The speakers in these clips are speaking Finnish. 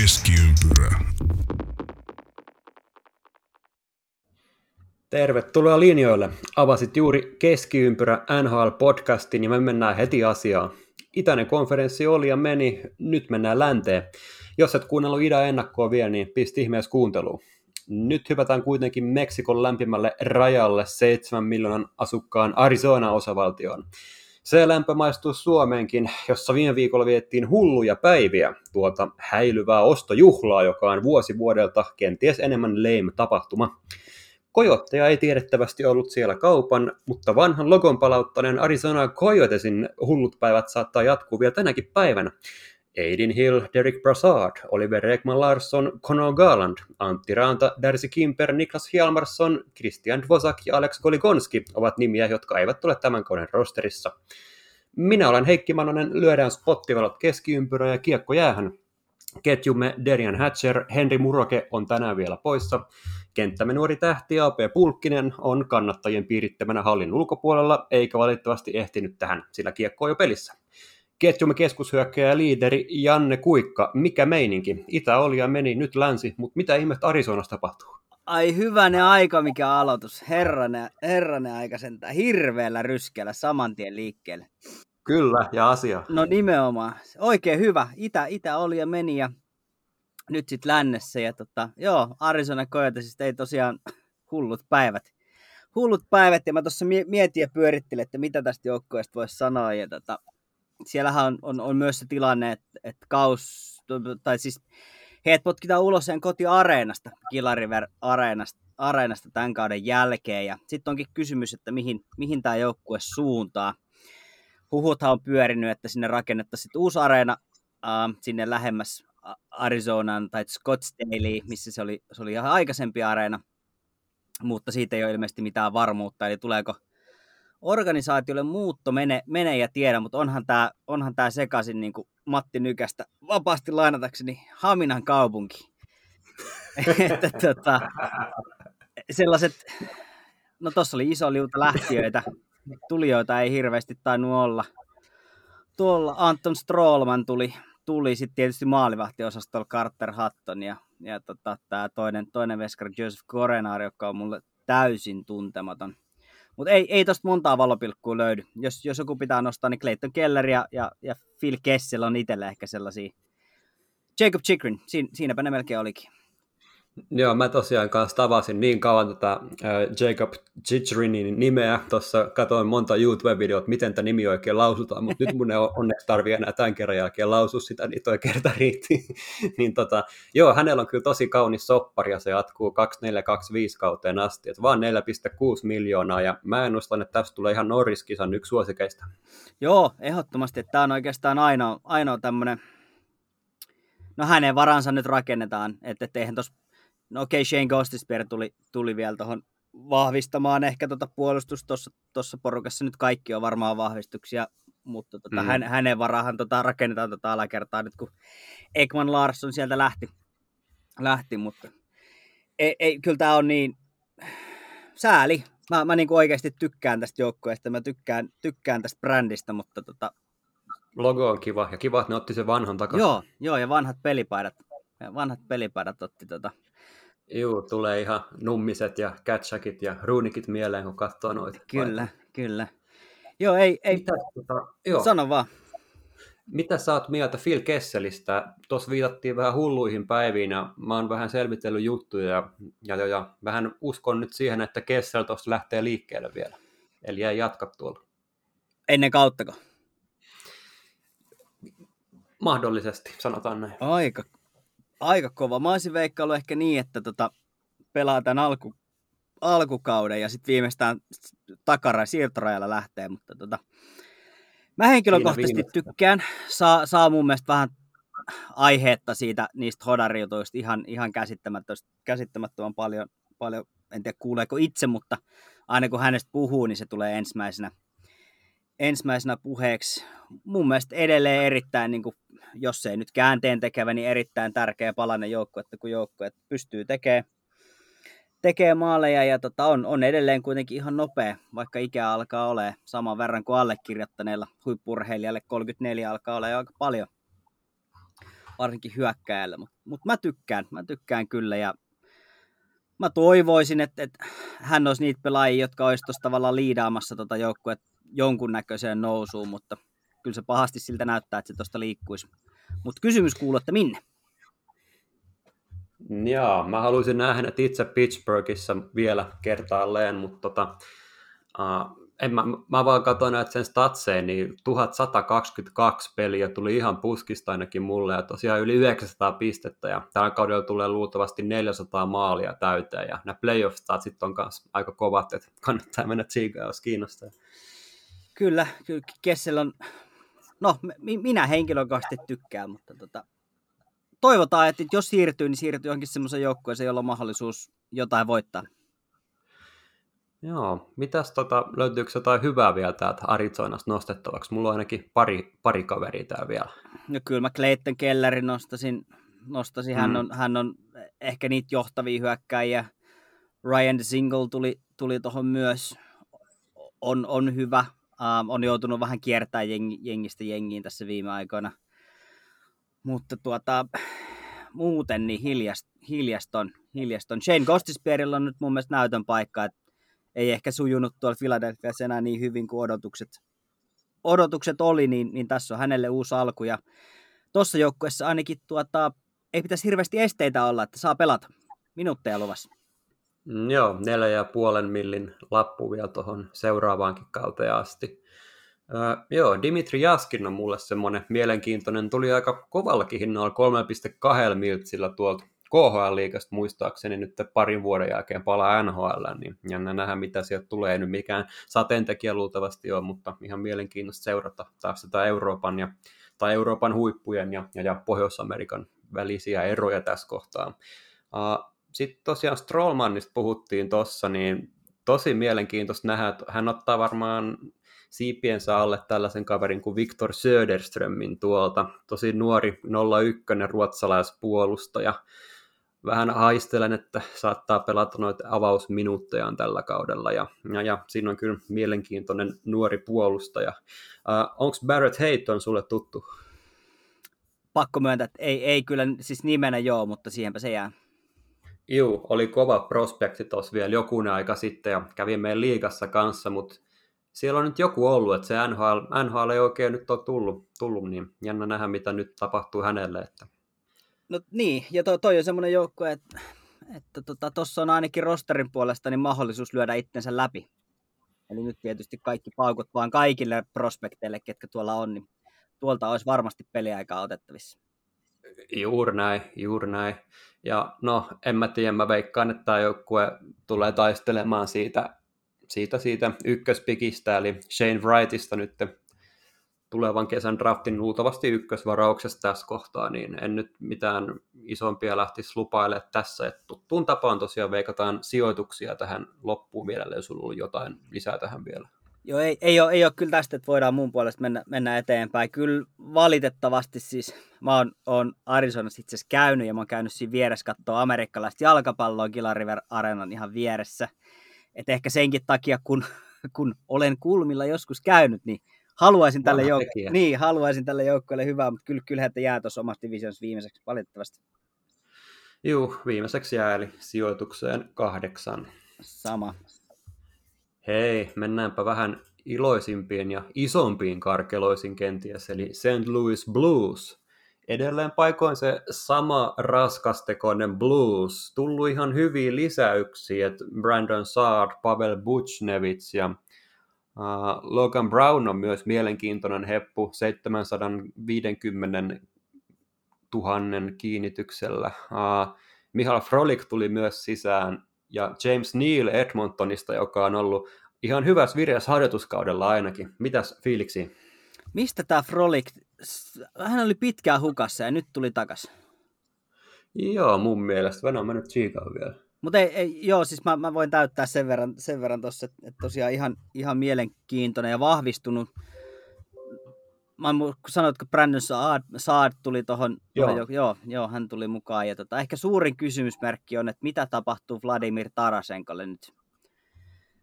Keskiympyrä. Tervetuloa linjoille. Avasit juuri Keskiympyrä NHL-podcastin ja me mennään heti asiaan. Itäinen konferenssi oli ja meni, nyt mennään länteen. Jos et kuunnellut idän ennakkoa vielä, niin pisti ihmeessä kuunteluun. Nyt hypätään kuitenkin Meksikon lämpimälle rajalle 7 miljoonan asukkaan Arizona-osavaltioon. Se lämpö maistuu Suomeenkin, jossa viime viikolla viettiin hulluja päiviä, tuota häilyvää ostojuhlaa, joka on vuosi vuodelta kenties enemmän lame-tapahtuma. Kojotteja ei tiedettävästi ollut siellä kaupan, mutta vanhan logon palauttaneen Arizona Coyotesin hullut päivät saattaa jatkuu vielä tänäkin päivänä. Aiden Hill, Derek Brassard, Oliver Ekman Larsson, Conor Garland, Antti Raanta, Darcy Kimper, Niklas Hjalmarsson, Christian Dvosak ja Alex Goligonski ovat nimiä, jotka eivät ole tämän kauden rosterissa. Minä olen Heikki Manonen, lyödään spottivalot keskiympyrä ja kiekko jäähän. Ketjumme Derian Hatcher, Henri Muroke on tänään vielä poissa. Kenttämme nuori tähti AP Pulkkinen on kannattajien piirittämänä hallin ulkopuolella, eikä valitettavasti ehtinyt tähän, sillä kiekko on jo pelissä. Ketjumme keskushyökkäjä ja liideri Janne Kuikka, mikä meininki? Itä oli ja meni, nyt länsi, mutta mitä ihmettä Arizonassa tapahtuu? Ai hyvänen aika, mikä aloitus. Herranen, herranen aika sentään. Hirveällä ryskeellä saman tien liikkeelle. Kyllä, ja asia. No nimenomaan. Oikein hyvä. Itä, itä oli ja meni ja nyt sitten lännessä. Ja tota, joo, Arizona Coyotes ei tosiaan hullut päivät. Hullut päivät, ja mä tuossa mietin ja pyörittelin, että mitä tästä joukkueesta voisi sanoa. Ja tota, siellähän on, on, on, myös se tilanne, että, että kaus, tai siis heidät potkitaan ulos sen kotiareenasta, Kilariver areenasta, areenasta tämän kauden jälkeen. Ja sitten onkin kysymys, että mihin, mihin tämä joukkue suuntaa. Huhuthan on pyörinyt, että sinne rakennettaisiin uusi areena äh, sinne lähemmäs Arizonan tai Scottsdale, missä se oli, se oli ihan aikaisempi areena, mutta siitä ei ole ilmeisesti mitään varmuutta, eli tuleeko organisaatiolle muutto mene, mene ja tiedä, mutta onhan tämä onhan tää sekaisin niin Matti Nykästä vapaasti lainatakseni Haminan kaupunki. että, tota, sellaiset, no tuossa oli iso liuta lähtiöitä, tulijoita ei hirveästi tainnut olla. Tuolla Anton Strollman tuli, tuli sitten tietysti maalivahtiosastolla Carter Hutton ja, ja tota, tämä toinen, toinen veskari Joseph Korenaar, joka on mulle täysin tuntematon. Mutta ei, ei tosta montaa valopilkkua löydy. Jos, jos joku pitää nostaa, niin Clayton Keller ja, ja, ja Phil Kessel on itselle ehkä sellaisia. Jacob Chikrin, siin, siinäpä ne melkein olikin. Joo, mä tosiaan kanssa tavasin niin kauan tota, Jacob Chichrinin nimeä. Tuossa katoin monta YouTube-videota, miten tämä nimi oikein lausutaan, mutta nyt mun ei onneksi tarvii enää tämän kerran jälkeen lausua sitä, niin toi kerta riitti. niin tota, joo, hänellä on kyllä tosi kaunis soppari ja se jatkuu 2425 kauteen asti, että vaan 4,6 miljoonaa ja mä ennustan, että tästä tulee ihan Norriskisan yksi suosikeista. Joo, ehdottomasti, että tämä on oikeastaan ainoa, ainoa tämmöinen no hänen varansa nyt rakennetaan, että et eihän tuossa No okei, okay, Shane Gostisbehere tuli, tuli vielä tuohon vahvistamaan ehkä tuota puolustusta tuossa porukassa. Nyt kaikki on varmaan vahvistuksia, mutta tota, mm. hän, hänen varahan tota, rakennetaan tota alakertaa nyt, kun Ekman Larsson sieltä lähti. lähti mutta ei, ei, kyllä tämä on niin sääli. Mä, mä niin oikeasti tykkään tästä joukkueesta, mä tykkään, tykkään tästä brändistä, mutta tota... Logo on kiva, ja kiva, että ne otti sen vanhan takaisin. Joo, joo ja vanhat pelipaidat, vanhat pelipaidat otti tota, Joo, tulee ihan nummiset ja catchakit ja ruunikit mieleen, kun katsoo noita. Kyllä, vai? kyllä. Joo, ei, ei. Mitä, tota, joo. Sano vaan. Mitä sä oot mieltä Phil Kesselistä? Tuossa viitattiin vähän hulluihin päiviin ja mä oon vähän selvitellyt juttuja ja, ja, ja vähän uskon nyt siihen, että Kessel tuossa lähtee liikkeelle vielä. Eli ei jatka tuolla. Ennen kauttako? Mahdollisesti, sanotaan näin. Aika, aika kova. Mä olisin veikkailu ehkä niin, että tota, pelaa tämän alku, alkukauden ja sitten viimeistään takara siirtorajalla lähtee, mutta tota, mä henkilökohtaisesti tykkään. Saa, saa mun mielestä vähän aiheetta siitä niistä hodariutuista ihan, ihan käsittämättömän paljon, paljon, en tiedä kuuleeko itse, mutta aina kun hänestä puhuu, niin se tulee ensimmäisenä, ensimmäisenä puheeksi. Mun mielestä edelleen erittäin niin kuin jos ei nyt käänteen tekevä, niin erittäin tärkeä palanen joukko, että kun joukko että pystyy tekemään tekee maaleja ja tota, on, on, edelleen kuitenkin ihan nopea, vaikka ikä alkaa ole saman verran kuin allekirjoittaneilla huippurheilijalla 34 alkaa olla aika paljon. varsinkin hyökkäjälle, mutta mut mä tykkään, mä tykkään kyllä ja mä toivoisin, että, että hän olisi niitä pelaajia, jotka olisi tuossa tavallaan liidaamassa tota joukkuetta jonkunnäköiseen nousuun, mutta kyllä se pahasti siltä näyttää, että se tuosta liikkuisi. Mutta kysymys kuuluu, että minne? Joo, mä haluaisin nähdä itse Pittsburghissa vielä kertaalleen, mutta tota, uh, en mä, mä vaan katsoin näitä sen statseen, niin 1122 peliä tuli ihan puskista ainakin mulle, ja tosiaan yli 900 pistettä, ja tällä kaudella tulee luultavasti 400 maalia täyteen, ja nämä playoff-statsit on kanssa aika kovat, että kannattaa mennä tsiigaan, jos kiinnostaa. Kyllä, kyllä Kessel on, no minä henkilökohtaisesti tykkään, mutta tota, toivotaan, että jos siirtyy, niin siirtyy johonkin semmoisen joukkueeseen, jolla on mahdollisuus jotain voittaa. Joo, mitäs tota, löytyykö jotain hyvää vielä täältä Arizonasta nostettavaksi? Mulla on ainakin pari, pari kaveria täällä vielä. No kyllä mä Clayton Kellerin nostasin, nostasin. Hän, mm. on, hän on ehkä niitä johtavia hyökkäjiä. Ryan Single tuli, tuli tuohon myös, on, on hyvä. Um, on joutunut vähän kiertää jeng, jengistä jengiin tässä viime aikoina. Mutta tuota, muuten niin hiljast, hiljaston, hiljaston. Shane Gostisperillä on nyt mun mielestä näytön paikka, että ei ehkä sujunut tuolla Philadelphiassa enää niin hyvin kuin odotukset, odotukset oli, niin, niin tässä on hänelle uusi alku. Ja tuossa joukkueessa ainakin tuota, ei pitäisi hirveästi esteitä olla, että saa pelata. Minuutteja luvassa. Mm, joo, neljä ja puolen millin lappu vielä tuohon seuraavaankin kauteen asti. Öö, joo, Dimitri Jaskin on mulle semmoinen mielenkiintoinen, tuli aika kovallakin hinnalla 3,2 miltsillä tuolta KHL-liigasta muistaakseni nyt parin vuoden jälkeen palaa NHL, niin jännä nähdä, mitä sieltä tulee. Ei nyt mikään sateentekijä luultavasti on, mutta ihan mielenkiintoista seurata taas sitä Euroopan, ja, tai Euroopan huippujen ja, ja, ja Pohjois-Amerikan välisiä eroja tässä kohtaa. Uh, Sitten tosiaan Strollmannista puhuttiin tuossa, niin tosi mielenkiintoista nähdä, että hän ottaa varmaan siipiensä alle tällaisen kaverin kuin Viktor Söderströmin tuolta. Tosi nuori 01 ruotsalaispuolustaja vähän haistelen, että saattaa pelata noita avausminuuttejaan tällä kaudella, ja, ja, ja siinä on kyllä mielenkiintoinen nuori puolustaja. Uh, Onko Barrett Hayton sulle tuttu? Pakko myöntää, että ei, ei kyllä, siis nimenä joo, mutta siihenpä se jää. Juu, oli kova prospekti tuossa vielä joku aika sitten, ja kävi meidän liigassa kanssa, mutta siellä on nyt joku ollut, että se NHL, NHL ei oikein nyt ole tullut, tullut, niin jännä nähdä, mitä nyt tapahtuu hänelle, että No niin, ja toi, toi on semmoinen joukkue, että että tuossa tota, on ainakin rosterin puolesta niin mahdollisuus lyödä itsensä läpi. Eli nyt tietysti kaikki paukut vaan kaikille prospekteille, ketkä tuolla on, niin tuolta olisi varmasti peliaikaa otettavissa. Juuri näin, juuri näin. Ja no, en mä tiedä, mä veikkaan, että tämä joukkue tulee taistelemaan siitä, siitä, siitä ykköspikistä, eli Shane Wrightista nyt tulevan kesän draftin luultavasti ykkösvarauksesta tässä kohtaa, niin en nyt mitään isompia lähtisi lupaille tässä. Että tuttuun tapaan tosiaan veikataan sijoituksia tähän loppuun vielä, jos sulla oli jotain lisää tähän vielä. Joo, ei, ei, ole, ei ole kyllä tästä, että voidaan mun puolesta mennä, mennä eteenpäin. Kyllä valitettavasti siis, mä oon, oon Arizonassa itse asiassa käynyt ja mä oon käynyt siinä vieressä katsoa amerikkalaista jalkapalloa Gila River Arenan ihan vieressä. Et ehkä senkin takia, kun, kun olen kulmilla joskus käynyt, niin haluaisin tälle, jouk- niin, haluaisin tälle joukkueelle hyvää, mutta kyllä, kyllä että jää tuossa omassa divisionissa viimeiseksi valitettavasti. Juu, viimeiseksi jää eli sijoitukseen kahdeksan. Sama. Hei, mennäänpä vähän iloisimpiin ja isompiin karkeloisin kenties, eli St. Louis Blues. Edelleen paikoin se sama raskastekoinen blues. Tullut ihan hyviä lisäyksiä, että Brandon Saad, Pavel Butchnevits ja Uh, Logan Brown on myös mielenkiintoinen heppu 750 000 kiinnityksellä. Uh, Mihail Frolik tuli myös sisään ja James Neal Edmontonista, joka on ollut ihan hyvässä vireässä harjoituskaudella ainakin. Mitäs fiiliksi? Mistä tämä Frolik, hän oli pitkään hukassa ja nyt tuli takas. Joo, mun mielestä. Venä on mennyt Chicago vielä. Mutta ei, ei, joo, siis mä, mä voin täyttää sen verran, sen verran tuossa, että, että tosiaan ihan, ihan mielenkiintoinen ja vahvistunut. Mä kun sanoit, että Brandon Saad, Saad tuli tuohon, joo. joo, joo, hän tuli mukaan. Ja tota, ehkä suurin kysymysmerkki on, että mitä tapahtuu Vladimir Tarasenkolle nyt.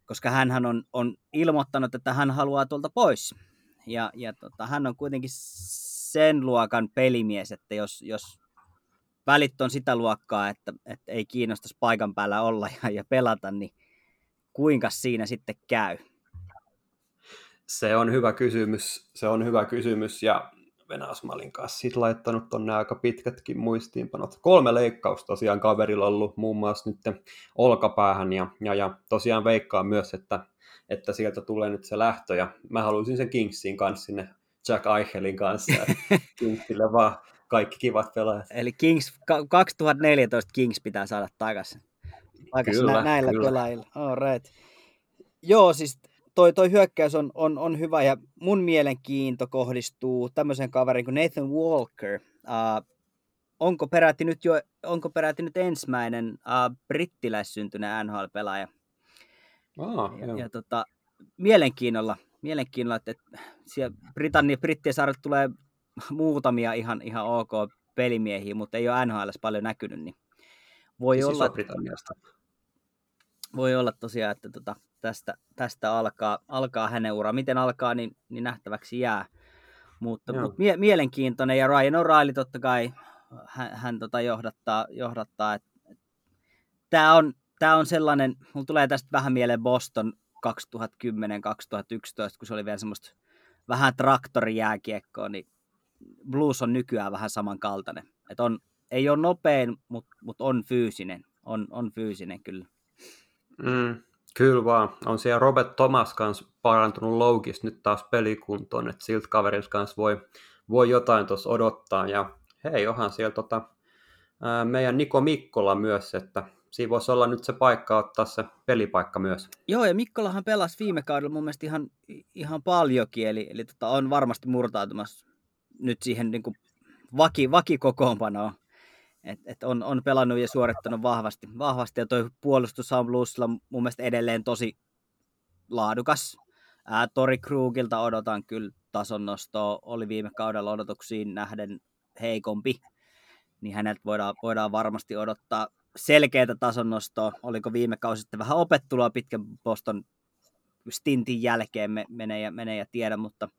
Koska hän on, on ilmoittanut, että hän haluaa tuolta pois. Ja, ja tota, hän on kuitenkin sen luokan pelimies, että jos, jos välit on sitä luokkaa, että, että ei kiinnostaisi paikan päällä olla ja, ja pelata, niin kuinka siinä sitten käy? Se on hyvä kysymys, se on hyvä kysymys ja Venäjäsmalin kanssa sit laittanut tonne aika pitkätkin muistiinpanot. Kolme leikkausta tosiaan kaverilla ollut muun muassa nyt olkapäähän ja, ja, ja tosiaan veikkaa myös, että, että sieltä tulee nyt se lähtö ja mä haluaisin sen Kingsin kanssa sinne Jack Eichelin kanssa. Kingsille vaan kaikki kivat pelaajat. Eli Kings, 2014 Kings pitää saada takaisin. takaisin kyllä, nä- näillä kyllä. pelaajilla. All right. Joo, siis toi, toi hyökkäys on, on, on hyvä ja mun mielenkiinto kohdistuu tämmöisen kaverin kuin Nathan Walker. Uh, onko peräti nyt jo, onko peräti nyt ensimmäinen uh, brittiläissyntyinen NHL-pelaaja? Oh, ja, ja tota, mielenkiinnolla, mielenkiinnolla, että, että siellä Britannia, Brittien saarelle tulee muutamia ihan, ihan ok pelimiehiä, mutta ei ole NHL paljon näkynyt, niin voi siis olla, Britanniasta. Voi olla tosiaan, että tota, tästä, tästä alkaa, alkaa hänen ura. Miten alkaa, niin, niin nähtäväksi jää. Mutta, mutta mie- mielenkiintoinen ja Ryan O'Reilly totta kai hän, hän tota johdattaa, johdattaa että tämä on, tää on sellainen, mulla tulee tästä vähän mieleen Boston 2010-2011, kun se oli vielä semmoista vähän traktorijääkiekkoa, niin Blues on nykyään vähän samankaltainen. Et on, ei ole nopein, mutta mut on fyysinen. On, on fyysinen kyllä. Mm, kyllä vaan. On siellä Robert Thomas kanssa parantunut loukis nyt taas pelikuntoon, että siltä kaverista kanssa voi, voi jotain tuossa odottaa. Ja hei, onhan siellä tota, ää, meidän Niko Mikkola myös, että siinä voisi olla nyt se paikka ottaa se pelipaikka myös. Joo, ja Mikkolahan pelasi viime kaudella mun mielestä ihan, ihan paljonkin, eli, eli tota, on varmasti murtautumassa nyt siihen niin kuin vaki, vakikokoonpanoon. Et, et on, on pelannut ja suorittanut vahvasti, vahvasti ja tuo puolustus on Bluesilla mun mielestä edelleen tosi laadukas. Ää, Tori Krugilta odotan kyllä tason nostoa, oli viime kaudella odotuksiin nähden heikompi, niin häneltä voidaan, voidaan varmasti odottaa selkeää tason nostoa. Oliko viime kausi sitten vähän opettelua pitkän Boston stintin jälkeen me, menee, ja, menee ja tiedä, mutta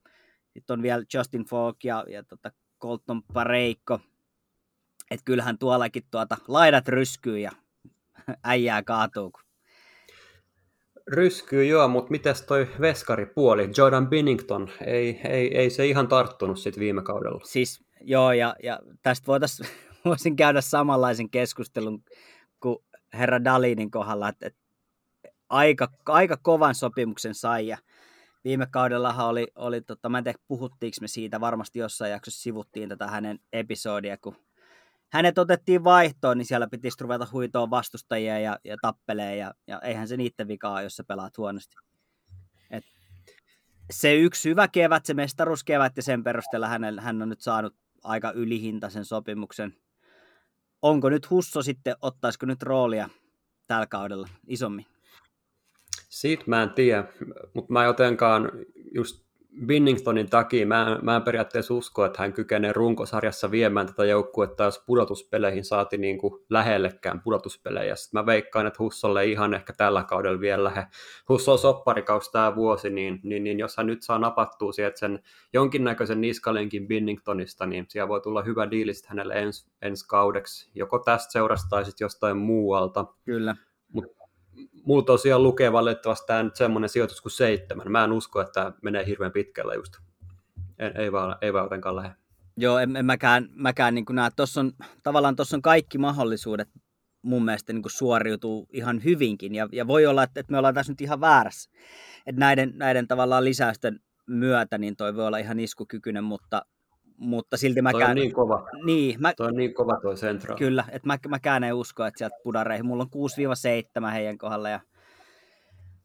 sitten on vielä Justin Falk ja, ja tota Colton Pareikko. Että kyllähän tuollakin tuota laidat ryskyy ja äijää kaatuu. Ryskyy joo, mutta mites toi veskaripuoli, Jordan Binnington, ei, ei, ei se ihan tarttunut sitten viime kaudella. Siis joo, ja, ja tästä voitais, voisin käydä samanlaisen keskustelun kuin herra Dalinin kohdalla, että, että aika, aika kovan sopimuksen sai ja viime kaudellahan oli, oli tota, mä en tiedä puhuttiinko me siitä, varmasti jossain jaksossa sivuttiin tätä hänen episodia, kun hänet otettiin vaihtoon, niin siellä piti ruveta huitoa vastustajia ja, ja tappelee, ja, ja eihän se niiden vikaa, jos sä pelaat huonosti. Et se yksi hyvä kevät, se mestaruuskevät, ja sen perusteella hän, hän on nyt saanut aika ylihintaisen sopimuksen. Onko nyt Husso sitten, ottaisiko nyt roolia tällä kaudella isommin? Siitä mä en tiedä, mutta mä jotenkaan just Binningtonin takia mä en, mä en periaatteessa usko, että hän kykenee runkosarjassa viemään tätä joukkuetta, jos pudotuspeleihin saati niin kuin lähellekään pudotuspelejä. Sitten mä veikkaan, että Hussolle ei ihan ehkä tällä kaudella vielä lähde. Husso on sopparikaus tämä vuosi, niin, niin, niin, jos hän nyt saa napattua sieltä sen jonkinnäköisen niskalenkin Binningtonista, niin siellä voi tulla hyvä diili hänelle ens, ensi kaudeksi, joko tästä seurasta tai sitten jostain muualta. Kyllä. Mutta mulla tosiaan lukee valitettavasti tämä nyt semmoinen sijoitus kuin seitsemän. Mä en usko, että tämä menee hirveän pitkällä just. En, ei, vaan, ei vaan jotenkaan lähde. Joo, en, en mäkään, mäkään niin näe. Tossa on, tavallaan tuossa on kaikki mahdollisuudet mun mielestä niin suoriutuu ihan hyvinkin. Ja, ja voi olla, että, että me ollaan tässä nyt ihan väärässä. Että näiden, näiden tavallaan lisäysten myötä niin toi voi olla ihan iskukykyinen, mutta mutta silti mä toi on niin kova. Niin, mä... Toi on niin kova toi Central. Kyllä, että mä, mäkään en usko, että sieltä pudareihin. Mulla on 6-7 heidän kohdalla ja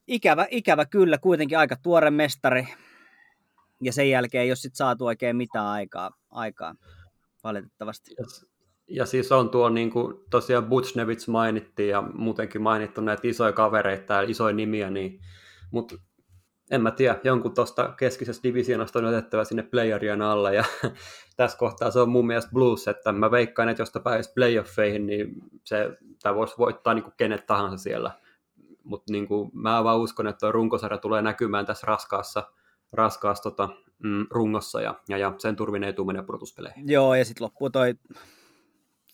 ikävä, ikävä kyllä, kuitenkin aika tuore mestari. Ja sen jälkeen ei ole sit saatu oikein mitään aikaa, aikaa valitettavasti. Ja, ja siis on tuo, niin kuin tosiaan Butchnevits mainittiin ja muutenkin mainittu näitä isoja kavereita ja isoja nimiä, niin, mutta en mä tiedä, jonkun tuosta keskisestä divisioonasta on otettava sinne playerien alle, ja tässä kohtaa se on mun mielestä blues, että mä veikkaan, että jos pääsisi playoffeihin, niin se, tämä voisi voittaa niin kuin kenet tahansa siellä. Mutta niin kuin, mä vaan uskon, että tuo runkosarja tulee näkymään tässä raskaassa raskaassa tota, mm, rungossa ja, ja, ja sen turvin ei tule mennä. Joo, ja sitten loppuu toi,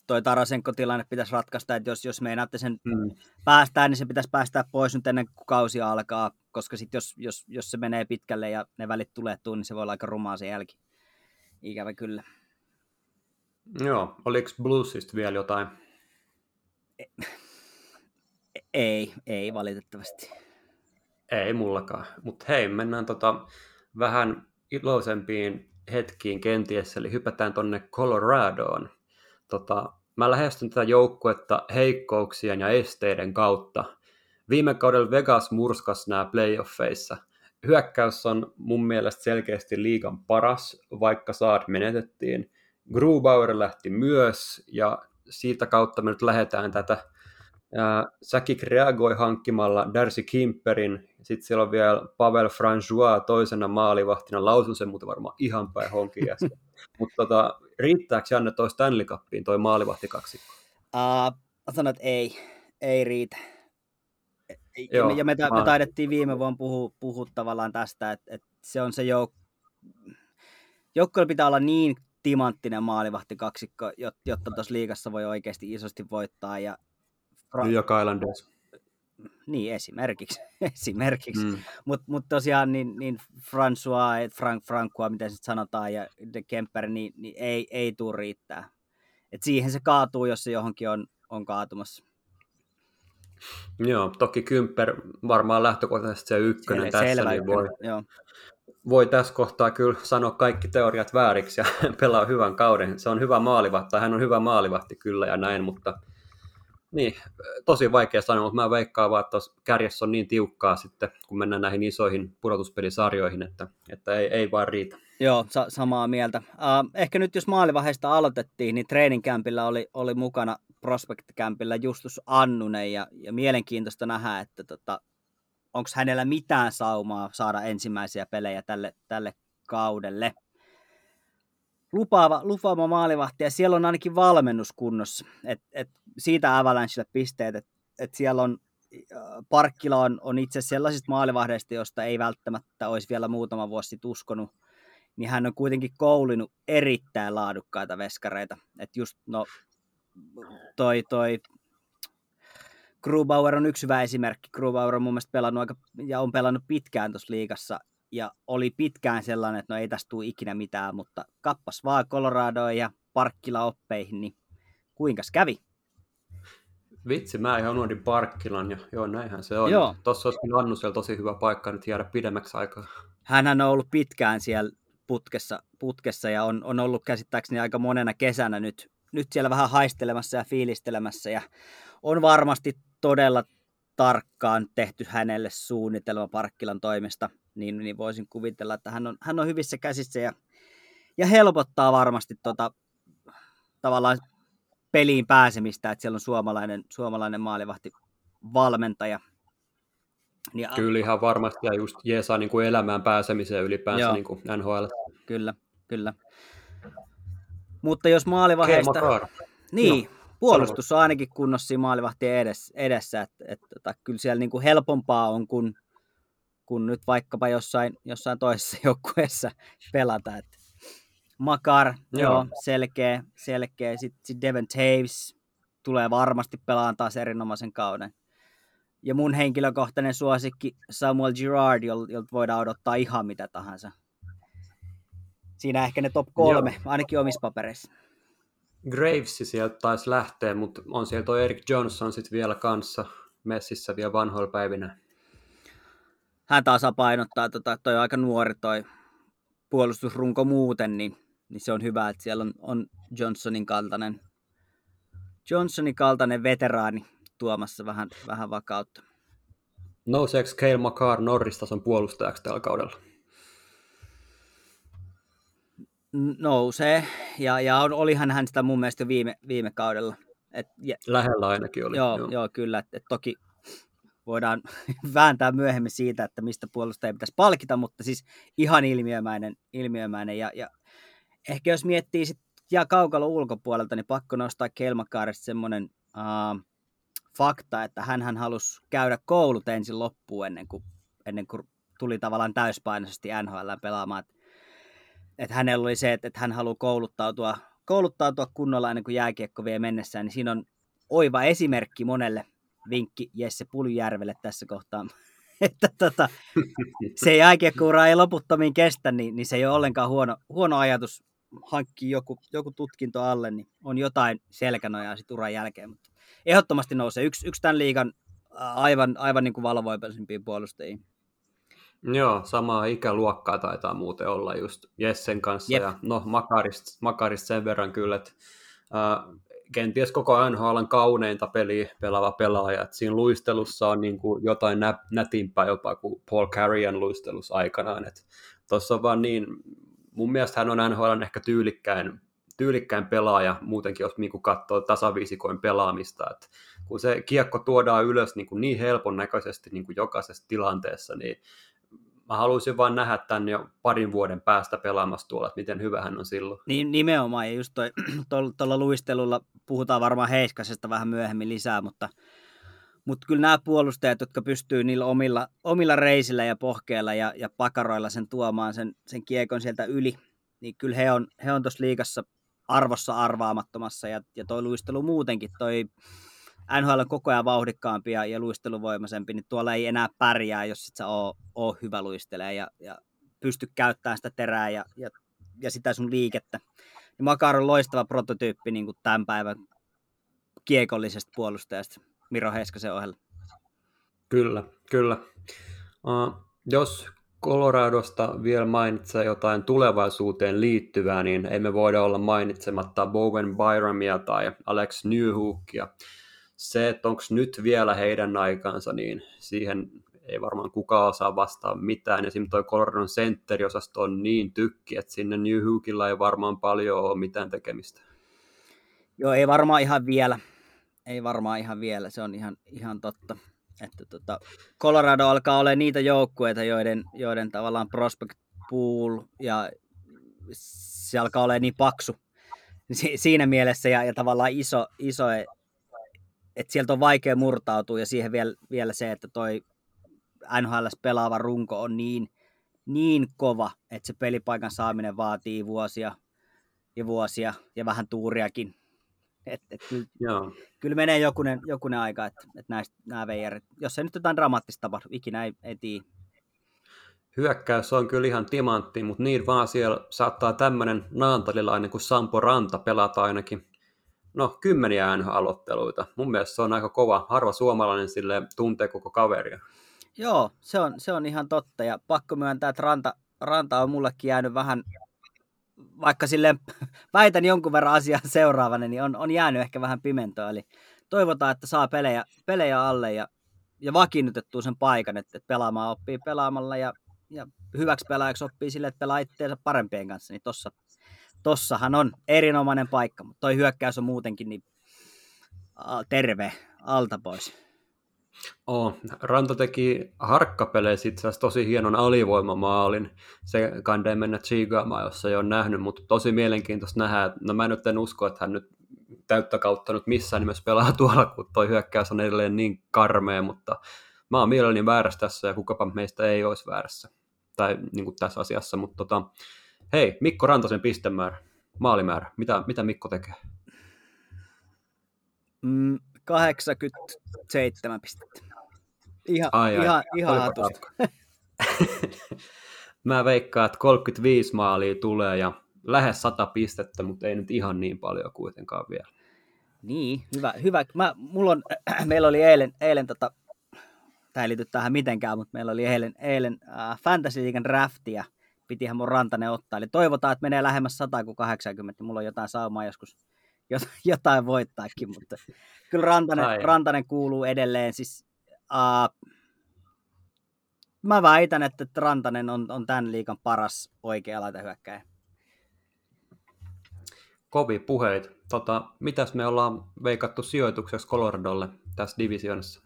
toi Tarasenko-tilanne pitäisi ratkaista, että jos, jos meinaatte sen mm. päästään, niin se pitäisi päästää pois nyt ennen kuin kausi alkaa, koska sitten jos, jos, jos se menee pitkälle ja ne välit tulee tuun, niin se voi olla aika rumaa se jälki. Ikävä kyllä. Joo, oliko Bluesista vielä jotain? Ei, ei valitettavasti. Ei mullakaan, mutta hei, mennään tota vähän iloisempiin hetkiin kenties, eli hypätään tonne Coloradoon. Tota, mä lähestyn tätä joukkuetta heikkouksien ja esteiden kautta. Viime kaudella Vegas murskas nämä playoffeissa. Hyökkäys on mun mielestä selkeästi liigan paras, vaikka saat menetettiin. Grubauer lähti myös, ja siitä kautta me nyt lähdetään tätä Säkik reagoi hankkimalla Darcy Kimperin, sitten siellä on vielä Pavel Franjois toisena maalivahtina, lausun sen muuten varmaan ihan päin honkin Mutta tota, riittääkö Janne toi Stanley Cupiin toi kaksikko? Uh, sanon, että ei, ei riitä. Joo, ja me, me, me taidettiin viime vuonna puhua, puhua tavallaan tästä, että, että se on se jouk- joukkueella pitää olla niin timanttinen kaksikko, jotta tuossa liigassa voi oikeasti isosti voittaa. Ja Fra- New York Islanders. Niin, esimerkiksi. esimerkiksi. Mm. Mutta mut tosiaan niin, niin François, Frank, Francois, miten se sanotaan, ja De Kemper, niin, niin ei, ei tule riittää. Et siihen se kaatuu, jos se johonkin on, on kaatumassa. Joo, toki Kymper varmaan lähtökohtaisesti se ykkönen Sel- tässä, selvä niin voi, Joo. voi tässä kohtaa kyllä sanoa kaikki teoriat vääriksi ja pelaa hyvän kauden. Se on hyvä maalivahti, hän on hyvä maalivahti kyllä ja näin, mutta niin, tosi vaikea sanoa, mutta mä veikkaan vaan, että kärjessä on niin tiukkaa sitten, kun mennään näihin isoihin pudotuspelisarjoihin, että, että ei, ei vaan riitä. Joo, sa- samaa mieltä. Uh, ehkä nyt jos maalivaiheesta aloitettiin, niin treeninkämpillä oli, oli mukana prospektikämpillä Justus Annunen, ja, ja mielenkiintoista nähdä, että tota, onko hänellä mitään saumaa saada ensimmäisiä pelejä tälle, tälle kaudelle lupaava, lupaava maalivahti ja siellä on ainakin valmennus kunnossa. Et, et siitä Avalanchelle pisteet, että et siellä on äh, Parkkila on, on itse sellaisista maalivahdeista, josta ei välttämättä olisi vielä muutama vuosi sitten uskonut, niin hän on kuitenkin koulinut erittäin laadukkaita veskareita. Et just no, toi, toi Grubauer on yksi hyvä esimerkki. Grubauer on mun mielestä pelannut aika, ja on pelannut pitkään tuossa liigassa, ja oli pitkään sellainen, että no ei tästä tule ikinä mitään, mutta kappas vaan Coloradoon ja Parkkila oppeihin, niin kuinka kävi? Vitsi, mä ihan unohdin Parkkilan ja joo, näinhän se on. Joo. Tuossa olisi Annusella tosi hyvä paikka nyt jäädä pidemmäksi aikaa. Hänhän on ollut pitkään siellä putkessa, putkessa ja on, on ollut käsittääkseni aika monena kesänä nyt, nyt siellä vähän haistelemassa ja fiilistelemässä ja on varmasti todella tarkkaan tehty hänelle suunnitelma Parkkilan toimesta – niin, niin voisin kuvitella, että hän on, hän on hyvissä käsissä ja, ja helpottaa varmasti tota, tavallaan peliin pääsemistä, että siellä on suomalainen, suomalainen maalivahti valmentaja. Niin, kyllä ihan varmasti ja just jeesaa niin kuin elämään pääsemiseen ylipäänsä niin kuin NHL. Kyllä, kyllä. Mutta jos maalivahdeista... Niin, no, puolustus on ainakin kunnossa siinä maalivahtien edessä, edessä että, että, että tota, kyllä siellä niin kuin helpompaa on kuin kun nyt vaikkapa jossain, jossain toisessa joukkueessa pelata. Että Makar, joo. joo, selkeä, selkeä. Sitten sit Devon Taves tulee varmasti pelaamaan taas erinomaisen kauden. Ja mun henkilökohtainen suosikki Samuel Girard, jolta voidaan odottaa ihan mitä tahansa. Siinä ehkä ne top kolme, joo. ainakin omissa papereissa. Gravesi sieltä taisi lähteä, mutta on siellä toi Eric Johnson sitten vielä kanssa messissä vielä vanhoilla päivinä hän taas painottaa, että tota, toi on aika nuori toi puolustusrunko muuten, niin, niin se on hyvä, että siellä on, on Johnsonin kaltainen, Johnsonin kaltainen veteraani tuomassa vähän, vähän vakautta. Nouseeko Kale McCarr Norristason puolustajaksi tällä kaudella? Nousee, ja, ja olihan hän sitä mun mielestä viime, viime kaudella. Et, ja, Lähellä ainakin oli. Joo, joo. joo kyllä. Et, et toki voidaan vääntää myöhemmin siitä, että mistä puolustaja pitäisi palkita, mutta siis ihan ilmiömäinen, ilmiömäinen ja, ja ehkä jos miettii sit ja kaukalo ulkopuolelta, niin pakko nostaa Kelmakaarista semmoinen uh, fakta, että hän halusi käydä koulut ensin loppuun ennen kuin, ennen kuin tuli tavallaan täyspainoisesti NHL pelaamaan. Et, et hänellä oli se, että, että hän haluaa kouluttautua, kouluttautua kunnolla ennen kuin jääkiekko vie mennessään, niin siinä on oiva esimerkki monelle vinkki Jesse Puljärvelle tässä kohtaa, että tota, se jääkiekkoura ei loputtomiin kestä, niin, niin se ei ole ollenkaan huono, huono ajatus hankkia joku, joku tutkinto alle, niin on jotain selkänojaa sitten uran jälkeen. Mutta ehdottomasti nousee. Yksi, yksi tämän liigan aivan, aivan niin kuin valovoimaisimpia puolustajia. Joo, samaa ikäluokkaa taitaa muuten olla just Jessen kanssa. Jep. Ja no, Makarista, Makarista sen verran kyllä, että äh, kenties koko NHLn kauneinta peliä pelaava pelaaja. Et siinä luistelussa on niin kuin jotain nä- nätimpää jopa kuin Paul Carrion luistelussa aikanaan. Tuossa on vaan niin, mun mielestä hän on NHLn ehkä tyylikkäin, tyylikkäin pelaaja muutenkin, jos niin katsoo tasaviisikoin pelaamista. Et kun se kiekko tuodaan ylös niin, kuin niin helpon näköisesti niin kuin jokaisessa tilanteessa, niin mä haluaisin vaan nähdä tämän jo parin vuoden päästä pelaamassa tuolla, että miten hyvä hän on silloin. Niin, nimenomaan, ja just tuolla luistelulla puhutaan varmaan Heiskasesta vähän myöhemmin lisää, mutta, mutta kyllä nämä puolustajat, jotka pystyy niillä omilla, omilla reisillä ja pohkeilla ja, ja pakaroilla sen tuomaan sen, sen kiekon sieltä yli, niin kyllä he on, he on tuossa liigassa arvossa arvaamattomassa, ja, ja toi luistelu muutenkin, toi NHL on koko ajan vauhdikkaampi ja, ja luisteluvoimaisempi, niin tuolla ei enää pärjää, jos et sä oo, oo hyvä luistelee ja, ja pysty käyttämään sitä terää ja, ja, ja sitä sun liikettä. Niin Makar on loistava prototyyppi niin kuin tämän päivän kiekollisesta puolustajasta Miro Heiskasen ohella. Kyllä, kyllä. Uh, jos Coloradosta vielä mainitsee jotain tulevaisuuteen liittyvää, niin emme voida olla mainitsematta Bowen Byramia tai Alex Newhookia se, että onko nyt vielä heidän aikansa, niin siihen ei varmaan kukaan osaa vastaa mitään. Esimerkiksi tuo Coloradon sentteriosasto on niin tykki, että sinne New Hookilla ei varmaan paljon ole mitään tekemistä. Joo, ei varmaan ihan vielä. Ei varmaan ihan vielä, se on ihan, ihan totta. Että tota, Colorado alkaa olla niitä joukkueita, joiden, joiden tavallaan prospect pool ja se alkaa olla niin paksu si- siinä mielessä ja, ja tavallaan iso, iso että sieltä on vaikea murtautua ja siihen vielä, vielä se, että toi NHL pelaava runko on niin, niin kova, että se pelipaikan saaminen vaatii vuosia ja vuosia ja vähän tuuriakin. Et, et kyllä, Joo. kyllä menee jokunen, jokunen aika, että et näistä nämä veijarit, jos ei nyt jotain dramaattista tapahdu, ikinä ei, ei tiedä. Hyökkäys on kyllä ihan timantti, mutta niin vaan siellä saattaa tämmöinen naantalilainen kuin Sampo Ranta pelata ainakin no kymmeniä NHL-otteluita. Mun mielestä se on aika kova. Harva suomalainen sille tuntee koko kaveria. Joo, se on, se on ihan totta. Ja pakko myöntää, että Ranta, Ranta on mullekin jäänyt vähän, vaikka sille väitän jonkun verran asiaa seuraavana, niin on, on jäänyt ehkä vähän pimentoa. Eli toivotaan, että saa pelejä, pelejä alle ja, ja vakiinnutettua sen paikan, että, että pelaamaan oppii pelaamalla ja, ja hyväksi pelaajaksi oppii sille, että pelaa itseensä parempien kanssa, niin tossa, tossahan on erinomainen paikka, mutta toi hyökkäys on muutenkin niin terve alta pois. Oh, Ranta teki harkkapeleissä itse asiassa tosi hienon alivoimamaalin. Se kandee mennä Chigaamaan, jos ei ole nähnyt, mutta tosi mielenkiintoista nähdä. No mä nyt en usko, että hän nyt täyttä kautta nyt missään nimessä pelaa tuolla, kun toi hyökkäys on edelleen niin karmea, mutta mä oon mielelläni väärässä tässä ja kukapa meistä ei olisi väärässä tai niin kuin tässä asiassa, mutta tota, Hei, Mikko Rantasen pistemäärä, maalimäärä. Mitä, mitä Mikko tekee? Mm, 87 pistettä. Ihan, ai, ai, ihan, ihan hatusta. Mä veikkaan, että 35 maalia tulee ja lähes 100 pistettä, mutta ei nyt ihan niin paljon kuitenkaan vielä. Niin, hyvä. hyvä. Mä, mulla on, meillä oli eilen, eilen tota, tämä ei liity tähän mitenkään, mutta meillä oli eilen, eilen äh, Fantasy League draftia – pitihän mun Rantanen ottaa. Eli toivotaan, että menee lähemmäs 100 kuin 80. Mulla on jotain saumaa joskus jotain voittaakin, mutta kyllä Rantanen, Rantanen kuuluu edelleen. Siis, uh, mä väitän, että Rantanen on, on tämän liikan paras oikea hyökkäjä. Kovi puheit. Tota, mitäs me ollaan veikattu sijoitukseksi Coloradolle tässä divisioonassa?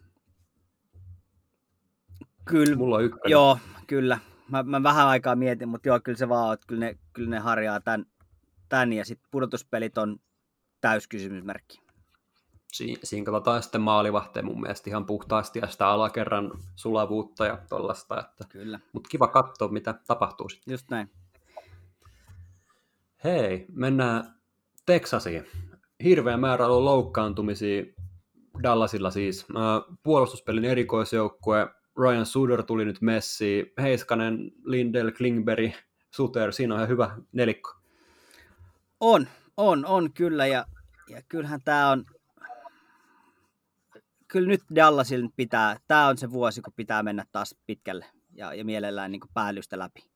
Kyllä, Mulla on ykkönen. Joo, kyllä mä, mä vähän aikaa mietin, mutta joo, kyllä se vaan että kyllä ne, kyllä ne harjaa tämän, tämän ja sitten pudotuspelit on täyskysymysmerkki. si- siinä katsotaan sitten maalivahteen mun mielestä ihan puhtaasti ja sitä alakerran sulavuutta ja tollasta. Että... Kyllä. Mutta kiva katsoa, mitä tapahtuu sitten. Just näin. Hei, mennään Teksasiin. Hirveä määrä on loukkaantumisia Dallasilla siis. Puolustuspelin erikoisjoukkue Ryan Suder tuli nyt messiin. Heiskanen, Lindell, Klingberg, Suter, siinä on ihan hyvä nelikko. On, on, on kyllä ja, ja kyllähän tämä on, kyllä nyt Dallasil pitää, tämä on se vuosi, kun pitää mennä taas pitkälle ja, ja mielellään niin päällystä läpi.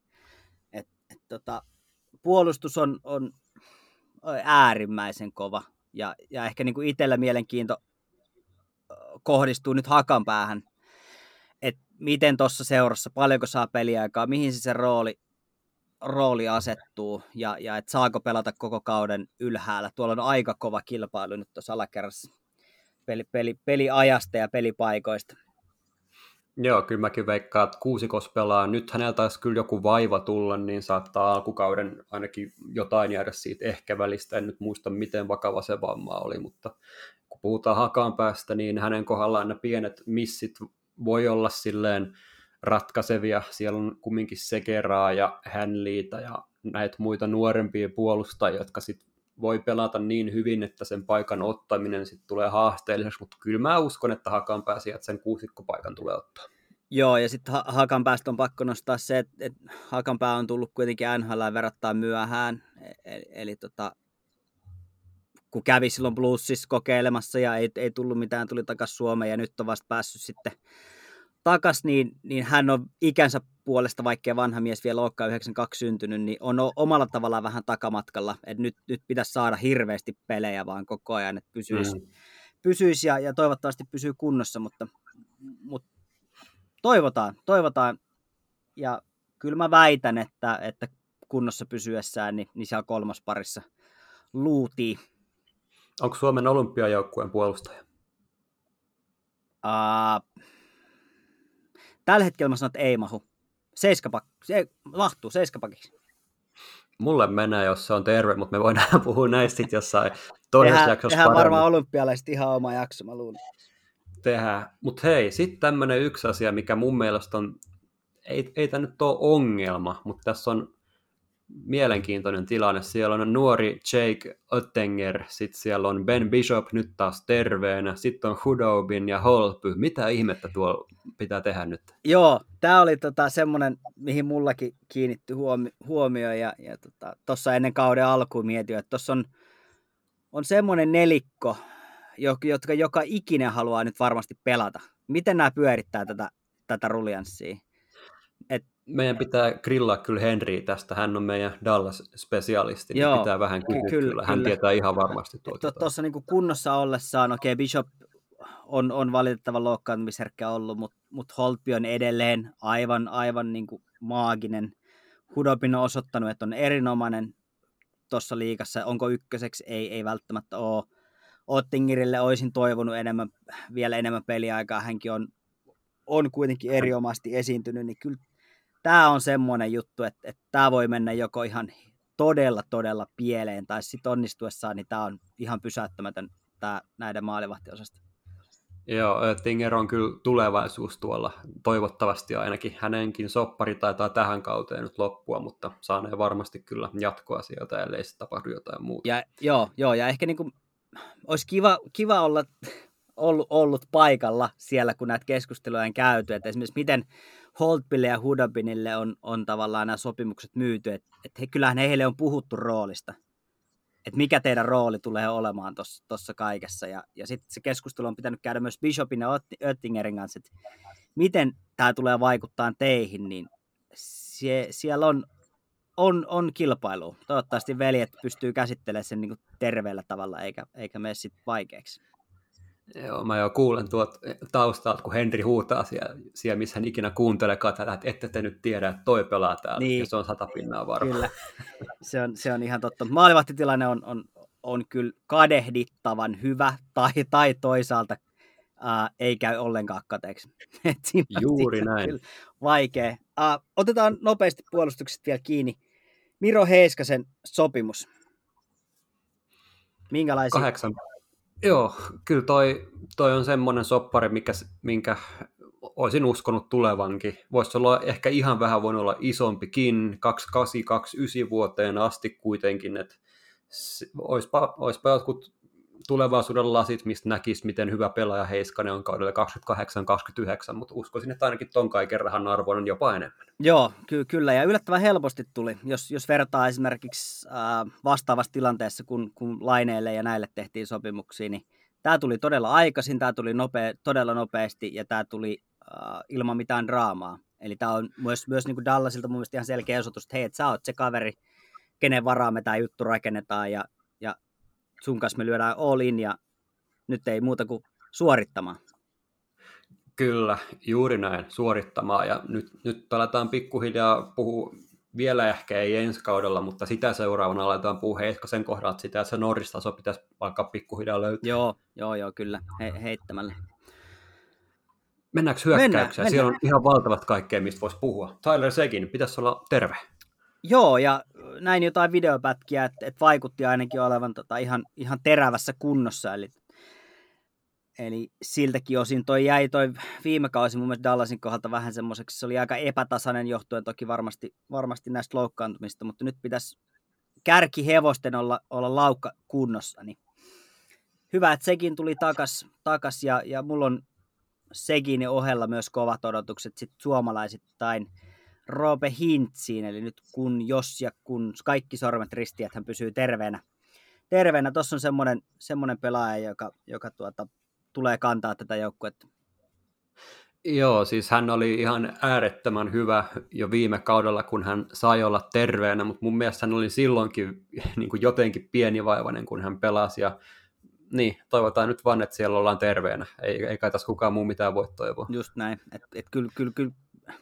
Et, et, tota, puolustus on, on äärimmäisen kova ja, ja ehkä niin kuin itsellä mielenkiinto kohdistuu nyt hakan päähän, että miten tuossa seurassa, paljonko saa peliaikaa, mihin se se rooli, rooli asettuu ja, ja että saako pelata koko kauden ylhäällä. Tuolla on aika kova kilpailu nyt tuossa alakerrassa peli, peli, peliajasta ja pelipaikoista. Joo, kyllä mäkin veikkaan, että kuusikos pelaa. Nyt hänellä taisi kyllä joku vaiva tulla, niin saattaa alkukauden ainakin jotain jäädä siitä ehkä välistä. En nyt muista, miten vakava se vamma oli, mutta kun puhutaan hakaan päästä, niin hänen kohdallaan nämä pienet missit voi olla silleen ratkaisevia. Siellä on kumminkin Sekeraa ja Hänliitä ja näitä muita nuorempia puolustajia, jotka sitten voi pelata niin hyvin, että sen paikan ottaminen sitten tulee haasteelliseksi, mutta kyllä mä uskon, että Hakan pääsijät sen kuusikkopaikan tulee ottaa. Joo, ja sitten Hakan päästä on pakko nostaa se, että, että Hakan pää on tullut kuitenkin NHL verrattain myöhään, eli, e-, eli tota, kun kävi silloin Bluesissa kokeilemassa ja ei, ei tullut mitään, tuli takaisin Suomeen ja nyt on vasta päässyt sitten takas, niin, niin hän on ikänsä puolesta, vaikkei vanha mies vielä olekaan 92 syntynyt, niin on omalla tavallaan vähän takamatkalla. Et nyt, nyt pitäisi saada hirveästi pelejä vaan koko ajan, että pysyisi, mm. pysyisi ja, ja, toivottavasti pysyy kunnossa, mutta, mutta toivotaan, toivotaan. Ja kyllä mä väitän, että, että kunnossa pysyessään, niin, niin siellä kolmas parissa luutii. Onko Suomen olympiajoukkueen puolustaja? Uh, Tällä hetkellä mä sanon, että ei mahu. Seiskapak, se mahtuu seiskapakiksi. Mulle menee, jos se on terve, mutta me voidaan puhua näistä sitten jossain toisessa tehdään, jaksossa Tehdään varmaan olympialaiset ihan oma jakso, mä luulen. Tehdään. Mutta hei, sitten tämmöinen yksi asia, mikä mun mielestä on, ei, ei tämä nyt ole ongelma, mutta tässä on mielenkiintoinen tilanne. Siellä on nuori Jake Ottinger, sitten siellä on Ben Bishop nyt taas terveenä, sitten on Hudobin ja Holpy. Mitä ihmettä tuolla pitää tehdä nyt? Joo, tämä oli tota semmoinen, mihin mullakin kiinnitty huomio, huomio ja, ja tuossa tota, ennen kauden alkuun mietin, että tuossa on, on semmoinen nelikko, jotka joka ikinen haluaa nyt varmasti pelata. Miten nämä pyörittää tätä, tätä ruljanssia? Et meidän pitää grillaa kyllä Henry tästä, hän on meidän Dallas-spesialisti, niin Joo, pitää vähän kysyä kyllä, kyllä. Hän kyllä. tietää ihan varmasti tuota. Tuossa niin kunnossa ollessaan, okei okay, Bishop on, on valitettava loukkaantumisherkkä ollut, mutta mut Holtby on edelleen aivan, aivan niin kuin maaginen. Hudobin on osoittanut, että on erinomainen tuossa liikassa. Onko ykköseksi? Ei, ei välttämättä ole. Ottingerille olisin toivonut enemmän, vielä enemmän peliaikaa. Hänkin on, on kuitenkin erinomaisesti esiintynyt, niin kyllä tämä on semmoinen juttu, että, että tämä voi mennä joko ihan todella, todella pieleen, tai sitten onnistuessaan, niin tämä on ihan pysäyttämätön tämä näiden maalivahtiosasta. Joo, Tinger on kyllä tulevaisuus tuolla. Toivottavasti ainakin hänenkin soppari taitaa tähän kauteen nyt loppua, mutta saanee varmasti kyllä jatkoa sieltä, ellei se tapahdu jotain muuta. Ja, joo, joo, ja ehkä niin kuin, olisi kiva, kiva olla ollut, ollut paikalla siellä, kun näitä keskusteluja on käyty, että esimerkiksi miten Holtbille ja Hudabinille on, on tavallaan nämä sopimukset myyty, että et he, kyllähän heille on puhuttu roolista, että mikä teidän rooli tulee olemaan tuossa kaikessa, ja, ja sitten se keskustelu on pitänyt käydä myös Bishopin ja Oettingerin kanssa, että miten tämä tulee vaikuttaa teihin, niin sie, siellä on, on, on kilpailu. Toivottavasti veljet pystyy käsittelemään sen niin terveellä tavalla, eikä, eikä mene sitten vaikeaksi. Joo, mä jo kuulen tuot taustalta, kun Henri huutaa siellä, siellä missä hän ikinä kuuntelekaan tätä, että ette te nyt tiedä, että toi pelaa täällä, niin. ja se on satapinnaa varmaan. Kyllä, se on, se on ihan totta. Maalivahtitilanne on, on, on kyllä kadehdittavan hyvä, tai, tai toisaalta ää, ei käy ollenkaan kateeksi. Juuri näin. Vaikea. Ää, otetaan nopeasti puolustukset vielä kiinni. Miro Heiskasen sopimus. Minkälaisia? Kahdeksan, Joo, kyllä toi, toi on semmoinen soppari, mikä, minkä olisin uskonut tulevankin. Voisi olla ehkä ihan vähän voinut olla isompikin, 2829 vuoteen asti kuitenkin, että olisipa, olisipa jotkut tulevaisuuden lasit, mistä näkisi, miten hyvä pelaaja Heiskanen on kaudella 28-29, mutta uskoisin, että ainakin ton kaiken rahan arvoinen jopa enemmän. Joo, ky- kyllä, ja yllättävän helposti tuli, jos, jos vertaa esimerkiksi äh, vastaavassa tilanteessa, kun, kun laineille ja näille tehtiin sopimuksia, niin tämä tuli todella aikaisin, tämä tuli nopea, todella nopeasti, ja tämä tuli äh, ilman mitään draamaa. Eli tämä on myös, myös niin kuin Dallasilta mun mielestä ihan selkeä osoitus, että hei, että sä oot se kaveri, kenen varaa me tämä juttu rakennetaan, ja sun kanssa me lyödään all in, ja nyt ei muuta kuin suorittamaan. Kyllä, juuri näin, suorittamaan. Ja nyt, nyt aletaan pikkuhiljaa puhua, vielä ehkä ei ensi kaudella, mutta sitä seuraavana aletaan puhua Heiskasen kohdalta sitä, että se Norris-taso pitäisi alkaa pikkuhiljaa löytää. Joo, joo, joo, kyllä, He, heittämällä. Mennäänkö hyökkäykseen? Mennään, mennään. Siellä on ihan valtavat kaikkea, mistä voisi puhua. Tyler Segin, pitäisi olla terve. Joo, ja näin jotain videopätkiä, että, että vaikutti ainakin olevan tota ihan, ihan terävässä kunnossa. Eli, eli siltäkin osin toi jäi toi viime kausi mun mielestä Dallasin kohdalta vähän semmoiseksi, se oli aika epätasainen johtuen toki varmasti, varmasti näistä loukkaantumista, mutta nyt pitäisi kärkihevosten olla, olla laukka kunnossa. Niin hyvä, että sekin tuli takas, takas ja, ja mulla on sekin ohella myös kovat odotukset sit suomalaisittain Roope Hintsiin, eli nyt kun, jos ja kun kaikki sormet risti, että hän pysyy terveenä. Terveenä, tuossa on semmoinen, semmoinen pelaaja, joka, joka tuota, tulee kantaa tätä joukkuetta. Joo, siis hän oli ihan äärettömän hyvä jo viime kaudella, kun hän sai olla terveenä, mutta mun mielestä hän oli silloinkin niin kuin jotenkin pienivaivainen, kun hän pelasi. Ja niin, toivotaan nyt vaan, että siellä ollaan terveenä. Ei, ei kai tässä kukaan muu mitään voi toivoa. Just näin. Et, et kyllä, kyllä, kyllä,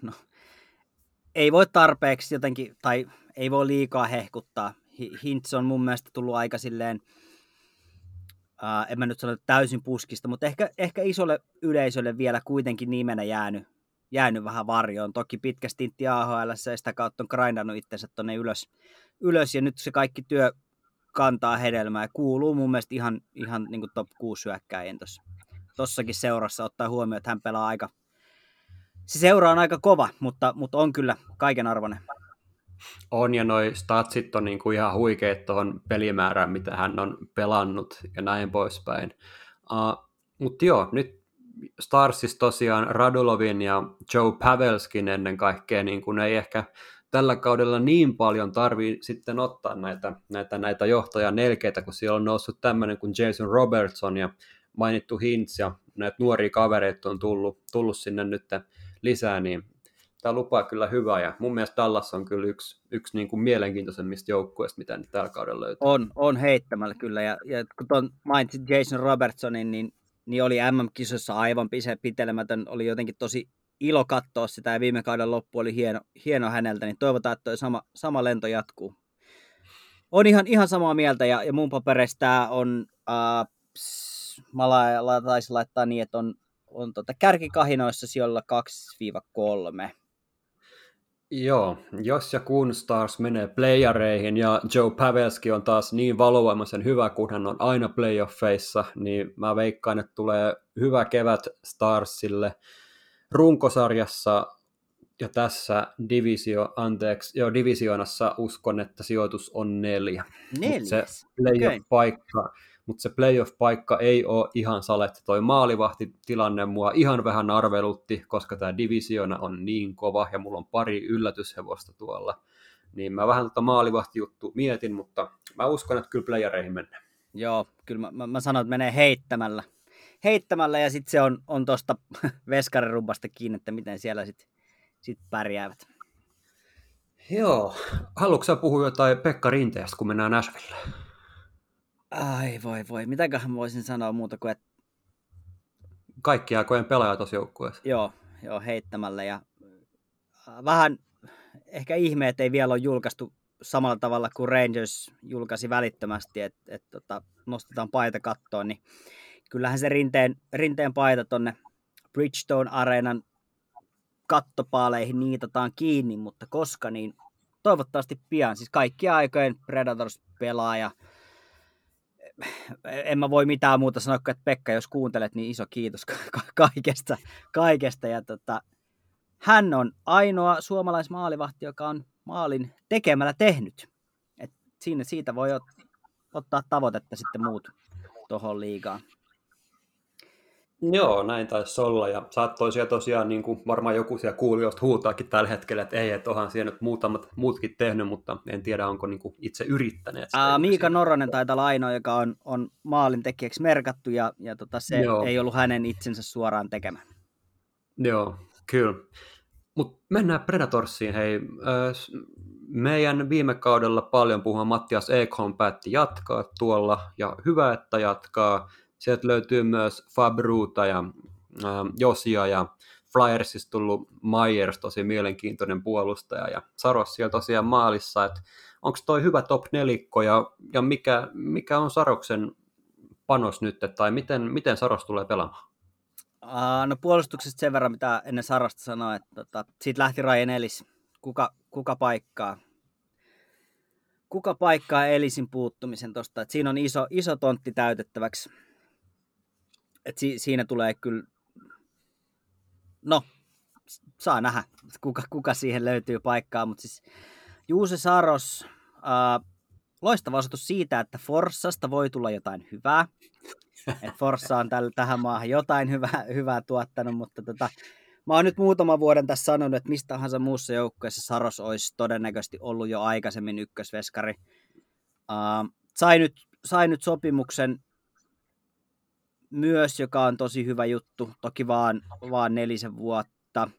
no, ei voi tarpeeksi jotenkin, tai ei voi liikaa hehkuttaa. Hintz on mun mielestä tullut aika silleen, uh, en mä nyt sano täysin puskista, mutta ehkä, ehkä isolle yleisölle vielä kuitenkin nimenä jäänyt, jäänyt vähän varjoon. Toki pitkä stintti AHL ja sitä kautta on grindannut itsensä tuonne ylös, ylös, ja nyt se kaikki työ kantaa hedelmää ja kuuluu mun mielestä ihan, ihan niin top 6 syökkäjien tuossa tossakin seurassa ottaa huomioon, että hän pelaa aika, se seura on aika kova, mutta, mutta on kyllä kaiken arvoinen. On, ja noi statsit on niin kuin ihan huikeet tuohon pelimäärään, mitä hän on pelannut ja näin poispäin. Uh, mutta joo, nyt Starsissa tosiaan Radulovin ja Joe Pavelskin ennen kaikkea, niin kuin ei ehkä tällä kaudella niin paljon tarvii sitten ottaa näitä, näitä, näitä johtajan nelkeitä, kun siellä on noussut tämmöinen kuin Jason Robertson ja mainittu Hintz ja näitä nuoria kavereita on tullut, tullut sinne nyt lisää, niin tämä lupaa kyllä hyvää ja mun mielestä Dallas on kyllä yksi, yksi niin kuin mielenkiintoisemmista joukkueista, mitä nyt tällä kaudella löytyy. On, on heittämällä kyllä ja, ja kun tuon mainitsit Jason Robertsonin, niin, niin oli MM-kisossa aivan pitelemätön, oli jotenkin tosi ilo katsoa sitä ja viime kauden loppu oli hieno, hieno häneltä, niin toivotaan, että toi sama, sama lento jatkuu. On ihan, ihan samaa mieltä ja, ja mun papereista tämä on, äh, mä taisin laittaa niin, että on on tota kärkikahinoissa sijoilla 2-3. Joo, jos ja kun Stars menee playareihin ja Joe Pavelski on taas niin valovoimaisen hyvä, kun hän on aina playoffeissa, niin mä veikkaan, että tulee hyvä kevät Starsille runkosarjassa ja tässä divisio, anteeksi, joo, divisioonassa uskon, että sijoitus on neljä. Neljä? Se playoff-paikka, okay mutta se playoff-paikka ei ole ihan saletti. Toi maalivahtitilanne mua ihan vähän arvelutti, koska tämä divisiona on niin kova ja mulla on pari yllätyshevosta tuolla. Niin mä vähän tota maalivahtijuttu mietin, mutta mä uskon, että kyllä playereihin mennään. Joo, kyllä mä, mä, mä sanon, että menee heittämällä. Heittämällä ja sitten se on, on tuosta veskarirubasta kiinni, että miten siellä sitten sit pärjäävät. Joo. Haluatko sä puhua jotain Pekka Rinteestä, kun mennään Nashville? Ai voi voi, mitäköhän voisin sanoa muuta kuin, että... Kaikki aikojen pelaaja tuossa joukkueessa. Joo, joo, heittämällä ja äh, vähän ehkä ihme, että ei vielä ole julkaistu samalla tavalla kuin Rangers julkaisi välittömästi, että, että tota, nostetaan paita kattoon, niin kyllähän se rinteen, rinteen paita tonne Bridgestone Areenan kattopaaleihin niitataan kiinni, mutta koska, niin toivottavasti pian. Siis kaikkia aikojen Predators-pelaaja, en mä voi mitään muuta sanoa, että Pekka, jos kuuntelet, niin iso kiitos kaikesta. kaikesta. Ja tota, hän on ainoa suomalaismaalivahti, joka on maalin tekemällä tehnyt. Et siinä, siitä voi ottaa tavoitetta sitten muut tuohon liigaan. Joo, näin taisi olla. Ja saattoi siellä tosiaan, niin kuin varmaan joku siellä kuulijoista huutaakin tällä hetkellä, että ei, että onhan siellä nyt muutamat muutkin tehnyt, mutta en tiedä, onko niin kuin itse yrittäneet. Ää, Miika Noronen taitaa olla ainoa, joka on, on maalin tekijäksi merkattu, ja, ja tota, se Joo. ei ollut hänen itsensä suoraan tekemä. Joo, kyllä. Mutta mennään Predatorsiin. Hei, meidän viime kaudella paljon puhua Mattias Ekholm päätti jatkaa tuolla, ja hyvä, että jatkaa. Sieltä löytyy myös Fabruuta ja äh, Josia ja Flyersista tullut Myers, tosi mielenkiintoinen puolustaja, ja Saros siellä tosiaan maalissa, että onko toi hyvä top nelikko, ja, ja mikä, mikä on Saroksen panos nyt, tai miten, miten Saros tulee pelaamaan? Uh, no puolustuksesta sen verran, mitä ennen Sarosta sanoi, että tota, siitä lähti Ryan Ellis. Kuka, kuka paikkaa? Kuka paikkaa Elisin puuttumisen tuosta? Siinä on iso, iso tontti täytettäväksi et si, siinä tulee kyllä, no, saa nähdä, kuka, kuka siihen löytyy paikkaa, mutta siis Juuse Saros, äh, loistava osoitus siitä, että Forssasta voi tulla jotain hyvää. Et Forssa on tällä, tähän maahan jotain hyvää, hyvää tuottanut, mutta tota, mä oon nyt muutaman vuoden tässä sanonut, että mistä tahansa muussa joukkueessa Saros olisi todennäköisesti ollut jo aikaisemmin ykkösveskari. Uh, sai, nyt, sai nyt sopimuksen myös, joka on tosi hyvä juttu, toki vaan, vaan nelisen vuotta.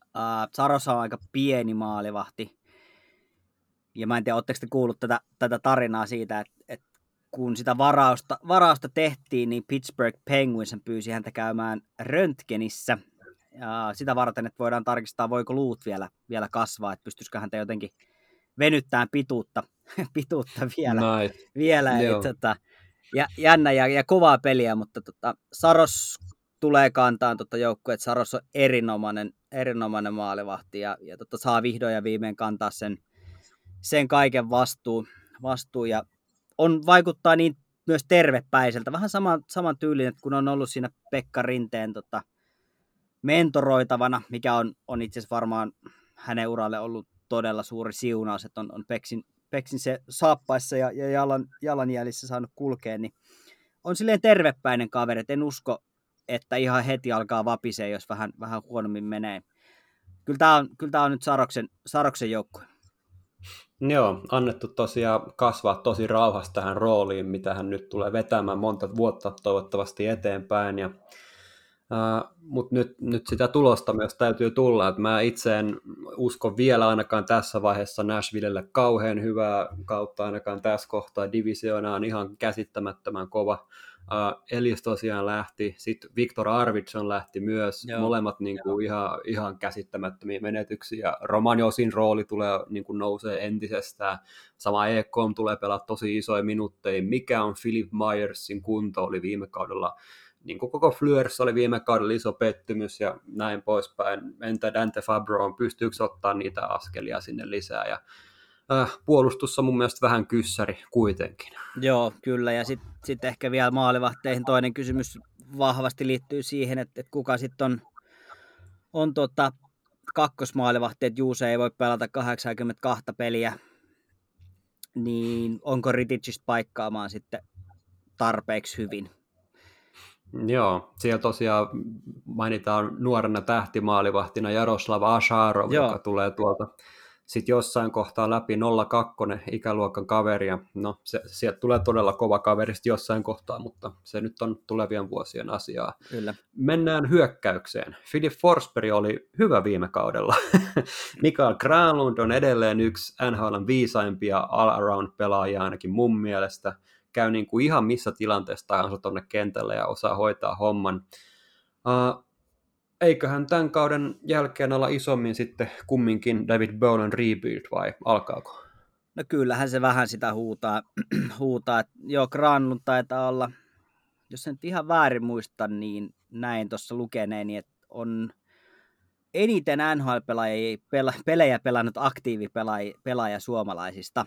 Uh, Sarosa on aika pieni maalivahti. Ja mä en tiedä, oletteko te kuullut tätä, tätä tarinaa siitä, että, että kun sitä varausta, varausta tehtiin, niin Pittsburgh Penguins pyysi häntä käymään röntgenissä. Ja sitä varten, että voidaan tarkistaa, voiko luut vielä, vielä kasvaa, että pystyisikö häntä jotenkin venyttämään pituutta, pituutta vielä. Nice. vielä. Eli, tota, ja, jännä ja, ja kovaa peliä, mutta tota, Saros tulee kantaa tota joukkueen, että Saros on erinomainen, erinomainen maalivahti ja, ja tota, saa vihdoin ja viimein kantaa sen, sen kaiken vastuun, vastuu ja on, vaikuttaa niin myös tervepäiseltä, vähän sama, saman tyylin, että kun on ollut siinä Pekka Rinteen tota, mentoroitavana, mikä on, on itse asiassa varmaan hänen uralle ollut todella suuri siunaus, että on, on Peksin, Peksin se saappaissa ja, ja jalan, jalanjäljissä saanut kulkea, niin on silleen tervepäinen kaveri, että en usko, että ihan heti alkaa vapisee, jos vähän, vähän huonommin menee. Kyllä tämä on, kyllä tämä on nyt Saroksen, Saroksen joukkue. Joo, annettu tosiaan kasvaa tosi rauhassa tähän rooliin, mitä hän nyt tulee vetämään monta vuotta toivottavasti eteenpäin. Ja Mutta nyt, nyt sitä tulosta myös täytyy tulla, että mä itse en usko vielä ainakaan tässä vaiheessa Nashvillelle kauhean hyvää kautta ainakaan tässä kohtaa. Divisiona on ihan käsittämättömän kova. Uh, Elis tosiaan lähti, sitten Viktor Arvidsson lähti myös, Joo. molemmat niin kuin, ihan, ihan käsittämättömiä menetyksiä. Romaniosin rooli tulee niin kuin, nousee entisestään, sama EKM tulee pelaa tosi isoja minuutteja. Mikä on Philip Myersin kunto oli viime kaudella niin kuin koko Flyers oli viime kaudella iso pettymys ja näin poispäin. Entä Dante Fabro, pystyykö ottaa niitä askelia sinne lisää ja äh, puolustus on mun mielestä vähän kyssäri kuitenkin. Joo, kyllä. Ja sitten sit ehkä vielä maalivahteihin toinen kysymys vahvasti liittyy siihen, että, että kuka sitten on, on tota, kakkosmaalivahti, että Juuse ei voi pelata 82 peliä, niin onko Riticius paikkaamaan sitten tarpeeksi hyvin? Joo, siellä tosiaan mainitaan nuorena tähtimaalivahtina Jaroslav Asharov, Joo. joka tulee tuolta sitten jossain kohtaa läpi 02 ikäluokan kaveria. No, se, sieltä tulee todella kova kaveri jossain kohtaa, mutta se nyt on tulevien vuosien asiaa. Kyllä. Mennään hyökkäykseen. Philip Forsberg oli hyvä viime kaudella. Mikael Granlund on edelleen yksi NHLn viisaimpia all-around-pelaajia ainakin mun mielestä – käy niin kuin ihan missä tilanteessa tahansa tuonne kentälle ja osaa hoitaa homman. Uh, eiköhän tämän kauden jälkeen olla isommin sitten kumminkin David Bowen rebuild vai alkaako? No kyllähän se vähän sitä huutaa. huutaa. Joo, Granlund taitaa olla, jos en ihan väärin muista, niin näin tuossa lukeneeni, että on eniten NHL-pelaajia pelejä pelannut aktiivipelaaja pelaaja suomalaisista.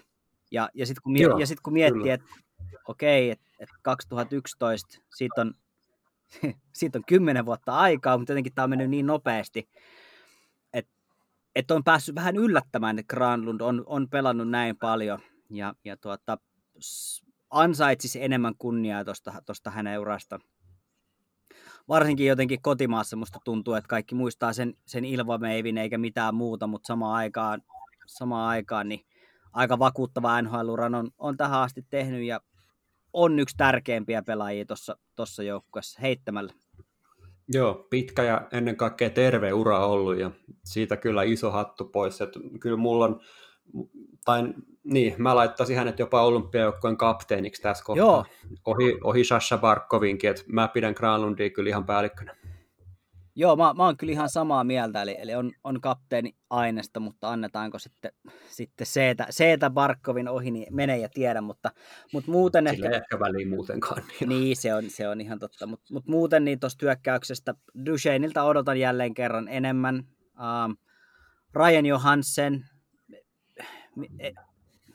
Ja, ja sitten kun, mie- sit kun miettii, että okei, että et 2011, siitä on, siitä on 10 vuotta aikaa, mutta jotenkin tämä on mennyt niin nopeasti, että et on päässyt vähän yllättämään, että Granlund on, on pelannut näin paljon ja, ja tuota, ansaitsisi enemmän kunniaa tuosta hänen urasta. Varsinkin jotenkin kotimaassa musta tuntuu, että kaikki muistaa sen, sen Ilvameivin eikä mitään muuta, mutta samaan aikaan, samaan aikaan niin aika vakuuttava nhl on, on tähän asti tehnyt ja on yksi tärkeimpiä pelaajia tuossa joukkueessa heittämällä. Joo, pitkä ja ennen kaikkea terve ura ollut ja siitä kyllä iso hattu pois. Että kyllä mulla on, tai niin, mä laittaisin hänet jopa olympiajoukkojen kapteeniksi tässä kohtaa. Joo. Ohi, ohi Sasha Barkovinkin, että mä pidän Granlundia kyllä ihan päällikkönä. Joo, mä, mä oon kyllä ihan samaa mieltä, eli, eli on, on kapteeni aineesta, mutta annetaanko sitten, sitten Seetä, Seetä Barkovin ohi, niin menee ja tiedä, mutta, mutta muuten Sillä ehkä... ehkä väliin muutenkaan. Niin, niin se, on, se on ihan totta, mutta, mutta muuten niin tuosta hyökkäyksestä Duchesneilta odotan jälleen kerran enemmän. Um, Ryan Johansen, e,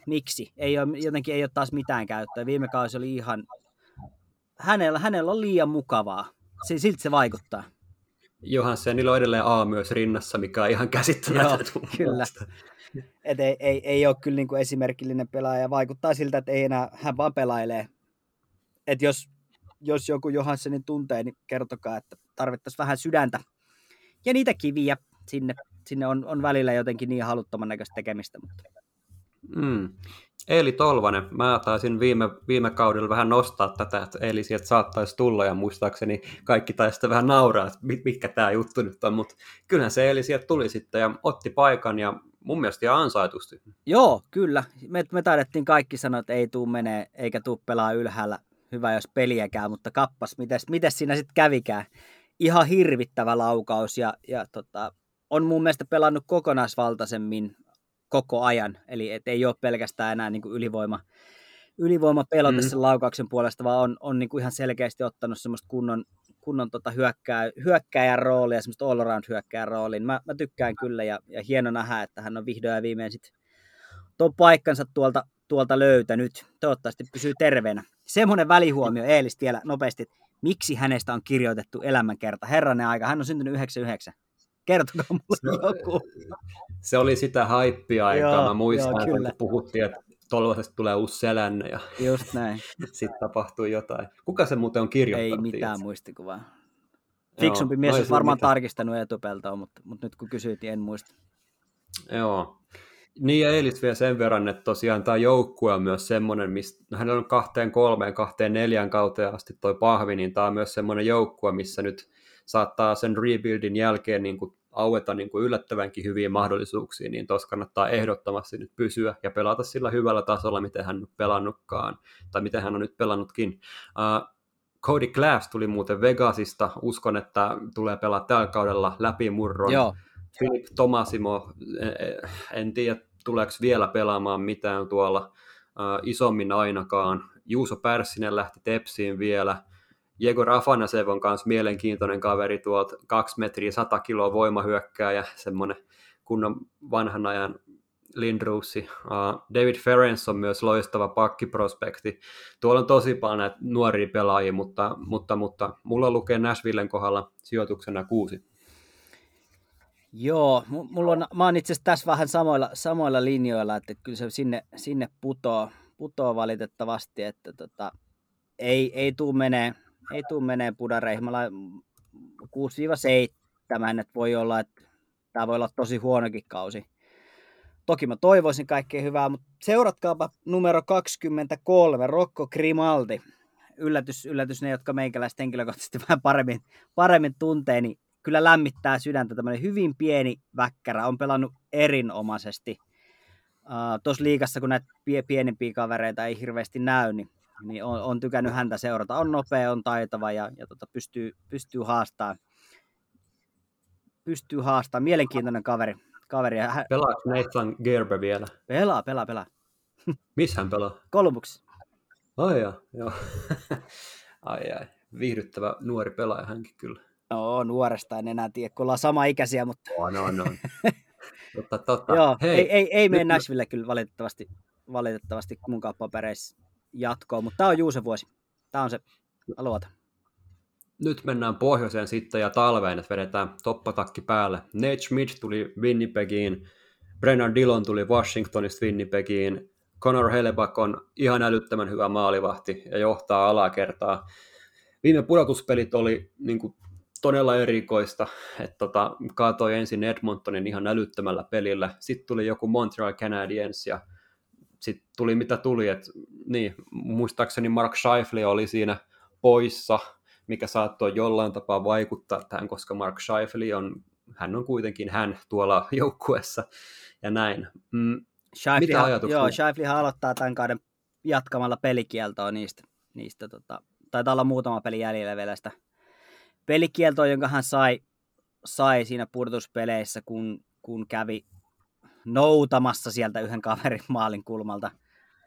miksi? Ei ole, jotenkin ei ole taas mitään käyttöä. Viime kausi oli ihan, hänellä, hänellä on liian mukavaa. Siltä se vaikuttaa. Johansenilla on edelleen A myös rinnassa, mikä on ihan käsittämätöntä. kyllä. Et ei, ei, ei ole kyllä niin kuin esimerkillinen pelaaja. Vaikuttaa siltä, että ei enää, hän vaan pelailee. Et jos, jos joku Johanssenin tuntee, niin kertokaa, että tarvittaisiin vähän sydäntä. Ja niitä kiviä sinne, sinne on, on välillä jotenkin niin haluttoman näköistä tekemistä. Mutta... Mm. Eli Tolvanen, mä taisin viime, viime kaudella vähän nostaa tätä, että Eli sieltä saattaisi tulla ja muistaakseni kaikki taisi vähän nauraa, että mitkä tämä juttu nyt on, mutta kyllähän se Eli sieltä tuli sitten ja otti paikan ja mun mielestä ihan ansaitusti. Joo, kyllä. Me, me taidettiin kaikki sanoa, että ei tuu menee eikä tuu pelaa ylhäällä. Hyvä, jos peliäkään, mutta kappas, mites, mites siinä sitten kävikään? Ihan hirvittävä laukaus ja, ja tota, on mun mielestä pelannut kokonaisvaltaisemmin koko ajan. Eli et ei ole pelkästään enää niin kuin ylivoima, ylivoima pelote mm. sen laukauksen puolesta, vaan on, on niin kuin ihan selkeästi ottanut semmoista kunnon, kunnon tota hyökkää, hyökkääjän roolia, semmoista all-around hyökkääjän rooliin. Mä, mä tykkään kyllä ja, ja hieno nähdä, että hän on vihdoin ja viimein sitten tuon paikkansa tuolta, tuolta löytänyt. Toivottavasti pysyy terveenä. Semmoinen välihuomio Eelistä vielä nopeasti, miksi hänestä on kirjoitettu elämänkerta. Herranen aika, hän on syntynyt 99. Kertokaa mulle se, joku. Se oli sitä haippia-aikaa. Joo, Mä muistan, joo, kun puhuttiin, että Tolvasesta tulee uusi selänne ja Just näin. sitten tapahtui jotain. Kuka se muuten on kirjoittanut? Ei mitään muistikuvaa. Fiksumpi Joo, mies no olisi varmaan mitään. tarkistanut etupeltoa, mutta, mutta nyt kun kysyit, niin en muista. Joo. Niin ja Eilis vielä sen verran, että tosiaan tämä joukkue on myös semmoinen, mistä no hänellä on kahteen kolmeen, kahteen neljään kauteen asti toi pahvi, niin tämä on myös semmoinen joukkue, missä nyt saattaa sen rebuildin jälkeen niin kuin aueta niin kuin yllättävänkin hyviä mahdollisuuksia, niin tuossa kannattaa ehdottomasti nyt pysyä ja pelata sillä hyvällä tasolla, miten hän on pelannutkaan, tai miten hän on nyt pelannutkin. Uh, Cody Glass tuli muuten Vegasista, uskon, että tulee pelaa tällä kaudella läpimurron. Joo. Philip Tomasimo, e, e, en tiedä tuleeko vielä pelaamaan mitään tuolla uh, isommin ainakaan. Juuso Pärssinen lähti Tepsiin vielä. Jegor Afanasev on myös mielenkiintoinen kaveri tuolta 2 metriä 100 kiloa voimahyökkääjä, semmoinen kunnon vanhan ajan Lindruussi. Uh, David Ferenc on myös loistava pakkiprospekti. Tuolla on tosi paljon näitä nuoria pelaajia, mutta, mutta, mutta mulla lukee Nashvillen kohdalla sijoituksena kuusi. Joo, mulla on, mä oon itse asiassa tässä vähän samoilla, samoilla linjoilla, että kyllä se sinne, sinne putoo, putoo valitettavasti, että tota, ei, ei tuu menee, ei tuu menee pudareihin. Mä 6-7, että voi olla, että tämä voi olla tosi huonokin kausi. Toki mä toivoisin kaikkea hyvää, mutta seuratkaapa numero 23, Rocco Grimaldi. Yllätys, yllätys ne, jotka meikäläiset henkilökohtaisesti vähän paremmin, paremmin tuntee, niin kyllä lämmittää sydäntä. Tämmöinen hyvin pieni väkkärä, on pelannut erinomaisesti. Uh, Tuossa liikassa, kun näitä pienempiä kavereita ei hirveästi näy, niin niin on, on tykännyt häntä seurata. On nopea, on taitava ja, ja tota, pystyy, pystyy haastamaan. Pystyy haastamaan. Mielenkiintoinen kaveri. kaveri. Pelaako Nathan Gerber vielä? Pelaa, pelaa, pelaa. Missä hän pelaa? Kolmuks. Ai ja, joo. ai ai. Viihdyttävä nuori pelaaja hänkin kyllä. No, nuoresta en enää tiedä, kun ollaan sama ikäisiä, mutta... Oh, no, no. totta, totta. Joo, Hei, ei, ei, ei mene Nashville kyllä valitettavasti, valitettavasti mun papereissa. Jatkoon, mutta tämä on Juusen vuosi. Tämä on se, aloita. Nyt mennään pohjoiseen sitten ja talveen, että vedetään toppatakki päälle. Nate Schmidt tuli Winnipegiin, Brennan Dillon tuli Washingtonista Winnipegiin, Conor Hellebuck on ihan älyttömän hyvä maalivahti ja johtaa alakertaa. Viime pudotuspelit oli niin kuin, todella erikoista, että tota, kaatoi ensin Edmontonin ihan älyttömällä pelillä, sitten tuli joku Montreal Canadiens ja sitten tuli mitä tuli, että niin, muistaakseni Mark Scheifele oli siinä poissa, mikä saattoi jollain tapaa vaikuttaa tähän, koska Mark Scheifele on, hän on kuitenkin hän tuolla joukkuessa ja näin. Mm, mitä ajatuksia? Joo, Scheifele aloittaa tämän kauden jatkamalla pelikieltoa niistä, niistä tota, taitaa olla muutama peli jäljellä vielä sitä pelikieltoa, jonka hän sai, sai siinä pudotuspeleissä, kun, kun kävi noutamassa sieltä yhden kaverin maalin kulmalta.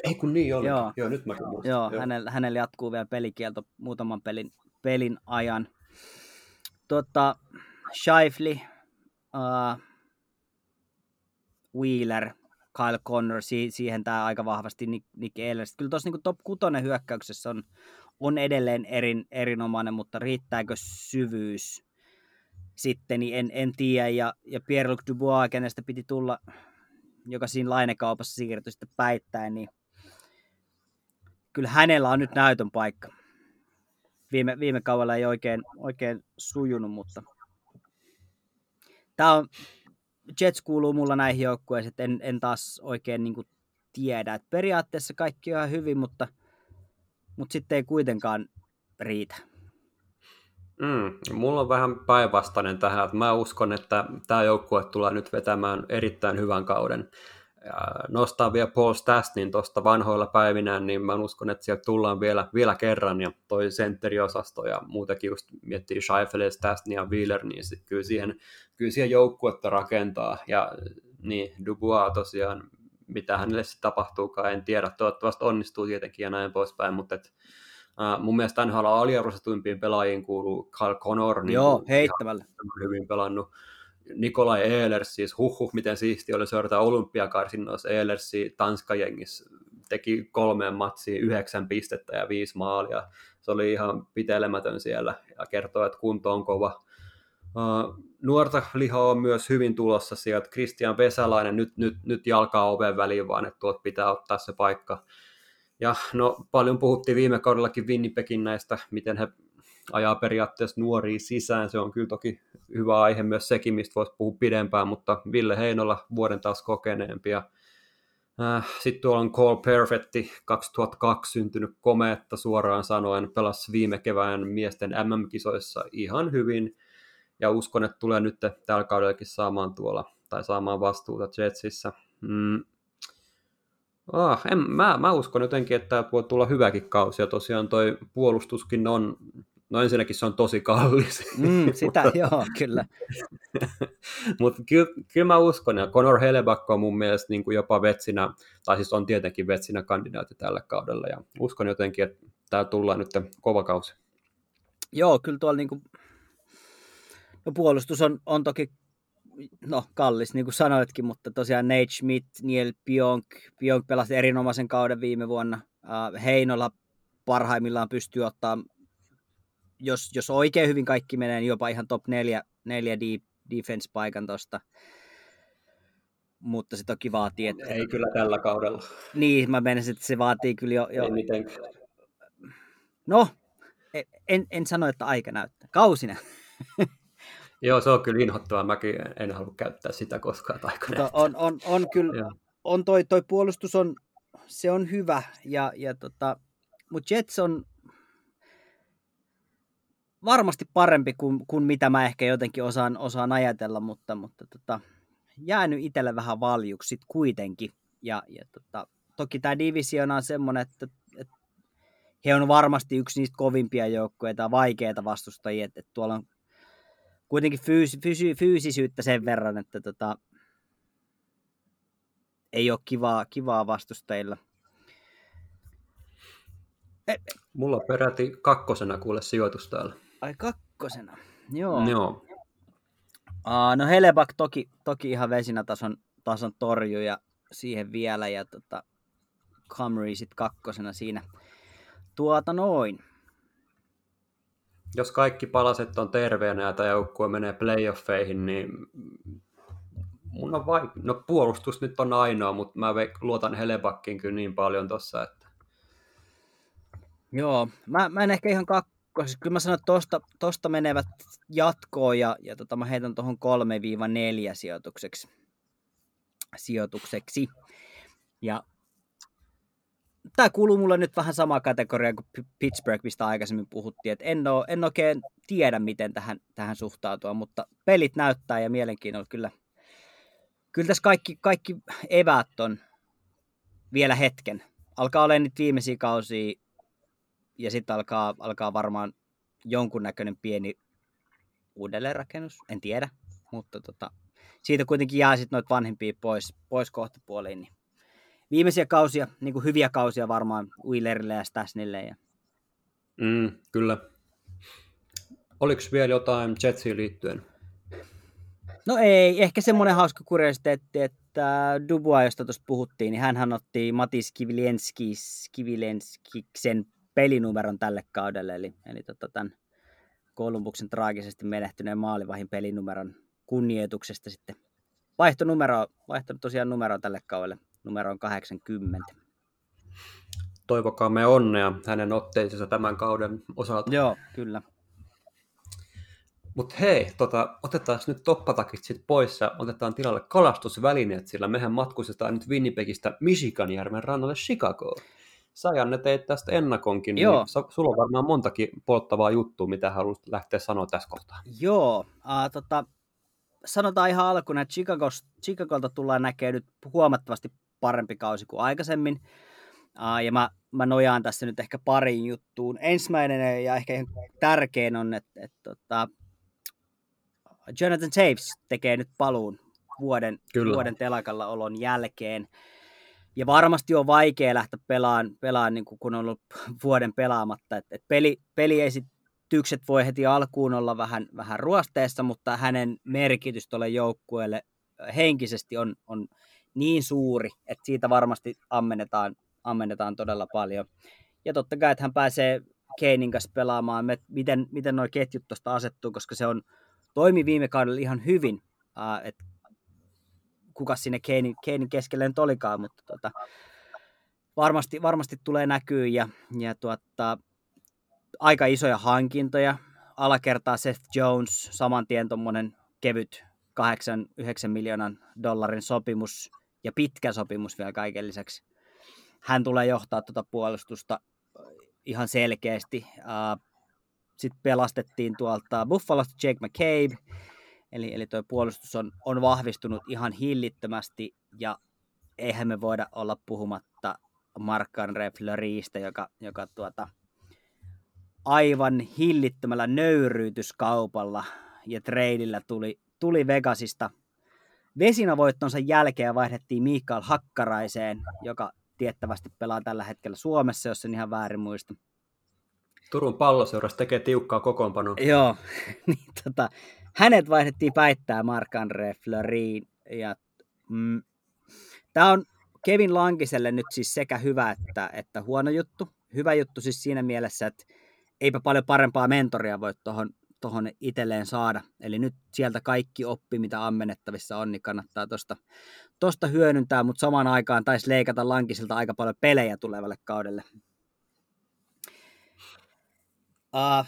Ei kun niin oli. Joo, Joo nyt mä Joo, Joo. Hänellä, hänellä jatkuu vielä pelikielto muutaman pelin, pelin ajan. Tota, Shifley, uh, Wheeler, Kyle Connor, si- siihen tämä aika vahvasti Nick, Nick Ehlers. Kyllä tuossa niin top 6 hyökkäyksessä on, on edelleen erin, erinomainen, mutta riittääkö syvyys sitten, niin en, en tiedä. Ja, ja Pierre-Luc Dubois, kenestä piti tulla, joka siinä lainekaupassa siirtyi sitten päittäin, niin kyllä hänellä on nyt näytön paikka. Viime, viime kaudella ei oikein, oikein sujunut, mutta tämä on, Jets kuuluu mulla näihin joukkueisiin, että en, en taas oikein niin tiedä. Et periaatteessa kaikki on ihan hyvin, mutta, mutta sitten ei kuitenkaan riitä. Mm, mulla on vähän päinvastainen tähän, että mä uskon, että tämä joukkue tulee nyt vetämään erittäin hyvän kauden. Nostaa vielä Paul Stasnin tuosta vanhoilla päivinä, niin mä uskon, että sieltä tullaan vielä, vielä kerran, ja toi sentteriosasto ja muutenkin just miettii Scheifele, Stasni ja Wheeler, niin sit kyllä siihen, kyllä siihen joukkuetta rakentaa, ja niin Dubois tosiaan, mitä hänelle sitten tapahtuukaan, en tiedä, toivottavasti onnistuu tietenkin ja näin poispäin, mutta et, Uh, mun mielestä NHL aliarvostetuimpiin pelaajiin kuuluu Kyle Connor. Niin Joo, heittämällä. Hyvin pelannut. Nikolai Ehlers, siis huhhuh, miten siisti oli seurata olympiakarsinnoissa. Ehlersi Tanska-jengissä teki kolmeen matsiin yhdeksän pistettä ja viisi maalia. Se oli ihan pitelemätön siellä ja kertoo, että kunto on kova. Uh, nuorta lihaa on myös hyvin tulossa sieltä. Christian Vesälainen nyt, nyt, nyt jalkaa oven väliin, vaan että tuot pitää ottaa se paikka. Ja no, paljon puhuttiin viime kaudellakin Winnipegin näistä, miten he ajaa periaatteessa nuoria sisään. Se on kyllä toki hyvä aihe myös sekin, mistä voisi puhua pidempään, mutta Ville Heinola vuoden taas kokeneempi. Äh, sitten tuolla on Cole Perfetti, 2002 syntynyt komeetta suoraan sanoen, pelasi viime kevään miesten MM-kisoissa ihan hyvin, ja uskon, että tulee nyt tällä kaudellakin saamaan tuolla, tai saamaan vastuuta Jetsissä. Mm. Ah, en, mä, mä uskon jotenkin, että voi tulla hyväkin kausi, ja tosiaan toi puolustuskin on No ensinnäkin se on tosi kallis. Mm, sitä joo, kyllä. Mutta kyllä, kyllä mä uskon, ja Conor Hellebuck on mun mielestä niin kuin jopa vetsinä, tai siis on tietenkin vetsinä kandidaatti tällä kaudella, ja uskon jotenkin, että tämä tullaan nyt kova kausi. Joo, kyllä tuolla niin kuin, no puolustus on, on toki no, kallis, niin kuin sanoitkin, mutta tosiaan Nate Schmidt, Niel Pionk, Pionk pelasi erinomaisen kauden viime vuonna. Heinola parhaimmillaan pystyy ottaa jos, jos oikein hyvin kaikki menee, niin jopa ihan top 4, 4 defense-paikan tuosta. Mutta se toki vaatii, että... Ei kyllä tällä kaudella. Niin, mä menisin, että se vaatii kyllä jo... jo... Ei mitenkään. No, e, en, en sano, että aika näyttää. Kausina. Joo, se on kyllä inhottavaa. Mäkin en halua käyttää sitä koskaan aika on, on, on kyllä, on toi, toi puolustus on, se on hyvä, ja, ja tota, mutta Jets on, varmasti parempi kuin, kuin mitä mä ehkä jotenkin osaan, osaan ajatella, mutta, mutta tota, jäänyt itselle vähän valjuksi sit kuitenkin. Ja, ja tota, toki tämä divisiona on semmoinen, että, että he on varmasti yksi niistä kovimpia joukkueita vaikeita vastustajia, että, että tuolla on kuitenkin fyysi, fyysi, fyysisyyttä sen verran, että tota, ei ole kivaa, kivaa vastustajilla. E, Mulla on peräti kakkosena kuule sijoitus täällä. Ai kakkosena, joo. Joo. Uh, no Helebak toki, toki ihan vesinä tason, tason torjuja siihen vielä. Ja tota, Montgomery sitten kakkosena siinä. Tuota noin. Jos kaikki palaset on terveenä ja tämä joukkue menee playoffeihin, niin mun on vaik- no puolustus nyt on ainoa, mutta mä luotan Helebakkiin kyllä niin paljon tossa, että... Joo, mä, mä en ehkä ihan kakkosessa, kyllä mä sanon, että tosta, tosta menevät jatkoon ja, ja tota, mä heitän tuohon 3-4 sijoitukseksi. sijoitukseksi. Ja tämä kuuluu mulle nyt vähän sama kategoria kuin Pittsburgh, mistä aikaisemmin puhuttiin, että en, ole, en oikein tiedä, miten tähän, tähän suhtautua, mutta pelit näyttää ja mielenkiinnolla kyllä kyllä tässä kaikki, kaikki eväät on vielä hetken. Alkaa olla nyt viimeisiä kausia ja sitten alkaa, alkaa varmaan jonkunnäköinen pieni uudelleenrakennus, en tiedä, mutta tota, siitä kuitenkin jää sitten noita vanhempia pois, pois kohtapuoliin. Niin viimeisiä kausia, niin kuin hyviä kausia varmaan Wheelerille ja Stasnille. Ja... Mm, kyllä. Oliko vielä jotain Jetsiin liittyen? No ei, ehkä semmoinen hauska kuriositeetti, että Dubois, josta tuossa puhuttiin, niin hän otti Matis Kivilenskis, Kivilenskiksen pelinumeron tälle kaudelle, eli, eli tota, tämän Kolumbuksen traagisesti menehtyneen maalivahin pelinumeron kunnioituksesta sitten vaihto numero, vaihtanut tosiaan numero tälle kaudelle, numero on 80. Toivokaamme onnea hänen otteisensa tämän kauden osalta. Joo, kyllä. Mutta hei, tota, otetaan nyt toppatakit sit pois ja otetaan tilalle kalastusvälineet, sillä mehän matkustetaan nyt Winnipegistä Michiganjärven rannalle Chicagoon. Sä Janne teit tästä ennakonkin, niin Joo. niin sulla on varmaan montakin polttavaa juttua, mitä haluat lähteä sanoa tässä kohtaa. Joo, äh, tota, sanotaan ihan alkuun, että Chicagos, Chicagolta tullaan näkemään nyt huomattavasti parempi kausi kuin aikaisemmin. Uh, ja mä, mä nojaan tässä nyt ehkä pariin juttuun. Ensimmäinen ja ehkä ihan tärkein on, että, että, tota, Jonathan Taves tekee nyt paluun vuoden, Kyllä. vuoden telakalla olon jälkeen. Ja varmasti on vaikea lähteä pelaan, pelaan niin kun on ollut vuoden pelaamatta. Et, et peli, peliesitykset voi heti alkuun olla vähän, vähän ruosteessa, mutta hänen merkitys tuolle joukkueelle henkisesti on, on niin suuri, että siitä varmasti ammennetaan, ammennetaan todella paljon. Ja totta kai, että hän pääsee Keinin kanssa pelaamaan, miten, miten nuo ketjut tuosta asettuu, koska se on, toimi viime kaudella ihan hyvin, uh, että kuka sinne Keinin, Keinin keskelle nyt olikaan, mutta tota, varmasti, varmasti tulee näkyy ja, ja tuota, aika isoja hankintoja. Alakertaa Seth Jones, saman tien tuommoinen kevyt 8-9 miljoonan dollarin sopimus ja pitkä sopimus vielä kaiken lisäksi. Hän tulee johtaa tuota puolustusta ihan selkeästi. Uh, sitten pelastettiin tuolta Buffalosta Jake McCabe, eli, eli tuo puolustus on, on vahvistunut ihan hillittömästi, ja eihän me voida olla puhumatta Mark-Andre Fleuristä, joka, joka tuota, aivan hillittömällä nöyryytyskaupalla ja treidillä tuli, tuli Vegasista vesinavoittonsa jälkeen vaihdettiin Mikael Hakkaraiseen, joka tiettävästi pelaa tällä hetkellä Suomessa, jos en ihan väärin muista. Turun palloseurassa tekee tiukkaa kokoonpanoa. Joo, niin tota, hänet vaihdettiin väittää Marc-André Fleuriin. Ja, mm, Tämä on Kevin Lankiselle nyt siis sekä hyvä että, että huono juttu. Hyvä juttu siis siinä mielessä, että eipä paljon parempaa mentoria voi tuohon tohon itselleen saada. Eli nyt sieltä kaikki oppi, mitä ammennettavissa on, niin kannattaa tuosta tosta hyödyntää, mutta samaan aikaan taisi leikata Lankisilta aika paljon pelejä tulevalle kaudelle. Uh,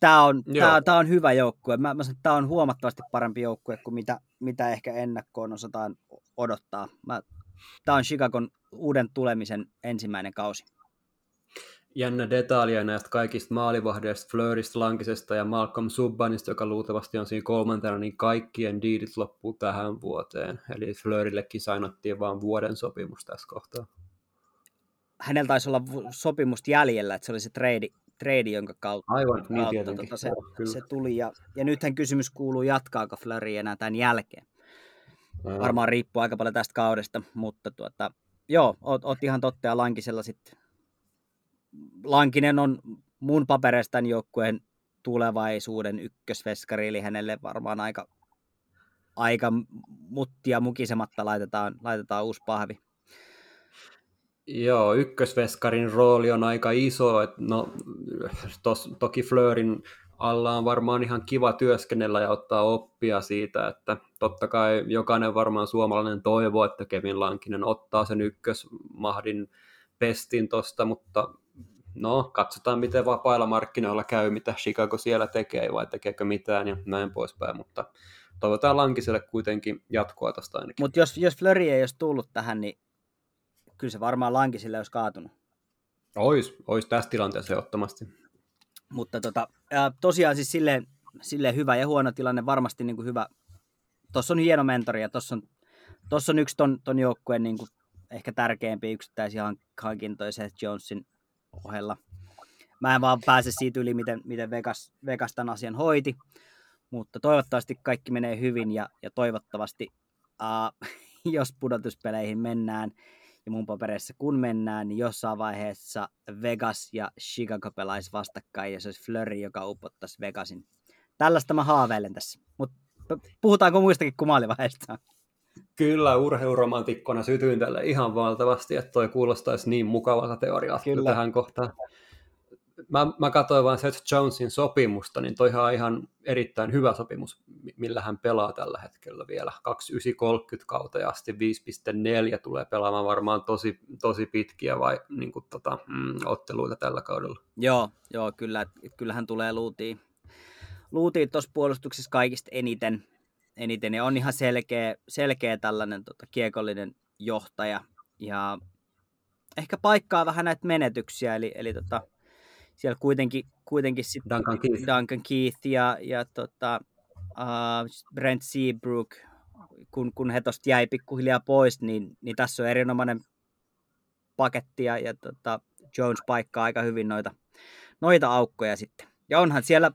tämä on, tää, tää on hyvä joukkue. Mä, mä sanon, että tämä on huomattavasti parempi joukkue kuin mitä, mitä ehkä ennakkoon osataan odottaa. Tämä on Chicagon uuden tulemisen ensimmäinen kausi. Jännä detailia näistä kaikista maalivahdeista, Fleurista, Lankisesta ja Malcolm Subbanista, joka luultavasti on siinä kolmantena, niin kaikkien diilit loppuu tähän vuoteen. Eli Fleurillekin sainattiin vain vuoden sopimus tässä kohtaa hänellä taisi olla sopimusta jäljellä, että se oli se trade, trade jonka kautta, Aivan, niin kautta tota, se, se, tuli. Ja, ja nythän kysymys kuuluu, jatkaako Flurry enää tämän jälkeen. Ää. Varmaan riippuu aika paljon tästä kaudesta, mutta tuota, joo, oot, oot ihan totta ja Lankisella sitten. Lankinen on mun papereista tämän joukkueen tulevaisuuden ykkösveskari, eli hänelle varmaan aika, aika muttia mukisematta laitetaan, laitetaan uusi pahvi. Joo, ykkösveskarin rooli on aika iso. Et no, tos, toki Fleurin alla on varmaan ihan kiva työskennellä ja ottaa oppia siitä, että totta kai jokainen varmaan suomalainen toivoo, että Kevin Lankinen ottaa sen ykkösmahdin pestin tosta, mutta no, katsotaan miten vapailla markkinoilla käy, mitä Chicago siellä tekee vai tekeekö mitään ja näin poispäin, mutta toivotaan Lankiselle kuitenkin jatkoa tästä ainakin. Mutta jos, jos Flöri ei olisi tullut tähän, niin kyllä se varmaan Lankiselle olisi kaatunut. Ois, ois tässä tilanteessa ehdottomasti. Mutta tota, tosiaan siis silleen, silleen hyvä ja huono tilanne, varmasti niin kuin hyvä. Tuossa on hieno mentori ja tuossa on, tossa on yksi ton, ton joukkueen niin kuin ehkä tärkeimpiä yksittäisiä hankintoja Seth Jonesin ohella. Mä en vaan pääse siitä yli, miten, miten Vegas, Vegas tämän asian hoiti, mutta toivottavasti kaikki menee hyvin ja, ja toivottavasti, uh, jos pudotuspeleihin mennään, ja mun papereissa kun mennään, niin jossain vaiheessa Vegas ja Chicago pelaisi vastakkain ja se olisi Flurry, joka upottaisi Vegasin. Tällaista mä haaveilen tässä. Mutta puhutaanko muistakin kuin maalivaiheesta? Kyllä, urheiluromantikkona sytyin tälle ihan valtavasti, että toi kuulostaisi niin mukavalta teorialta Kyllä. tähän kohtaan mä, mä katsoin vain Seth Jonesin sopimusta, niin toihan on ihan erittäin hyvä sopimus, millä hän pelaa tällä hetkellä vielä. 2930 kautta ja asti 5.4 tulee pelaamaan varmaan tosi, tosi pitkiä vai niin kuin, tota, mm, otteluita tällä kaudella. Joo, joo kyllä, kyllähän tulee luutiin, luutiin tuossa puolustuksessa kaikista eniten, eniten ja on ihan selkeä, selkeä tällainen tota, kiekollinen johtaja ja ehkä paikkaa vähän näitä menetyksiä, eli, eli tota, siellä kuitenkin, kuitenkin sit Duncan Keith, Duncan Keith ja, ja tota, uh, Brent Seabrook, kun, kun he tuosta jäi pikkuhiljaa pois, niin, niin tässä on erinomainen paketti ja, ja tota, Jones paikkaa aika hyvin noita, noita aukkoja sitten. Ja onhan siellä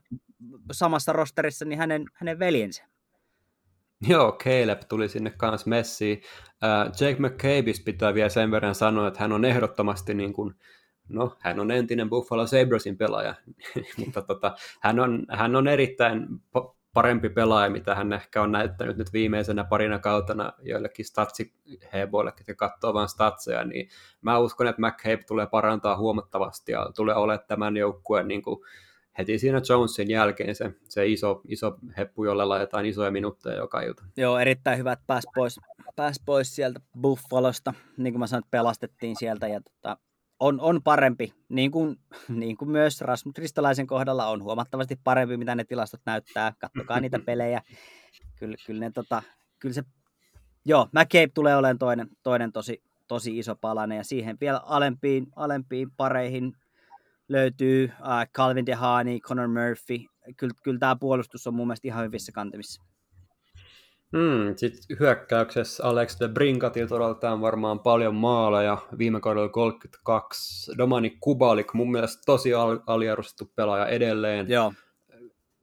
samassa rosterissa niin hänen, hänen veljensä. Joo, Caleb tuli sinne kanssa messiin. Uh, Jake McCabe's pitää vielä sen verran sanoa, että hän on ehdottomasti niin kuin, no, hän on entinen Buffalo Sabresin pelaaja, mutta tota, hän, on, hän on erittäin parempi pelaaja, mitä hän ehkä on näyttänyt nyt viimeisenä parina kautena joillekin statsiheboille, jotka katsoo vain statseja, niin mä uskon, että McCabe tulee parantaa huomattavasti ja tulee olemaan tämän joukkueen niin kuin heti siinä Jonesin jälkeen se, se iso, iso heppu, jolle laitetaan isoja minuutteja joka ilta. Joo, erittäin hyvät pääs pois, pääs pois sieltä Buffalosta, niin kuin mä sanoin, pelastettiin sieltä ja tota, on, on parempi, niin kuin, niin kuin myös Rasmus Kristolaisen kohdalla on huomattavasti parempi, mitä ne tilastot näyttää. Kattokaa niitä pelejä. Kyllä, kyllä, ne, tota, kyllä se, joo, McCabe tulee olemaan toinen, toinen tosi, tosi iso palanen ja siihen vielä alempiin, alempiin pareihin löytyy uh, Calvin DeHaani, Connor Murphy. Kyllä, kyllä tämä puolustus on mun mielestä ihan hyvissä kantimissa. Hmm, Sitten hyökkäyksessä Alex de Brinkatil todeltaan varmaan paljon maaleja, viime kaudella 32. Domani Kubalik, mun mielestä tosi al- aliarvostettu pelaaja edelleen. Joo.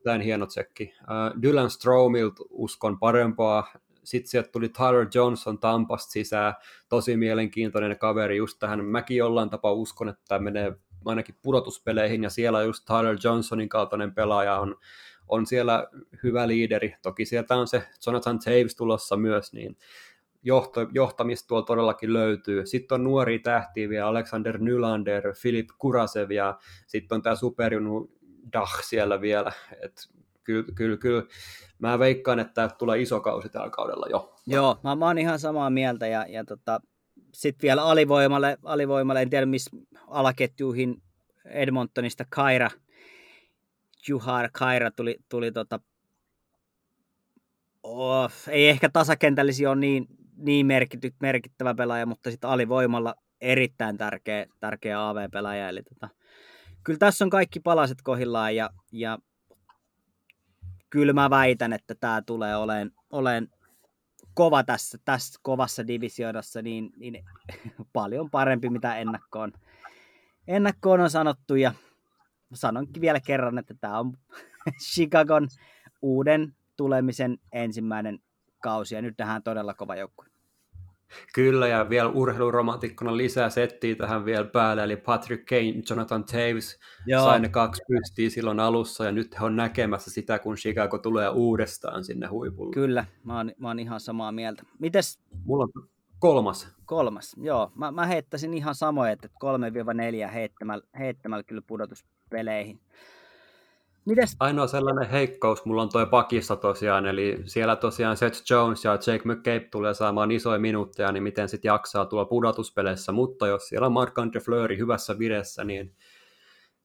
Tän hieno tsekki. Uh, Dylan Stromilt uskon parempaa. Sitten sieltä tuli Tyler Johnson Tampasta sisään. Tosi mielenkiintoinen kaveri. Just tähän mäkin jollain tapaa uskon, että tämä menee ainakin pudotuspeleihin. Ja siellä just Tyler Johnsonin kaltainen pelaaja on on siellä hyvä liideri. Toki sieltä on se Jonathan Taves tulossa myös, niin johto, johtamista tuolla todellakin löytyy. Sitten on nuori tähtiä vielä Alexander Nylander, Filip Kurasev ja sitten on tämä superjunu Dach siellä vielä. Et kyllä, kyllä, kyllä. Mä veikkaan, että tulee iso kausi tällä kaudella jo. Joo, mä, mä oon ihan samaa mieltä ja, ja tota, sitten vielä alivoimalle, alivoimalle, en tiedä missä alaketjuihin Edmontonista Kaira – Juhar Kaira tuli, tuli tota, oh, ei ehkä tasakentällisi ole niin, niin merkity, merkittävä pelaaja, mutta sitten alivoimalla erittäin tärkeä, tärkeä AV-pelaaja. Eli tota, kyllä tässä on kaikki palaset kohillaan ja, ja kyllä mä väitän, että tämä tulee olemaan, olemaan kova tässä, tässä kovassa divisioidassa niin, niin paljon parempi mitä ennakkoon, ennakkoon on sanottu ja sanonkin vielä kerran, että tämä on Chicagon uuden tulemisen ensimmäinen kausi, ja nyt nähdään todella kova joukkue. Kyllä, ja vielä urheiluromantikkona lisää settiä tähän vielä päälle, eli Patrick Kane, Jonathan Taves Joo. sai ne kaksi pystiä silloin alussa, ja nyt he on näkemässä sitä, kun Chicago tulee uudestaan sinne huipulle. Kyllä, mä oon, mä oon ihan samaa mieltä. Mites? Mulla on kolmas. Kolmas, joo. Mä, mä heittäisin ihan samoin, että 3-4 heittämällä, heittämällä kyllä pudotuspeleihin. Mites? Ainoa sellainen heikkous mulla on toi pakissa tosiaan, eli siellä tosiaan Seth Jones ja Jake McCabe tulee saamaan isoja minuutteja, niin miten sitten jaksaa tuolla pudotuspeleissä, mutta jos siellä on Marc-Andre Fleury hyvässä videssä, niin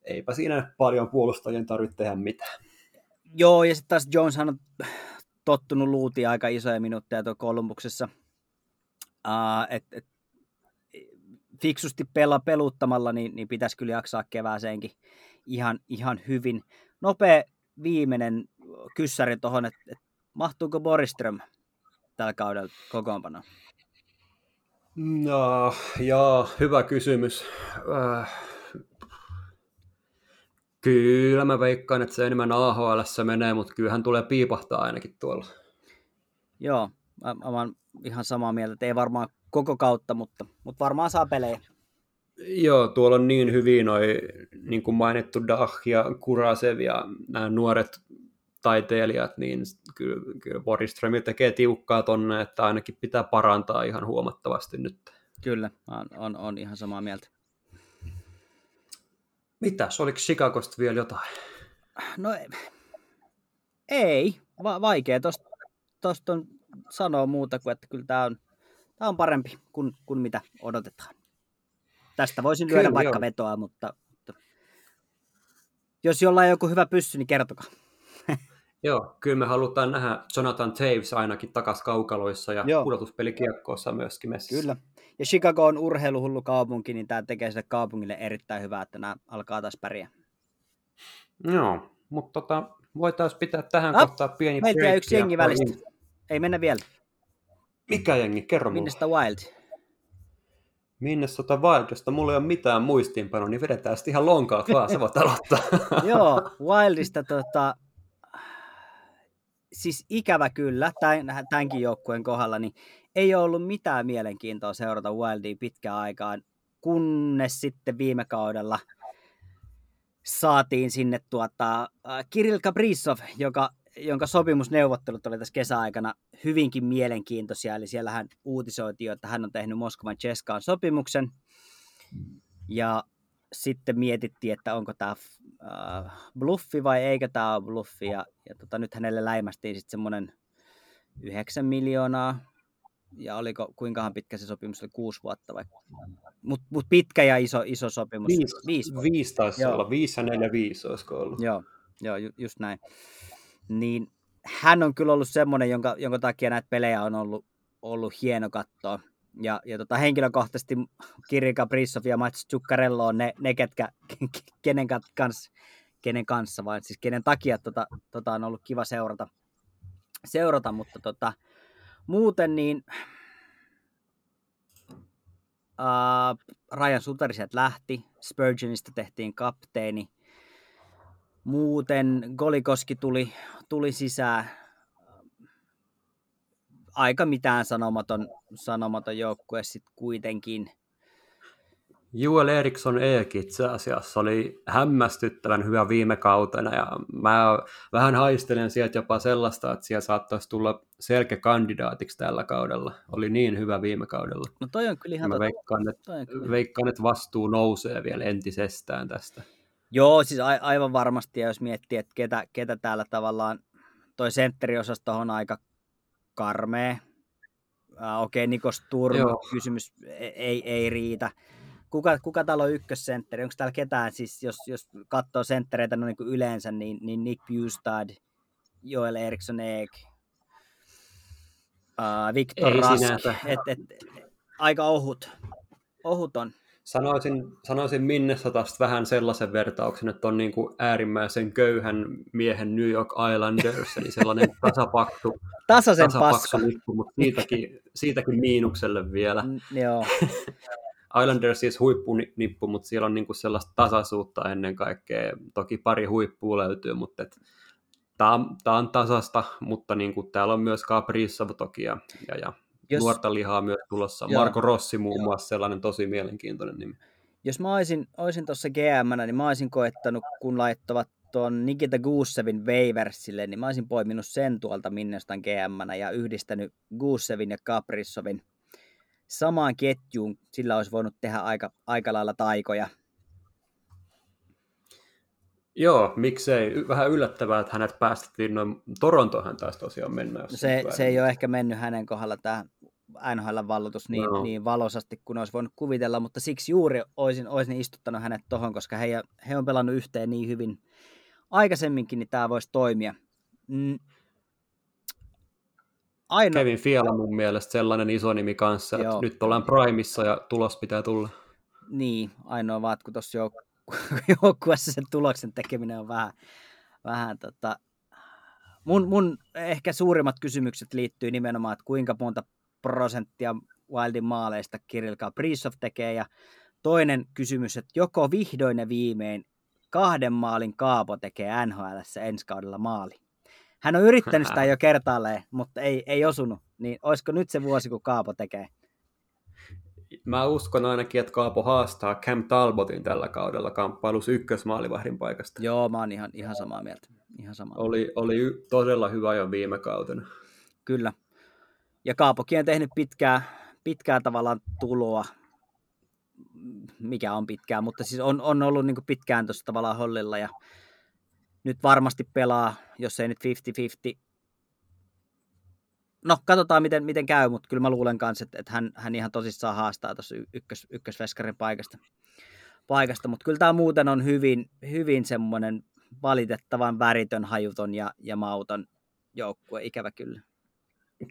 eipä siinä paljon puolustajien tarvitse tehdä mitään. Joo, ja sitten taas Jones on tottunut luuti aika isoja minuutteja tuolla Kolumbuksessa. Uh, et, et, fiksusti pela peluttamalla, niin, niin pitäisi kyllä jaksaa kevääseenkin ihan, ihan hyvin. Nopea viimeinen kyssäri tuohon, että et, mahtuuko Boriström tällä kaudella kokoonpanoon? No, joo, hyvä kysymys. Äh, Kyllä mä veikkaan, että se enemmän AHL menee, mutta kyllähän tulee piipahtaa ainakin tuolla. Joo, mä, mä ihan samaa mieltä, että ei varmaan koko kautta, mutta, mutta varmaan saa pelejä. Joo, tuolla on niin hyvin noi, niin kuin mainittu Dah ja Kurasev ja nämä nuoret taiteilijat, niin kyllä, kyllä Boris Ström tekee tiukkaa tonne, että ainakin pitää parantaa ihan huomattavasti nyt. Kyllä, on, on, on ihan samaa mieltä. Mitäs, oliko Chicagosta vielä jotain? No ei, Va- vaikea tosta, tosta on sanoa muuta kuin, että kyllä tämä on, tää on parempi kuin, kuin mitä odotetaan. Tästä voisin lyödä kyllä, vaikka joo. vetoa, mutta, mutta jos jollain joku hyvä pyssy, niin kertokaa. Joo, kyllä me halutaan nähdä Jonathan Taves ainakin takas kaukaloissa ja Joo. pudotuspelikiekkoissa myöskin messissä. Kyllä. Ja Chicago on urheiluhullu kaupunki, niin tämä tekee sille kaupungille erittäin hyvää, että nämä alkaa taas pärjää. Joo, mutta tota, voitaisiin pitää tähän ah, kohtaan pieni Meiltä jää yksi jengi välistä. Ei mennä vielä. Mikä jengi? Kerro mulle. Minnestä Wild? Minnesota Wild, josta mulla ei ole mitään muistiinpanoa, niin vedetään sitten ihan lonkaat vaan, sä voit aloittaa. Joo, Wildista tota, siis ikävä kyllä, tämän, tämänkin joukkueen kohdalla, niin ei ole ollut mitään mielenkiintoa seurata Wildia pitkään aikaan, kunnes sitten viime kaudella saatiin sinne tuota, äh, Kirill Kaprizov, joka, jonka sopimusneuvottelut oli tässä kesäaikana hyvinkin mielenkiintoisia, eli siellä hän uutisoitiin, että hän on tehnyt Moskovan Cheskaan sopimuksen, ja sitten mietittiin, että onko tämä äh, bluffi vai eikö tämä ole bluffi. Ja, ja tota, nyt hänelle läimästiin sitten semmoinen 9 miljoonaa. Ja oliko, kuinkahan pitkä se sopimus oli, kuusi vuotta vai? Mutta mut pitkä ja iso, iso sopimus. Viisi, viisi, viisi taisi Joo. olla, viisi ja neljä viisi olisiko ollut. Joo, Joo ju, just näin. Niin hän on kyllä ollut semmoinen, jonka, jonka takia näitä pelejä on ollut, ollut hieno katsoa. Ja, ja tota, henkilökohtaisesti Kiri Kaprizov ja Mats Zuccarello on ne, ne ketkä, kenen kanssa, kenen kanssa, vai siis kenen takia tota, tota on ollut kiva seurata, seurata mutta tota, muuten niin uh, Ryan Suteriset lähti, Spurgeonista tehtiin kapteeni, muuten Golikoski tuli, tuli sisään, aika mitään sanomaton, sanomaton joukkue sitten kuitenkin. Joel Eriksson Eek itse asiassa oli hämmästyttävän hyvä viime kautena ja mä vähän haistelen sieltä jopa sellaista, että siellä saattaisi tulla selkeä kandidaatiksi tällä kaudella. Oli niin hyvä viime kaudella. No toi on kyllä ihan mä veikkaan, että, veikkaan, että vastuu nousee vielä entisestään tästä. Joo, siis a- aivan varmasti, ja jos miettii, että ketä, ketä täällä tavallaan toi sentteriosasto on aika karmea. Uh, Okei, okay, Nikos Turm, kysymys e-, ei, ei riitä. Kuka, kuka täällä on ykkössentteri? Onko täällä ketään, siis jos, jos katsoo senttereitä no niin kuin yleensä, niin, niin Nick Bustad, Joel Eriksson Eek, uh, Victor ei Rask, et, et, aika ohut, ohut on. Sanoisin, sanoisin Minnesotasta vähän sellaisen vertauksen, että on niin kuin äärimmäisen köyhän miehen New York Islanders, eli sellainen tasapaksu, Tasaisen tasapaksu lippu, mutta siitäkin, siitäkin miinukselle vielä. Mm, joo. Islanders siis huippunippu, mutta siellä on niin kuin sellaista tasaisuutta ennen kaikkea. Toki pari huippua löytyy, mutta et, tämä on, on tasasta, mutta niin kuin, täällä on myös Kaprizov toki ja, ja, ja jos, nuorta lihaa myös tulossa. Joo, Marko Rossi muun muassa sellainen tosi mielenkiintoinen nimi. Jos mä olisin, olisin tuossa gm niin mä olisin koettanut, kun laittavat tuon Nikita Guusevin Waversille, niin mä olisin poiminut sen tuolta Minnestan gm ja yhdistänyt Guusevin ja Kaprizovin samaan ketjuun sillä olisi voinut tehdä aika, aika lailla taikoja. Joo, miksei. Vähän yllättävää, että hänet päästettiin noin Torontohan taas tosiaan mennä. Se, se ei ole ehkä mennyt hänen kohdalla tämä NHL-vallotus niin, no. niin valosasti kuin olisi voinut kuvitella, mutta siksi juuri olisin, olisin istuttanut hänet tuohon, koska he, he on pelannut yhteen niin hyvin aikaisemminkin, niin tämä voisi toimia. Mm. Aino... Kevin Fiala mun mielestä sellainen iso nimi kanssa, että Joo. nyt ollaan primissa ja tulos pitää tulla. Niin, ainoa vaan, että kun tuossa joukkueessa sen tuloksen tekeminen on vähän, vähän tota... mun, mun ehkä suurimmat kysymykset liittyy nimenomaan, että kuinka monta prosenttia Wildin maaleista Kirill Kaprizov tekee, ja toinen kysymys, että joko vihdoin ja viimein kahden maalin Kaapo tekee NHL ensi kaudella maali. Hän on yrittänyt sitä jo kertaalleen, mutta ei, ei osunut. Niin olisiko nyt se vuosi, kun Kaapo tekee? Mä uskon ainakin, että Kaapo haastaa Cam Talbotin tällä kaudella kamppailus ykkösmaalivahdin paikasta. Joo, mä oon ihan, ihan samaa mieltä. Ihan samaa oli, oli todella hyvä jo viime kautena. Kyllä. Ja Kaapokin on tehnyt pitkää, pitkää tavallaan tuloa, mikä on pitkään, mutta siis on, on ollut niin pitkään tuossa tavallaan hollilla ja nyt varmasti pelaa, jos ei nyt 50-50. No, katsotaan miten, miten käy, mutta kyllä mä luulen kanssa, että, että hän, hän ihan tosissaan haastaa tuossa ykkös, ykkösveskarin paikasta. paikasta. Mutta kyllä tämä muuten on hyvin, hyvin semmoinen valitettavan väritön, hajuton ja, ja mauton joukkue, ikävä kyllä.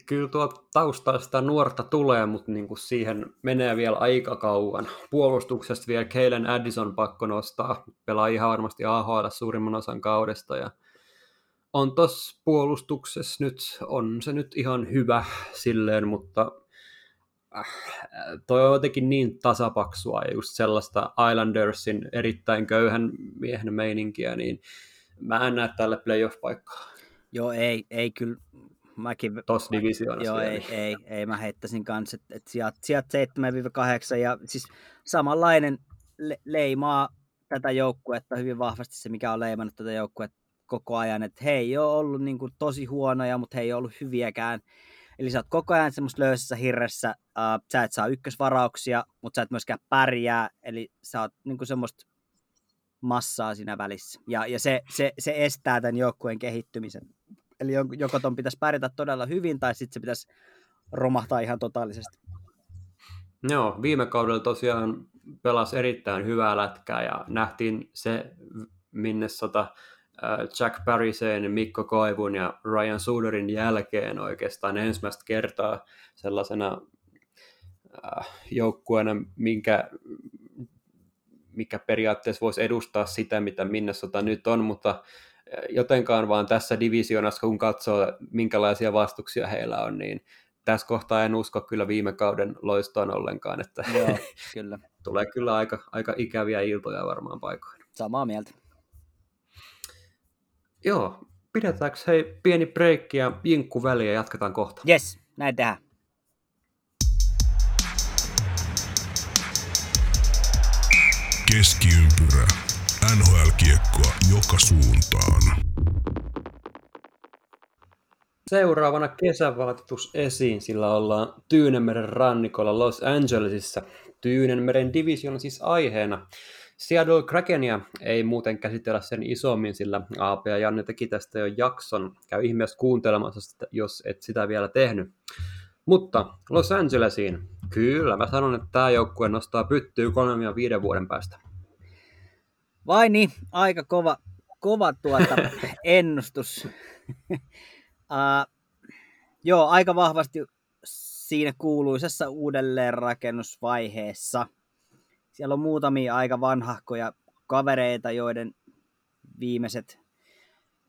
Kyllä tuo taustalla sitä nuorta tulee, mutta niin kuin siihen menee vielä aika kauan. Puolustuksesta vielä Keilen Addison pakko nostaa. Pelaa ihan varmasti AHL suurimman osan kaudesta. Ja on tuossa puolustuksessa nyt, on se nyt ihan hyvä silleen, mutta äh, toi on jotenkin niin tasapaksua ja just sellaista Islandersin erittäin köyhän miehen meininkiä, niin mä en näe tälle playoff-paikkaa. Joo, ei, ei kyllä mäkin... Tuossa divisioonassa Joo, ei, ei, ei, mä heittäisin kanssa, että et sijat, sijat 7-8 ja siis samanlainen le- leimaa tätä joukkuetta hyvin vahvasti se, mikä on leimannut tätä joukkuetta koko ajan, että he ei ole ollut niin kuin tosi huonoja, mutta he ei ole ollut hyviäkään. Eli sä oot koko ajan semmoista löysässä hirressä, uh, sä et saa ykkösvarauksia, mutta sä et myöskään pärjää, eli sä oot niin kuin semmoista massaa siinä välissä. Ja, ja se, se, se estää tämän joukkueen kehittymisen. Eli joko ton pitäisi pärjätä todella hyvin, tai sitten se pitäisi romahtaa ihan totaalisesti. Joo, viime kaudella tosiaan pelasi erittäin hyvää lätkää, ja nähtiin se, minne sota Jack Parisen, Mikko Koivun ja Ryan Suderin jälkeen oikeastaan ensimmäistä kertaa sellaisena joukkueena, minkä mikä periaatteessa voisi edustaa sitä, mitä Minnesota nyt on, mutta jotenkaan vaan tässä divisionassa, kun katsoo, minkälaisia vastuksia heillä on, niin tässä kohtaa en usko kyllä viime kauden loistoon ollenkaan, että Joo, kyllä. tulee kyllä aika, aika ikäviä iltoja varmaan paikoin. Samaa mieltä. Joo, pidetäänkö hei pieni breikki ja jinkku väliin ja jatketaan kohta? Yes, näin tehdään. Keskiympyrä. NHL-kiekkoa joka suuntaan. Seuraavana kesävaatetus esiin, sillä ollaan Tyynemeren rannikolla Los Angelesissa. Tyynenmeren division siis aiheena. Seattle Krakenia ei muuten käsitellä sen isommin, sillä AP ja Janne teki tästä jo jakson. Käy ihmeessä kuuntelemassa, jos et sitä vielä tehnyt. Mutta Los Angelesiin, kyllä mä sanon, että tämä joukkue nostaa pyttyy kolmen ja viiden vuoden päästä. Vai niin, aika kova, kova tuota ennustus. uh, joo, aika vahvasti siinä kuuluisessa uudelleenrakennusvaiheessa. Siellä on muutamia aika vanhahkoja kavereita, joiden viimeiset,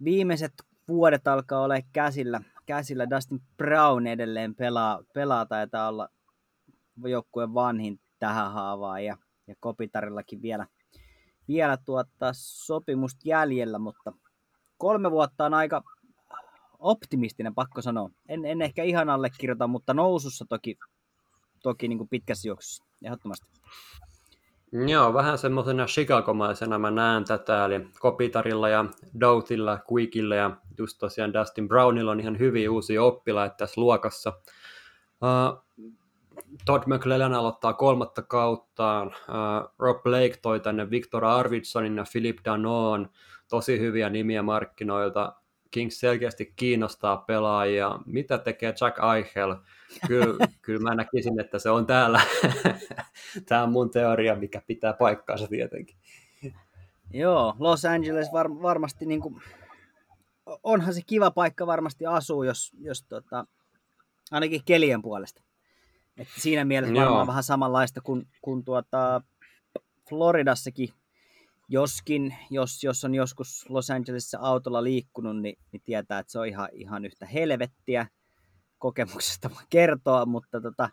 viimeiset vuodet alkaa olla käsillä. käsillä. Dustin Brown edelleen pelaa, pelaa taitaa olla joukkueen vanhin tähän haavaan ja, ja Kopitarillakin vielä – vielä tuottaa sopimusta jäljellä, mutta kolme vuotta on aika optimistinen, pakko sanoa. En, en ehkä ihan allekirjoita, mutta nousussa toki, toki niin kuin pitkässä juoksussa, ehdottomasti. Joo, vähän semmoisena Chicagomaisena mä näen tätä, eli Kopitarilla ja Doutilla, Quickilla ja just tosiaan Dustin Brownilla on ihan hyviä uusia oppilaita tässä luokassa. Uh, Todd McClellan aloittaa kolmatta kauttaan. Uh, Rob Blake toi tänne Victor Arvidsonin ja Philip Danon, tosi hyviä nimiä markkinoilta. Kings selkeästi kiinnostaa pelaajia. Mitä tekee Jack Eichel? Kyllä, kyllä mä näkisin, että se on täällä. Tämä on mun teoria, mikä pitää paikkaansa tietenkin. Joo, Los Angeles var, varmasti niin kuin, onhan se kiva paikka varmasti asuu, jos, jos tota, ainakin kelien puolesta. Että siinä mielessä Joo. varmaan vähän samanlaista kuin, kuin tuota Floridassakin, joskin jos, jos on joskus Los Angelesissa autolla liikkunut, niin, niin tietää, että se on ihan, ihan yhtä helvettiä kokemuksesta kertoa, mutta tota,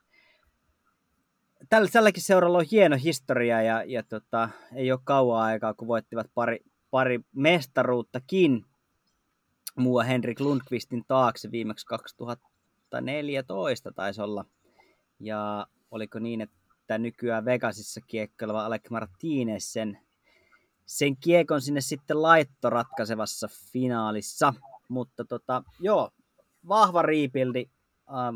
tällä, tälläkin seuralla on hieno historia ja, ja tota, ei ole kauan aikaa, kun voittivat pari, pari mestaruuttakin muua Henrik Lundqvistin taakse viimeksi 2014 taisi olla. Ja oliko niin, että nykyään Vegasissa kiekkaileva Alec Martinez sen, sen kiekon sinne sitten laitto ratkaisevassa finaalissa. Mutta tota, joo, vahva rebuildi. Ähm,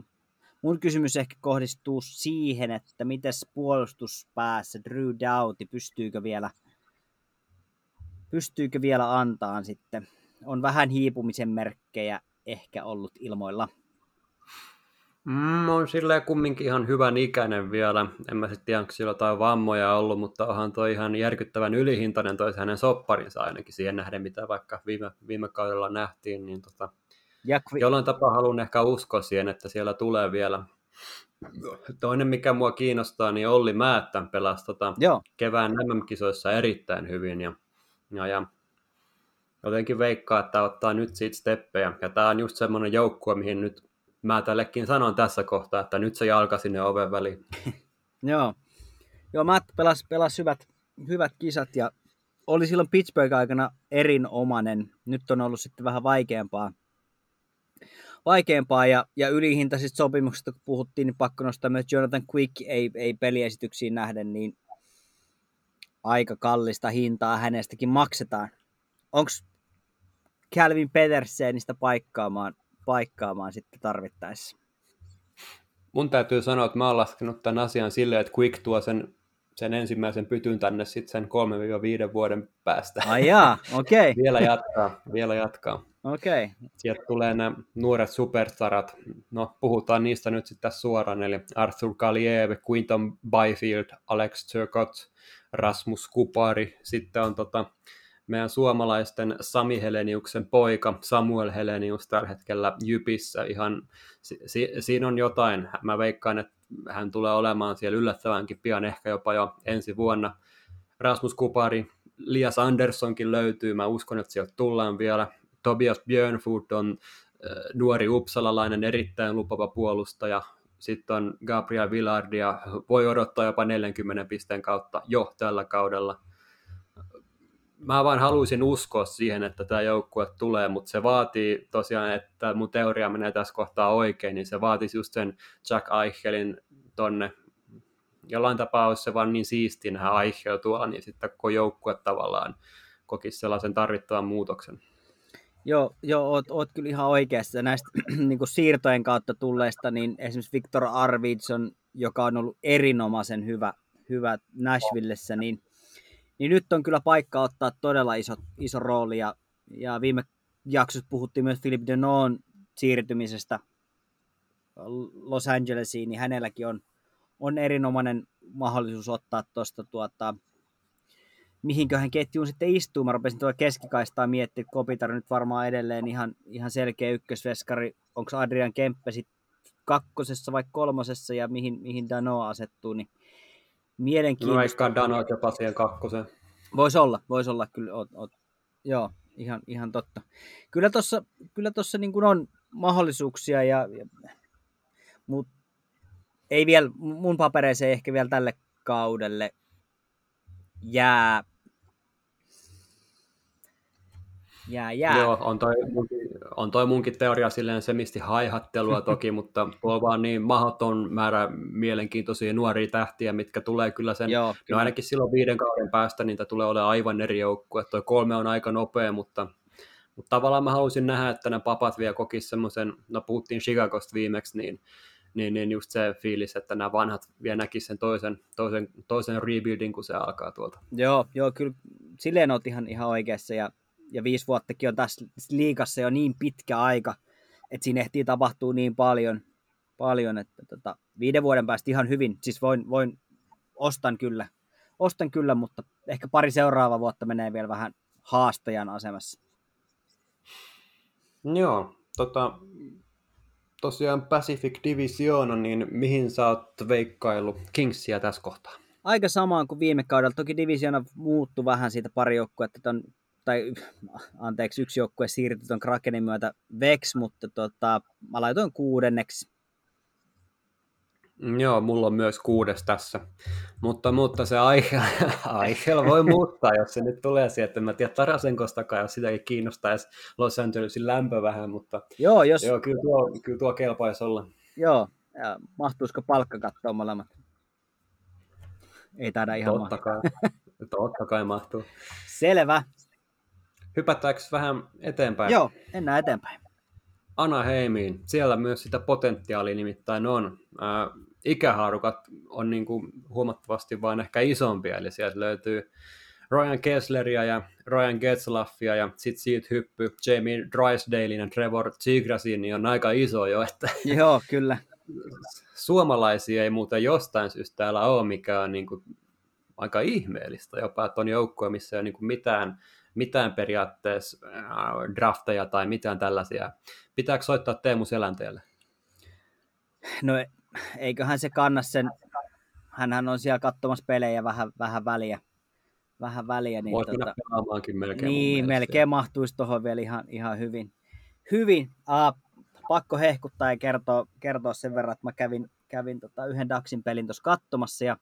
mun kysymys ehkä kohdistuu siihen, että miten puolustuspäässä Drew Doughty, pystyykö vielä, pystyykö vielä antaan sitten. On vähän hiipumisen merkkejä ehkä ollut ilmoilla. Mm, on silleen kumminkin ihan hyvän ikäinen vielä. En mä sitten tiedä, onko sillä jotain vammoja ollut, mutta onhan toi ihan järkyttävän ylihintainen toi hänen sopparinsa ainakin siihen nähden, mitä vaikka viime, viime kaudella nähtiin. Niin tota, ja... Jollain tapaa haluan ehkä uskoa siihen, että siellä tulee vielä. Toinen, mikä mua kiinnostaa, niin Olli Määttän pelasi tota kevään MM-kisoissa erittäin hyvin. Ja, ja, ja jotenkin veikkaa, että ottaa nyt siitä steppejä. Ja tämä on just semmoinen joukkue, mihin nyt mä tällekin sanon tässä kohtaa, että nyt se jalka sinne oven väliin. Joo. Joo, Matt pelasi, pelasi hyvät, hyvät kisat ja oli silloin Pittsburgh-aikana erinomainen. Nyt on ollut sitten vähän vaikeampaa. Vaikeampaa ja, ja ylihintaisista sopimuksista, kun puhuttiin, niin pakko nostaa myös Jonathan Quick, ei, ei peliesityksiin nähden, niin aika kallista hintaa hänestäkin maksetaan. Onko Calvin Petersenistä paikkaamaan paikkaamaan sitten tarvittaessa. Mun täytyy sanoa, että mä oon laskenut tämän asian silleen, että Quick tuo sen, sen ensimmäisen pytyn tänne sitten sen 3-5 vuoden päästä. Ai jaa, okei. Okay. vielä jatkaa, vielä jatkaa. Okei. Okay. Sieltä tulee nämä nuoret superstarat. No, puhutaan niistä nyt sitten tässä suoraan, eli Arthur Kaliev, Quinton Byfield, Alex Turcott, Rasmus Kupari, sitten on tota, meidän suomalaisten Sami Heleniuksen poika Samuel Helenius tällä hetkellä Jypissä. Ihan, si, si, siinä on jotain. Mä veikkaan, että hän tulee olemaan siellä yllättävänkin pian, ehkä jopa jo ensi vuonna. Rasmus Kupari, Lias Anderssonkin löytyy. Mä uskon, että sieltä tullaan vielä. Tobias Björnfoot on äh, nuori uppsalalainen, erittäin lupava puolustaja. Sitten on Gabriel Villardia, voi odottaa jopa 40 pisteen kautta jo tällä kaudella – mä vaan haluaisin uskoa siihen, että tämä joukkue tulee, mutta se vaatii tosiaan, että mun teoria menee tässä kohtaa oikein, niin se vaatisi just sen Jack Eichelin tonne. Jollain tapaa olisi se vaan niin siisti nähdä Eichel tuolla, niin sitten koko joukkue tavallaan kokisi sellaisen tarvittavan muutoksen. Joo, joo oot, oot kyllä ihan oikeassa. Näistä niin kuin siirtojen kautta tulleista, niin esimerkiksi Victor Arvidsson, joka on ollut erinomaisen hyvä, hyvä Nashvillessä, niin niin nyt on kyllä paikka ottaa todella iso, iso rooli. Ja, ja viime jaksossa puhuttiin myös Philip Denon siirtymisestä Los Angelesiin, niin hänelläkin on, on erinomainen mahdollisuus ottaa tuosta tuota, mihinköhän ketjuun sitten istuu. Mä rupesin tuolla keskikaistaa miettiä, että Kopitar nyt varmaan edelleen ihan, ihan selkeä ykkösveskari. Onko Adrian Kemppe sitten kakkosessa vai kolmosessa ja mihin, mihin Dano asettuu, niin mielenkiintoista. No vaikka Dano jopa siihen kakkoseen. Voisi olla, voisi olla kyllä. Oot, oot, joo, ihan, ihan totta. Kyllä tuossa kyllä tossa niin kuin on mahdollisuuksia, ja, ja, mutta ei vielä, mun papereeseen ehkä vielä tälle kaudelle jää Jää, jää. Joo, on toi, on toi munkin teoria silleen semisti haihattelua toki, mutta tuo vaan niin mahdoton määrä mielenkiintoisia nuoria tähtiä, mitkä tulee kyllä sen, Joo, no kyllä. No ainakin silloin viiden kauden päästä niitä tulee olemaan aivan eri joukkue. Tuo kolme on aika nopea, mutta, mutta tavallaan mä haluaisin nähdä, että nämä papat vielä kokisivat semmoisen, no puhuttiin Chicagosta viimeksi, niin niin, niin just se fiilis, että nämä vanhat vielä näkisivät sen toisen, toisen, toisen rebuildin, kun se alkaa tuolta. Joo, joo kyllä silleen olet ihan, ihan oikeassa ja, ja viisi vuottakin on tässä liikassa jo niin pitkä aika, että siinä ehtii tapahtuu niin paljon, paljon että tota, viiden vuoden päästä ihan hyvin, siis voin, voin ostan kyllä, ostan kyllä, mutta ehkä pari seuraava vuotta menee vielä vähän haastajan asemassa. Joo, tota, tosiaan Pacific Division, niin mihin sä oot veikkailu Kingsia tässä kohtaa? Aika samaan kuin viime kaudella. Toki divisiona muuttui vähän siitä pari joukkuetta, ton, tai anteeksi, yksi joukkue siirtyi tuon Krakenin myötä Vex, mutta tota, mä laitoin kuudenneksi. Joo, mulla on myös kuudes tässä. Mutta, mutta se aihe, aihe voi muuttaa, jos se nyt tulee sieltä. Mä tiedän Tarasenkostakaan, jos sitäkin kiinnostaisi Los Angelesin lämpö vähän, mutta joo, jos... joo kyllä, tuo, kyllä tuo kelpaisi olla. Joo, ja mahtuisiko palkka katsoa molemmat? Ei taida ihan Totta kai, Totta kai mahtuu. Selvä. Hypätäänkö vähän eteenpäin? Joo, mennään eteenpäin. Anaheimiin. Siellä myös sitä potentiaalia nimittäin on. Ää, ikähaarukat on niin kuin huomattavasti vain ehkä isompia, eli sieltä löytyy Ryan Kessleria ja Ryan Getzlaffia ja sitten siitä hyppy Jamie Drysdalein ja Trevor Tigrasin, niin on aika iso jo, että Joo, kyllä. suomalaisia ei muuten jostain syystä täällä ole, mikä on niin kuin aika ihmeellistä jopa, että on joukkue, missä ei ole niin kuin mitään, mitään periaatteessa äh, drafteja tai mitään tällaisia. Pitääkö soittaa Teemu Selänteelle? No eiköhän se kanna sen, hänhän on siellä katsomassa pelejä vähän, vähän väliä. Vähän väliä. Niin, Voit tota, pelaamaankin melkein. Niin, melkein mahtuisi tuohon vielä ihan, ihan hyvin. Hyvin. Uh, pakko hehkuttaa ja kertoa, kertoa sen verran, että mä kävin, kävin tota yhden Daxin pelin tuossa katsomassa ja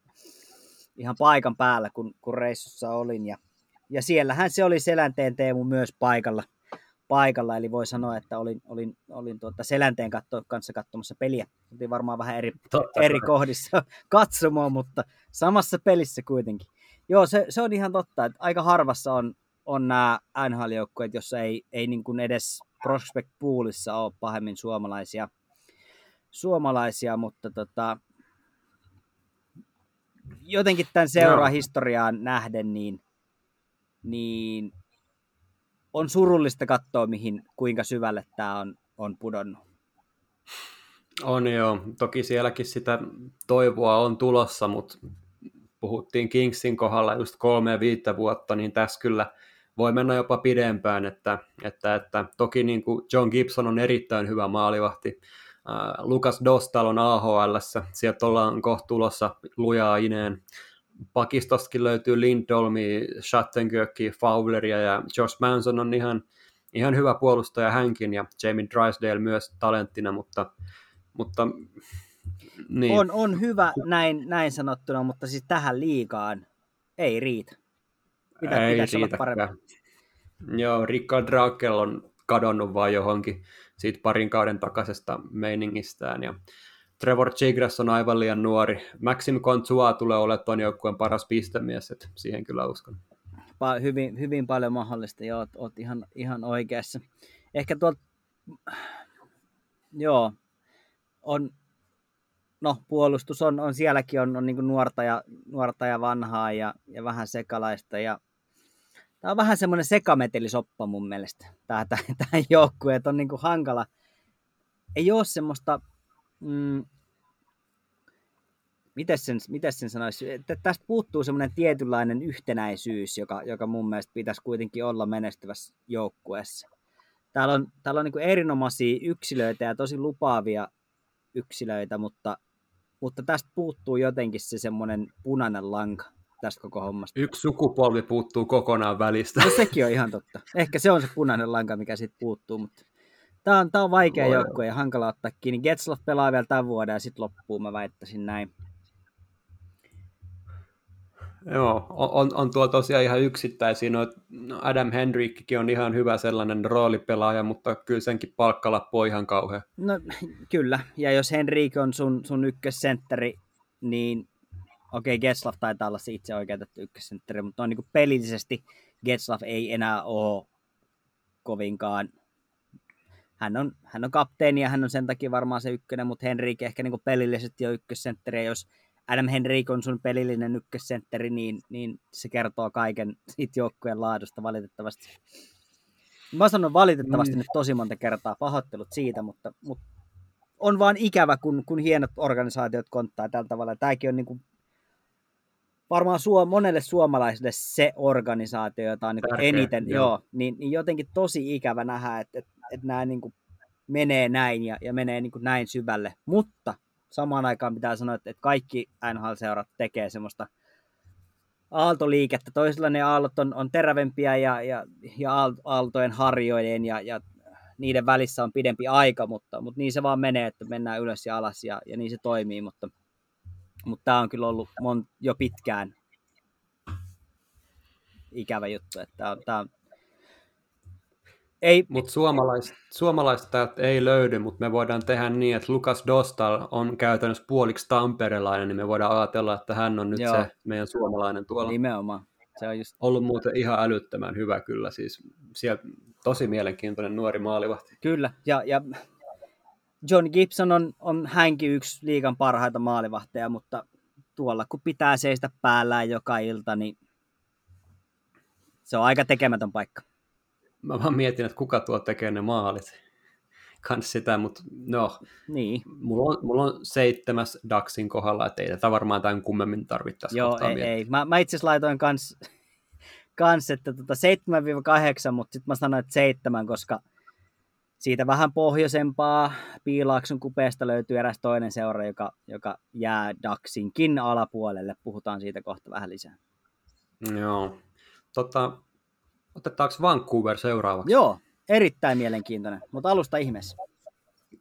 ihan paikan päällä, kun, kun reissussa olin. Ja, ja siellähän se oli Selänteen Teemu myös paikalla – paikalla, eli voi sanoa, että olin, olin, olin tuota Selänteen katto, kanssa katsomassa peliä. Oltiin varmaan vähän eri, eri kohdissa katsomaan, mutta samassa pelissä kuitenkin. Joo, se, se on ihan totta, että aika harvassa on, on nämä NHL-joukkueet, jossa ei, ei niin kuin edes prospect poolissa ole pahemmin suomalaisia, suomalaisia mutta tota, jotenkin tämän seuraa historiaan nähden, niin, niin on surullista katsoa, mihin, kuinka syvälle tämä on, on pudonnut. On joo. Toki sielläkin sitä toivoa on tulossa, mutta puhuttiin Kingsin kohdalla just kolme viittä vuotta, niin tässä kyllä voi mennä jopa pidempään, että, että, että toki niin kuin John Gibson on erittäin hyvä maalivahti, Uh, Lukas Dostal on AHL, sieltä ollaan kohta tulossa lujaa ineen pakistostakin löytyy Lindholmi, Shattenkirkki, Fowleria ja Josh Manson on ihan, ihan hyvä puolustaja hänkin ja Jamie Drysdale myös talenttina, mutta, mutta niin. on, on hyvä näin, näin sanottuna, mutta siis tähän liikaan ei riitä. Mitä ei riitä. Joo, Rickard Drakel on kadonnut vaan johonkin siitä parin kauden takaisesta meiningistään ja Trevor Chigras on aivan liian nuori. Maxim Kontsua tulee olemaan tuon joukkueen paras pistemies, että siihen kyllä uskon. Pa- hyvin, hyvin paljon mahdollista, joo, oot, oot ihan, ihan oikeassa. Ehkä tuolta, joo, on, no puolustus on, on sielläkin on, on niin nuorta, ja, nuorta ja vanhaa ja, ja vähän sekalaista ja Tämä on vähän semmoinen sekametelisoppa mun mielestä, tämä, tämä, tämä joukkue, että on niin hankala. Ei ole semmoista mm, miten sen, miten sen sanoisi, että tästä puuttuu semmoinen tietynlainen yhtenäisyys, joka, joka mun mielestä pitäisi kuitenkin olla menestyvässä joukkueessa. Täällä on, täällä on niin erinomaisia yksilöitä ja tosi lupaavia yksilöitä, mutta, mutta tästä puuttuu jotenkin se semmoinen punainen lanka tästä koko hommasta. Yksi sukupolvi puuttuu kokonaan välistä. No sekin on ihan totta. Ehkä se on se punainen lanka, mikä siitä puuttuu, mutta Tämä on, tämä on vaikea Voi joukkue ja hankala ottaa kiinni. Getzloff pelaa vielä tämän vuoden ja sitten loppuu, mä väittäisin näin. Joo, on, on tuo tosiaan ihan yksittäisiä. No, Adam Hendrickikin on ihan hyvä sellainen roolipelaaja, mutta kyllä senkin palkkalappu on ihan kauhea. No kyllä, ja jos Henrik on sun, sun ykkössentteri, niin okei, okay, Getzlaff taitaa olla se itse oikeutettu ykkössentteri, mutta on niin pelillisesti Getzlaff ei enää ole kovinkaan hän on, hän on kapteeni ja hän on sen takia varmaan se ykkönen, mutta Henrik ehkä niin pelillisesti on ykkössentteri, ja jos Adam Henrik on sun pelillinen ykkössentteri, niin, niin se kertoo kaiken siitä joukkueen laadusta valitettavasti. Mä sanon valitettavasti mm. nyt tosi monta kertaa pahoittelut siitä, mutta, mutta on vaan ikävä, kun, kun hienot organisaatiot konttaa tällä tavalla. Tämäkin on niin kuin varmaan suo, monelle suomalaiselle se organisaatio, jota on niin eniten, joo. Joo, niin, niin jotenkin tosi ikävä nähdä, että, että, että nämä niin kuin menee näin ja, ja menee niin kuin näin syvälle. Mutta samaan aikaan pitää sanoa, että, että kaikki NHL-seurat tekee semmoista aaltoliikettä. Toisilla ne aallot on, on terävempiä ja, ja, ja aaltojen harjojen ja, ja niiden välissä on pidempi aika, mutta, mutta niin se vaan menee, että mennään ylös ja alas ja, ja niin se toimii, mutta, mutta tämä on kyllä ollut mon, jo pitkään ikävä juttu, että tämä on, tämä on ei. Mutta suomalaista, suomalaista ei löydy, mutta me voidaan tehdä niin, että Lukas Dostal on käytännössä puoliksi tamperelainen, niin me voidaan ajatella, että hän on nyt Joo. se meidän suomalainen tuolla. Nimenomaan. Se on just... Ollut muuten ihan älyttömän hyvä kyllä, siis siellä tosi mielenkiintoinen nuori maalivahti. Kyllä, ja, ja John Gibson on, on hänkin yksi liigan parhaita maalivahteja, mutta tuolla kun pitää seistä päällään joka ilta, niin se on aika tekemätön paikka. Mä vaan mietin, että kuka tuo tekee ne maalit. Kans sitä, mutta no, niin. mulla, on, mulla on seitsemäs Daxin kohdalla, että ei tätä varmaan tämän kummemmin tarvittaisi. Joo, ei, ei. Mä, mä itse asiassa laitoin kans, kans että tota 7-8, mutta sitten mä sanoin, että 7, koska siitä vähän pohjoisempaa Piilaakson kupeesta löytyy eräs toinen seura, joka, joka jää Daxinkin alapuolelle. Puhutaan siitä kohta vähän lisää. Joo. Tota, Otetaanko Vancouver seuraavaksi? Joo, erittäin mielenkiintoinen, mutta alusta ihmeessä.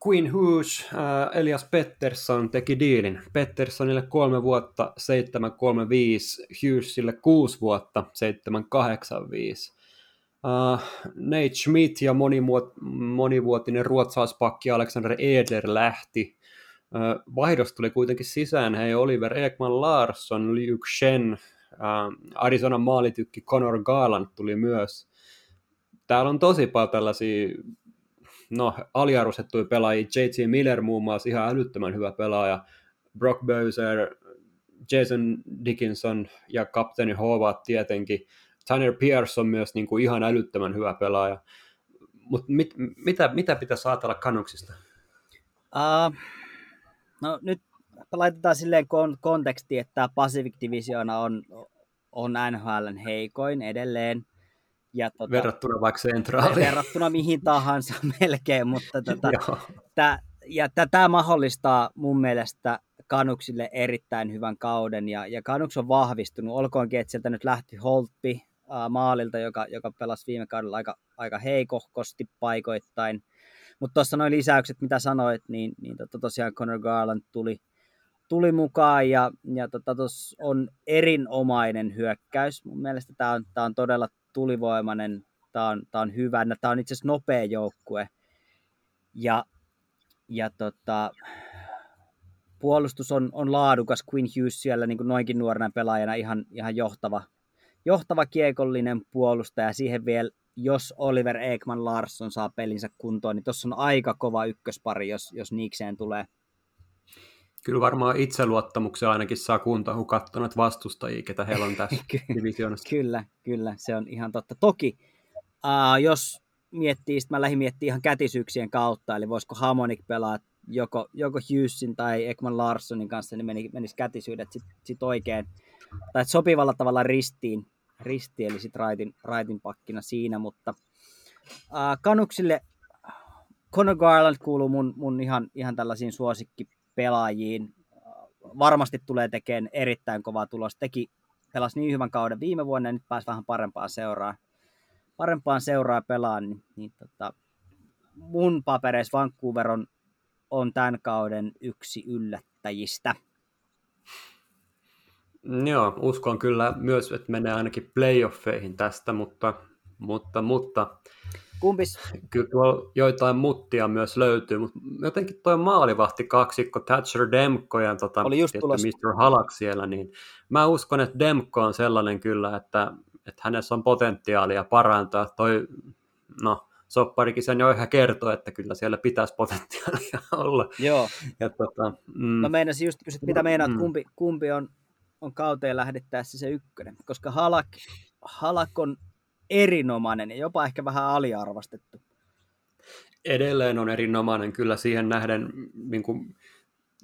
Queen Hughes, äh, Elias Pettersson teki diilin. Petterssonille kolme vuotta 735, Hughesille kuusi vuotta 785. Uh, äh, Nate Schmidt ja monimuot, monivuotinen ruotsauspakki Alexander Edler lähti. Uh, vaihdos tuli kuitenkin sisään. Hei Oliver Ekman Larsson, Liu Shen, Arizonan maalitykki Conor Garland tuli myös. Täällä on tosi paljon tällaisia no, aliarvostettuja pelaajia. J.T. Miller muun muassa ihan älyttömän hyvä pelaaja. Brock Bowser, Jason Dickinson ja kapteeni Howard tietenkin. Tanner Pierce on myös niin kuin ihan älyttömän hyvä pelaaja. Mutta mit, mitä, mitä pitäisi ajatella kanuksista? Uh, no nyt laitetaan silleen kon- konteksti, että Pacific Divisiona on, on NHLn heikoin edelleen. Ja tota, verrattuna vaikka sentraaliin. Verrattuna mihin tahansa melkein, mutta tota, tää, ja tämä mahdollistaa mun mielestä Kanuksille erittäin hyvän kauden, ja, ja Kanuks on vahvistunut, olkoonkin, että sieltä nyt lähti Holtpi äh, maalilta, joka, joka pelasi viime kaudella aika, aika heikohkosti paikoittain, mutta tuossa noin lisäykset, mitä sanoit, niin, niin tota, tosiaan Conor Garland tuli, tuli mukaan ja, ja tota, on erinomainen hyökkäys. Mun mielestä tämä on, tää on todella tulivoimainen, tämä on, tää on hyvä, tämä on itse asiassa nopea joukkue. Ja, ja tota, puolustus on, on laadukas, Quinn Hughes siellä niin kuin noinkin nuorena pelaajana ihan, ihan johtava, johtava kiekollinen puolustaja. Siihen vielä, jos Oliver Ekman Larsson saa pelinsä kuntoon, niin tuossa on aika kova ykköspari, jos, jos Niikseen tulee – Kyllä varmaan itseluottamuksia ainakin saa kunta, kun katsoo näitä vastustajia, ketä heillä on tässä divisioonassa. Kyllä, kyllä, se on ihan totta. Toki, uh, jos miettii, sitten mä lähdin miettimään ihan kätisyyksien kautta, eli voisiko Harmonic pelaa joko, joko Hughesin tai Ekman Larssonin kanssa, niin meni, menisi kätisyydet sitten sit oikein, tai sopivalla tavalla ristiin, ristiin eli sitten raitin, raitin pakkina siinä, mutta uh, Kanuksille Conor Garland kuuluu mun, mun ihan, ihan tällaisiin suosikki pelaajiin. Varmasti tulee tekemään erittäin kovaa tulos. Teki, pelasi niin hyvän kauden viime vuonna ja nyt pääsi vähän parempaan seuraa. Parempaan seuraa pelaan, niin, niin tota, mun papereissa Vancouver on, on tämän kauden yksi yllättäjistä. Joo, uskon kyllä myös, että menee ainakin playoffeihin tästä, mutta, mutta, mutta Kumpis? Kyllä tuolla joitain muttia myös löytyy, mutta jotenkin tuo maalivahti kaksikko Thatcher Demko ja tota, Oli just Mr. Halak siellä, niin mä uskon, että Demko on sellainen kyllä, että, että hänessä on potentiaalia parantaa. Toi, no, sopparikin sen jo ihan kertoo, että kyllä siellä pitäisi potentiaalia olla. Joo. Ja, tota, mm, mä meinasin just kysyä, mitä meinaat, mm. kumpi, kumpi on, on kauteen lähdettäessä se ykkönen, koska Halak, Halak on erinomainen ja jopa ehkä vähän aliarvostettu. Edelleen on erinomainen kyllä siihen nähden, niin kuin,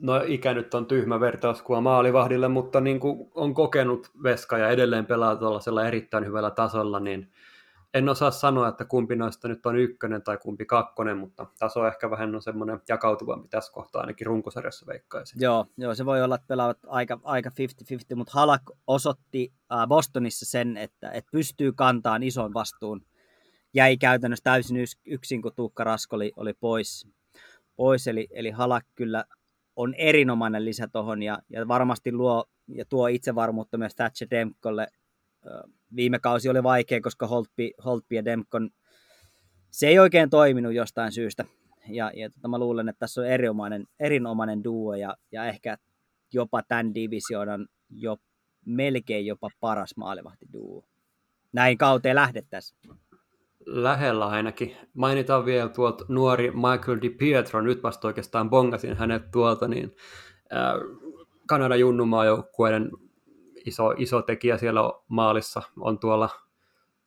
no ikä nyt on tyhmä vertauskuva maalivahdille, mutta niin kuin on kokenut veska ja edelleen pelaa tuollaisella erittäin hyvällä tasolla, niin en osaa sanoa, että kumpi noista nyt on ykkönen tai kumpi kakkonen, mutta taso ehkä vähän on semmoinen jakautuvampi tässä kohtaa ainakin runkosarjassa veikkaisin. Joo, joo, se voi olla, että pelaavat aika, aika 50-50, mutta Halak osoitti äh, Bostonissa sen, että, että pystyy kantamaan ison vastuun. Jäi käytännössä täysin yksin, kun Tuukka Rasko oli, oli pois, pois eli, eli Halak kyllä on erinomainen lisä tuohon ja, ja varmasti luo ja tuo itsevarmuutta myös Thatcher Demkolle viime kausi oli vaikea, koska Holtby, Holtby ja Demkon, se ei oikein toiminut jostain syystä. Ja, ja tota, mä luulen, että tässä on erinomainen, erinomainen duo ja, ja ehkä jopa tämän divisioonan jo melkein jopa paras maalivahtiduo. Näin kauteen lähdettäisiin. Lähellä ainakin. Mainitaan vielä tuolta nuori Michael Di Pietro, nyt vasta oikeastaan bongasin hänet tuolta, niin äh, Kanadan junnumaajoukkueiden iso, iso tekijä siellä maalissa on tuolla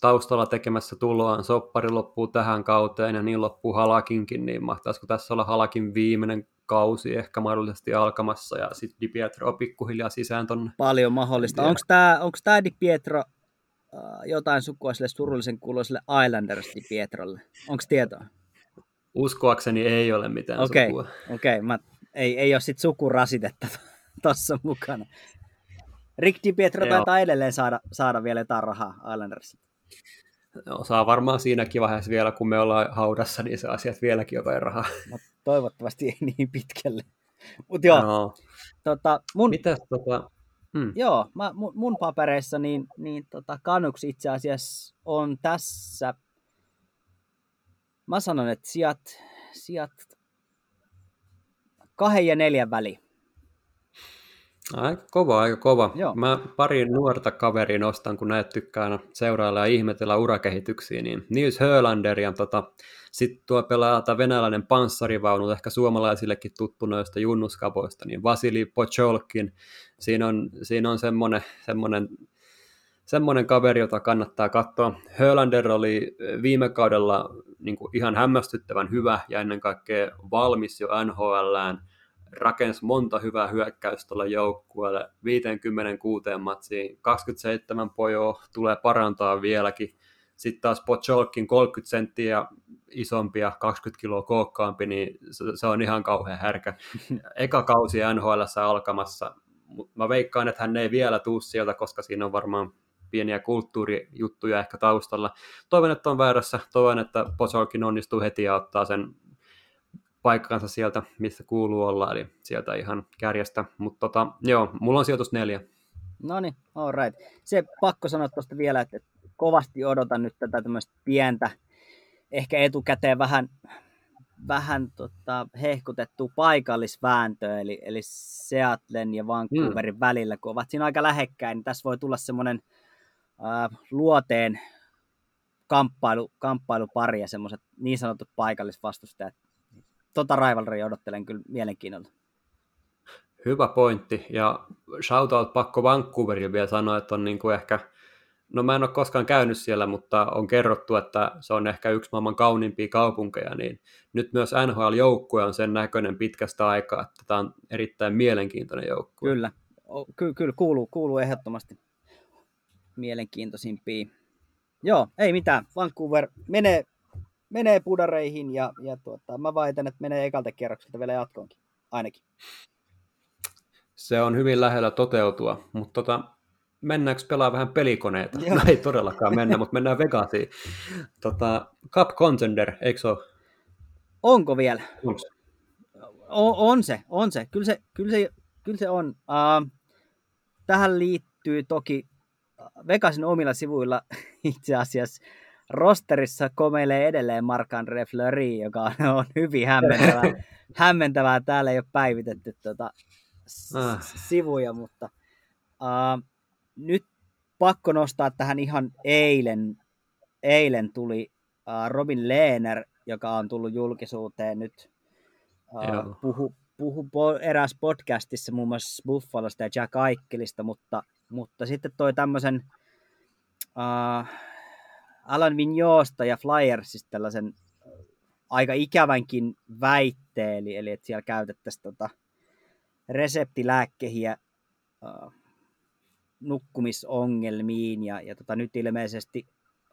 taustalla tekemässä tuloaan. Soppari loppuu tähän kauteen ja niin loppuu Halakinkin, niin mahtaisiko tässä olla Halakin viimeinen kausi ehkä mahdollisesti alkamassa ja sitten Di Pietro pikkuhiljaa sisään tonne. Paljon mahdollista. Onko tämä onko tää Di Pietro äh, jotain sukua sille surullisen kuuloiselle Islanders Di Pietrolle? Onko tietoa? Uskoakseni ei ole mitään okay, sukua. Okei, okay. ei, ei ole sitten sukurasitetta tuossa mukana. Rick DiPietro taitaa edelleen saada, saada vielä jotain rahaa Islandersilta. No, saa varmaan siinäkin vaiheessa vielä, kun me ollaan haudassa, niin se asiat vieläkin jotain rahaa. No, toivottavasti ei niin pitkälle. Mutta joo, no. tota, mun, Mitäs tota, hmm. joo, mä, mun, mun papereissa niin, niin tota, Canucks itse asiassa on tässä, mä sanon, että sijat, sijat kahden ja neljän väliin. Aika kova, aika kova. Joo. Mä pari nuorta kaveria nostan, kun näet tykkää seurailla ja ihmetellä urakehityksiä, niin Nils Hölander ja tota, sitten tuo pelaa venäläinen panssarivaunu, ehkä suomalaisillekin tuttu noista junnuskapoista, niin Vasili Pocholkin. Siinä on, siinä on semmoinen, semmoinen, semmoinen kaveri, jota kannattaa katsoa. Hölander oli viime kaudella niin ihan hämmästyttävän hyvä ja ennen kaikkea valmis jo NHLään rakensi monta hyvää hyökkäystä tuolla joukkueelle 56 matsiin, 27 pojoa tulee parantaa vieläkin, sitten taas Pocholkin 30 senttiä isompia, 20 kiloa kookkaampi, niin se on ihan kauhean härkä. Eka kausi NHL alkamassa, mutta mä veikkaan, että hän ei vielä tuu sieltä, koska siinä on varmaan pieniä kulttuurijuttuja ehkä taustalla. Toivon, että on väärässä. Toivon, että Pocholkin onnistuu heti ja ottaa sen paikkansa sieltä, missä kuuluu olla, eli sieltä ihan kärjestä. Mutta tota, joo, mulla on sijoitus neljä. No niin, all right. Se pakko sanoa tuosta vielä, että kovasti odotan nyt tätä tämmöistä pientä, ehkä etukäteen vähän, vähän tota, hehkutettua paikallisvääntöä, eli, eli Seattlen ja Vancouverin mm. välillä, kun ovat siinä aika lähekkäin, niin tässä voi tulla semmoinen äh, luoteen kamppailu, kamppailupari ja semmoiset niin sanotut paikallisvastustajat tota rivalry odottelen kyllä mielenkiinnolla. Hyvä pointti, ja shoutout pakko Vancouverille vielä sanoa, että on niin kuin ehkä, no mä en ole koskaan käynyt siellä, mutta on kerrottu, että se on ehkä yksi maailman kauniimpia kaupunkeja, niin nyt myös NHL-joukkue on sen näköinen pitkästä aikaa, että tämä on erittäin mielenkiintoinen joukkue. Kyllä, Ky- kyllä kuuluu, kuuluu ehdottomasti mielenkiintoisimpia. Joo, ei mitään. Vancouver menee menee pudareihin ja, ja tuota, mä väitän, että menee ekalta kierrokselta vielä jatkoonkin, ainakin. Se on hyvin lähellä toteutua, mutta tota, mennäänkö pelaa vähän pelikoneita? Joo. No ei todellakaan mennä, mutta mennään Vegasiin. Tota, Cup Contender, eikö se ole? Onko vielä? Onko se? On, on se, on se. Kyllä se, kyllä se, kyllä se on. Uh, tähän liittyy toki Vegasin omilla sivuilla itse asiassa rosterissa komeilee edelleen Mark-André Fleury, joka on hyvin hämmentävää. hämmentävää. Täällä ei ole päivitetty tuota ah. sivuja, mutta uh, nyt pakko nostaa tähän ihan eilen, eilen tuli Robin Lehner, joka on tullut julkisuuteen nyt, uh, puhu, puhu po, eräs podcastissa muun muassa Buffalosta ja Jack Aikkelista, mutta, mutta sitten toi tämmöisen uh, Alan Vignoosta ja Flyersista tällaisen aika ikävänkin väitteen, eli, eli että siellä käytettäisiin tota reseptilääkkehiä uh, nukkumisongelmiin, ja, ja tota, nyt ilmeisesti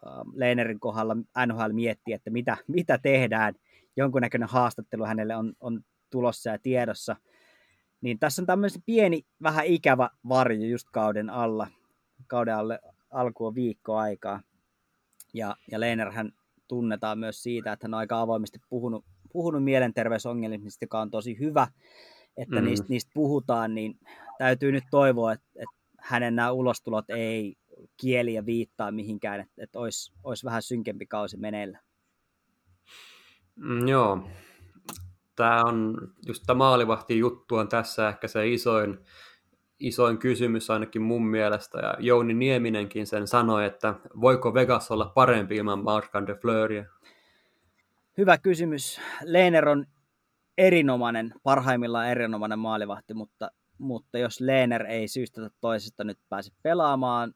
uh, Leenerin kohdalla NHL miettii, että mitä, mitä tehdään, jonkunnäköinen haastattelu hänelle on, on tulossa ja tiedossa, niin tässä on tämmöinen pieni, vähän ikävä varjo just kauden alla, kauden alle alkuun viikko aikaa, ja, ja Leenerhän tunnetaan myös siitä, että hän on aika avoimesti puhunut, puhunut mielenterveysongelmista, joka on tosi hyvä, että mm. niistä, niistä puhutaan, niin täytyy nyt toivoa, että, että hänen nämä ulostulot ei kieli ja viittaa mihinkään, että, että olisi, olisi vähän synkempi kausi meneillä. Mm, joo, tämä on just tämä maalivahti juttu on tässä ehkä se isoin, isoin kysymys ainakin mun mielestä, ja Jouni Nieminenkin sen sanoi, että voiko Vegas olla parempi ilman Markan de Fleuria? Hyvä kysymys. Leener on erinomainen, parhaimmillaan erinomainen maalivahti, mutta, mutta jos Leener ei syystä toisesta nyt pääse pelaamaan,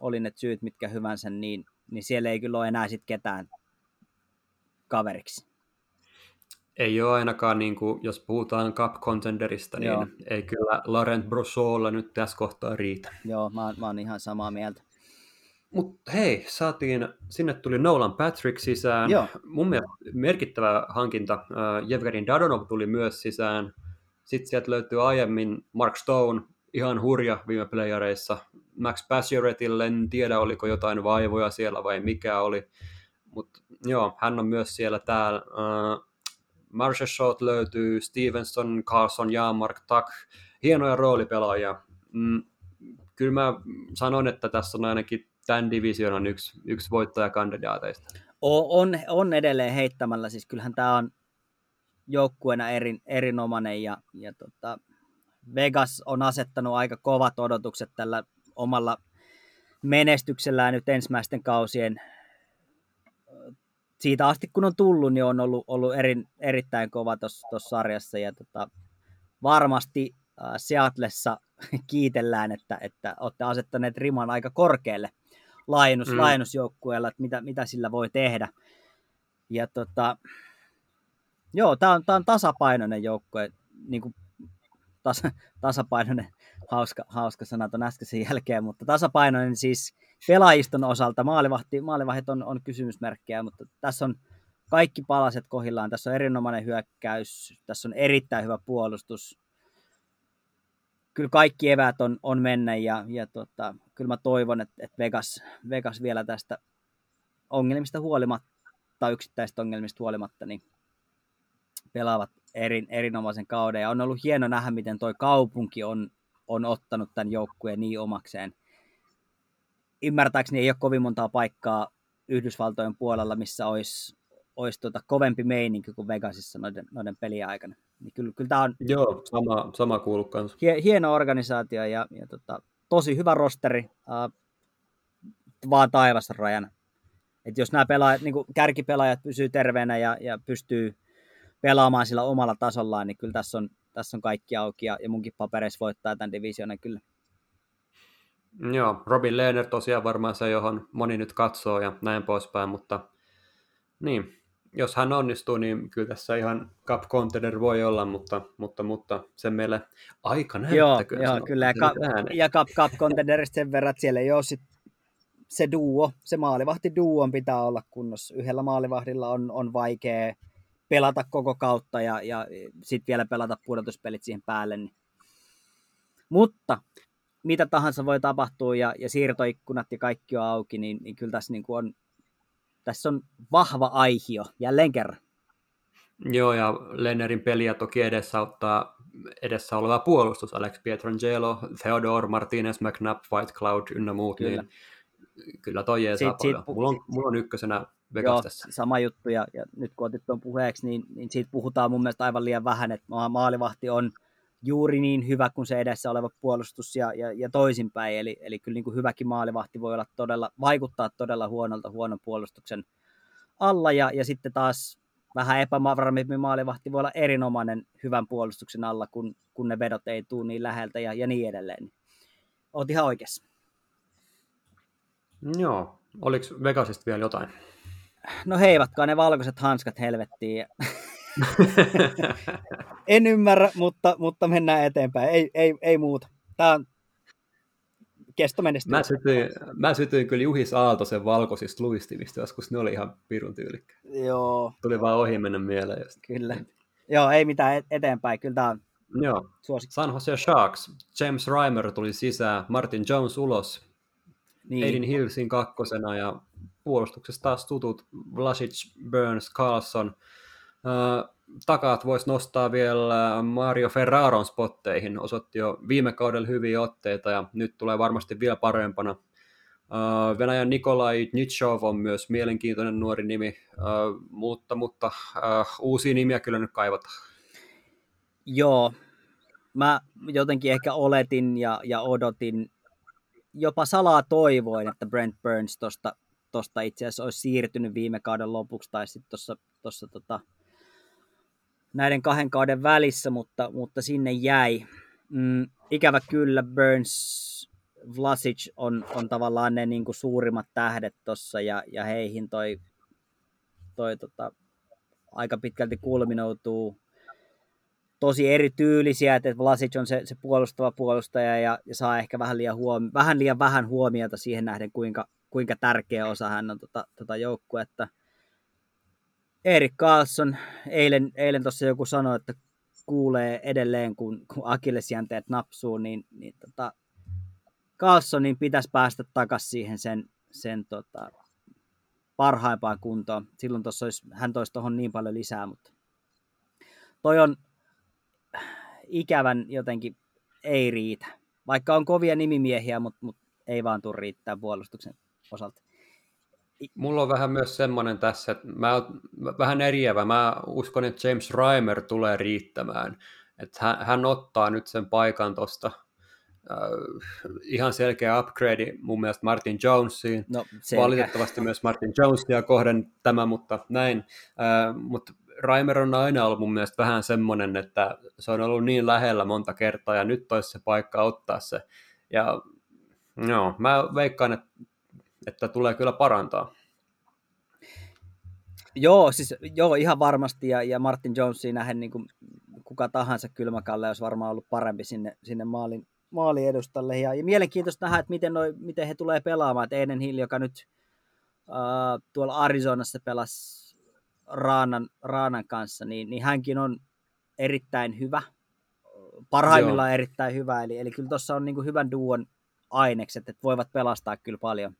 oli ne syyt mitkä hyvänsä, niin, niin siellä ei kyllä ole enää sit ketään kaveriksi ei ole ainakaan, niin kuin, jos puhutaan cup contenderista, niin Joo. ei kyllä Laurent Brossolla nyt tässä kohtaa riitä. Joo, mä, mä oon ihan samaa mieltä. Mutta hei, saatiin, sinne tuli Nolan Patrick sisään. Joo. Mun mielestä merkittävä hankinta. Uh, Jevgerin Dadonov tuli myös sisään. Sitten sieltä löytyy aiemmin Mark Stone, ihan hurja viime playareissa. Max Pacioretille en tiedä, oliko jotain vaivoja siellä vai mikä oli. Mutta joo, hän on myös siellä täällä. Marshall löytyy, Stevenson, Carlson, Jamark, Tak, hienoja roolipelaajia. Mm, kyllä mä sanon, että tässä on ainakin tämän divisionan yksi, yksi voittajakandidaateista. On, on edelleen heittämällä, siis kyllähän tämä on joukkueena erin, erinomainen ja, ja tota, Vegas on asettanut aika kovat odotukset tällä omalla menestyksellään nyt ensimmäisten kausien siitä asti kun on tullut, niin on ollut, ollut eri, erittäin kova tuossa sarjassa ja tota, varmasti äh, Seatlessa kiitellään, että, että olette asettaneet riman aika korkealle laajennus, mm. laajennusjoukkueella, että mitä, mitä sillä voi tehdä. Ja tota, joo, tämä on, tää on tasapainoinen joukkue, niin kuin tas, tasapainoinen, hauska, hauska sana tuon äskeisen jälkeen, mutta tasapainoinen siis pelaajiston osalta, maalivahti, maalivahdit on, on kysymysmerkkejä, mutta tässä on kaikki palaset kohillaan, tässä on erinomainen hyökkäys, tässä on erittäin hyvä puolustus, kyllä kaikki evät on, on mennä ja, ja tota, kyllä mä toivon, että, että Vegas, Vegas vielä tästä ongelmista huolimatta, yksittäisistä ongelmista huolimatta, niin pelaavat erin, erinomaisen kauden. Ja on ollut hieno nähdä, miten toi kaupunki on, on ottanut tämän joukkueen niin omakseen. Ymmärtääkseni ei ole kovin montaa paikkaa Yhdysvaltojen puolella, missä olisi, olisi tuota kovempi meininki kuin Vegasissa noiden, noiden pelien aikana. Niin kyllä, kyllä tämä on Joo, sama, sama kanssa. Hie, hieno organisaatio ja, ja tota, tosi hyvä rosteri, uh, vaan taivassa rajana. Et jos nämä pelaajat, niin kärkipelaajat pysyy terveenä ja, ja pystyy pelaamaan sillä omalla tasollaan, niin kyllä tässä on, tässä on kaikki auki ja, ja munkin papereissa voittaa tämän divisionan kyllä. Joo, Robin Lehner tosiaan varmaan se, johon moni nyt katsoo ja näin poispäin, mutta niin, jos hän onnistuu, niin kyllä tässä ihan Cup Contender voi olla, mutta, mutta, mutta sen meille aika näyttäköön. Joo, joo kyllä, ja, Cup, ja Cup, Cup Contenderista sen verran, että siellä ei ole sit se duo, se maalivahti duon pitää olla kunnossa. Yhdellä maalivahdilla on, on vaikea pelata koko kautta ja, ja sitten vielä pelata pudotuspelit siihen päälle. Niin. Mutta mitä tahansa voi tapahtua ja, ja siirtoikkunat ja kaikki on auki, niin, niin kyllä tässä, niin kuin on, tässä on vahva aihio jälleen kerran. Joo, ja Lennerin peliä toki edesauttaa edessä oleva puolustus, Alex Pietrangelo, Theodore, Martinez, McNabb, White Cloud ynnä muut, kyllä. niin kyllä toi jeesaa siitä, paljon. Mulla, on, mulla on ykkösenä Vegas Joo, tässä. sama juttu, ja, ja nyt kun otit tuon puheeksi, niin, niin siitä puhutaan mun mielestä aivan liian vähän, että maalivahti on juuri niin hyvä kuin se edessä oleva puolustus ja, ja, ja toisinpäin, eli, eli kyllä niin kuin hyväkin maalivahti voi olla todella, vaikuttaa todella huonolta huonon puolustuksen alla ja, ja sitten taas vähän epävarmempi maalivahti voi olla erinomainen hyvän puolustuksen alla, kun, kun ne vedot ei tule niin läheltä ja, ja niin edelleen. Oot ihan oikeassa. Joo. Oliko Vegasista vielä jotain? No heivatkaa ne valkoiset hanskat helvettiin. en ymmärrä, mutta, mutta mennään eteenpäin. Ei, ei, ei muuta. Tämä on kestomenestyä. Mä sytyin, mä sytyin kyllä Juhis Aaltosen valkoisista luistimista joskus, ne oli ihan pirun tyylikkä. Joo. Tuli vaan ohi mennä mieleen. Just. Kyllä. Joo, ei mitään eteenpäin. Kyllä tämä on Joo. suosikki. San Jose Sharks. James Reimer tuli sisään, Martin Jones ulos, niin. Aiden Hillsin kakkosena ja puolustuksessa taas tutut Vlasic, Burns, Carlson. Takaat voisi nostaa vielä Mario Ferraron spotteihin. Osoitti jo viime kaudella hyviä otteita ja nyt tulee varmasti vielä parempana. Venäjän Nikolai Nitschov on myös mielenkiintoinen nuori nimi, mutta, mutta uusia nimiä kyllä nyt kaivataan. Joo, mä jotenkin ehkä oletin ja, ja odotin, jopa salaa toivoin, että Brent Burns tosta, tosta itse asiassa olisi siirtynyt viime kauden lopuksi tai sitten tuossa tota, näiden kahden kauden välissä, mutta, mutta sinne jäi. Mm, ikävä kyllä Burns, Vlasic on, on tavallaan ne niin kuin suurimmat tähdet tuossa ja, ja heihin toi, toi tota, aika pitkälti kulminoutuu tosi erityylisiä, että Vlasic on se, se puolustava puolustaja ja, ja saa ehkä vähän liian, huomi- vähän liian vähän huomiota siihen nähden, kuinka, kuinka tärkeä osa hän on tota, tota joukkuetta. Erik Carlson, eilen, eilen tuossa joku sanoi, että kuulee edelleen, kun, kun akillesjänteet napsuu, niin, niin tota, Carlsonin pitäisi päästä takaisin siihen sen, sen tota, parhaimpaan kuntoon. Silloin tuossa olisi, hän toisi tuohon niin paljon lisää, mutta toi on ikävän jotenkin ei riitä. Vaikka on kovia nimimiehiä, mutta, mutta ei vaan tule riittää puolustuksen osalta. Mulla on vähän myös semmoinen tässä, että mä vähän eriävä. Mä uskon, että James Reimer tulee riittämään. Että hän, hän ottaa nyt sen paikan tuosta äh, ihan selkeä upgrade mun mielestä Martin Jonesiin. No, Valitettavasti myös Martin Jonesia kohden tämä, mutta näin. Äh, mutta Raimer on aina ollut mun mielestä vähän semmoinen, että se on ollut niin lähellä monta kertaa ja nyt olisi se paikka ottaa se. Ja joo, mä veikkaan, että, että tulee kyllä parantaa. Joo, siis joo, ihan varmasti, ja, ja Martin Jonesiin nähden niin kuin kuka tahansa kylmäkalle olisi varmaan ollut parempi sinne, sinne maalin, maalin edustalle. Ja, ja mielenkiintoista nähdä, että miten, noi, miten he tulee pelaamaan. Että Einen Hill, joka nyt uh, tuolla Arizonassa pelasi Raanan, Raanan kanssa, niin, niin hänkin on erittäin hyvä, parhaimmillaan Joo. erittäin hyvä, eli, eli kyllä tuossa on niin kuin hyvän duon ainekset, että voivat pelastaa kyllä paljon,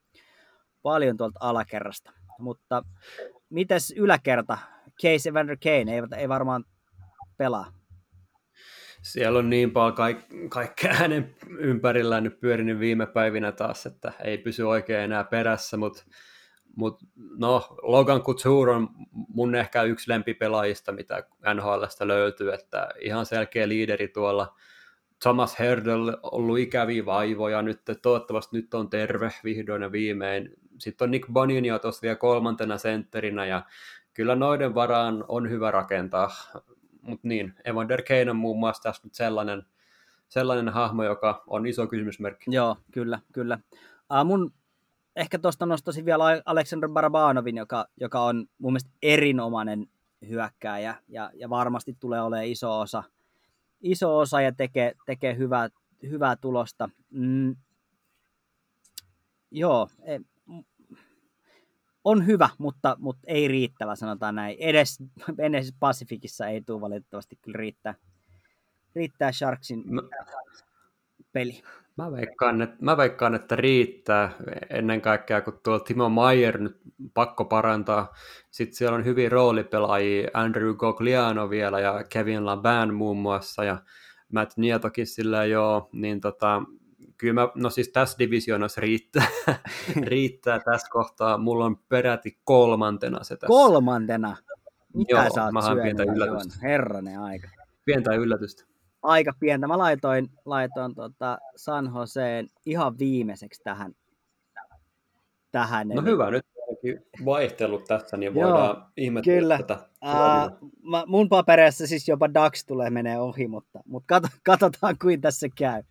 paljon tuolta alakerrasta. Mutta mites yläkerta? Case Evander Kane ei, ei varmaan pelaa. Siellä on niin paljon kaik- kaikkea hänen ympärillään nyt pyörinyt viime päivinä taas, että ei pysy oikein enää perässä, mutta mutta no, Logan Couture on mun ehkä yksi lempipelaajista, mitä NHLstä löytyy, että ihan selkeä liideri tuolla. Thomas Herdel ollut ikäviä vaivoja, nyt toivottavasti nyt on terve vihdoin ja viimein. Sitten on Nick Boninio tuossa vielä kolmantena sentterinä ja kyllä noiden varaan on hyvä rakentaa. Mutta niin, Evander Kane on muun muassa tässä nyt sellainen, sellainen hahmo, joka on iso kysymysmerkki. Joo, kyllä, kyllä. Uh, mun ehkä tuosta nostaisin vielä Aleksandr Barabanovin, joka, joka on mun mielestä erinomainen hyökkääjä ja, ja varmasti tulee olemaan iso osa, iso osa ja tekee, tekee hyvää, hyvää tulosta. Mm, joo, e, on hyvä, mutta, mutta ei riittävä, sanotaan näin. Edes, edes Pacificissa ei tule valitettavasti kyllä riittää, riittää Sharksin no. peli. Mä veikkaan, että, mä veikkaan, että riittää ennen kaikkea, kun tuolla Timo Mayer nyt pakko parantaa. Sitten siellä on hyvin roolipelaajia, Andrew Gogliano vielä ja Kevin Laban muun muassa ja Matt Nietokin sillä joo, niin tota, kyllä mä, no siis tässä divisioonassa riittää, riittää tässä kohtaa. Mulla on peräti kolmantena se tässä. Kolmantena? Mitä Joo, sä oot pientä yllätystä. Herranen aika. Pientä yllätystä aika pientä. Mä laitoin, laitoin tota San Joseen ihan viimeiseksi tähän. tähän no eli... hyvä, nyt jotenkin vaihtellut tässä, niin voidaan Joo, ihmetellä kyllä. tätä. Uh, mä, mun papereissa siis jopa Dax tulee menee ohi, mutta, mutta katsotaan kuin tässä käy.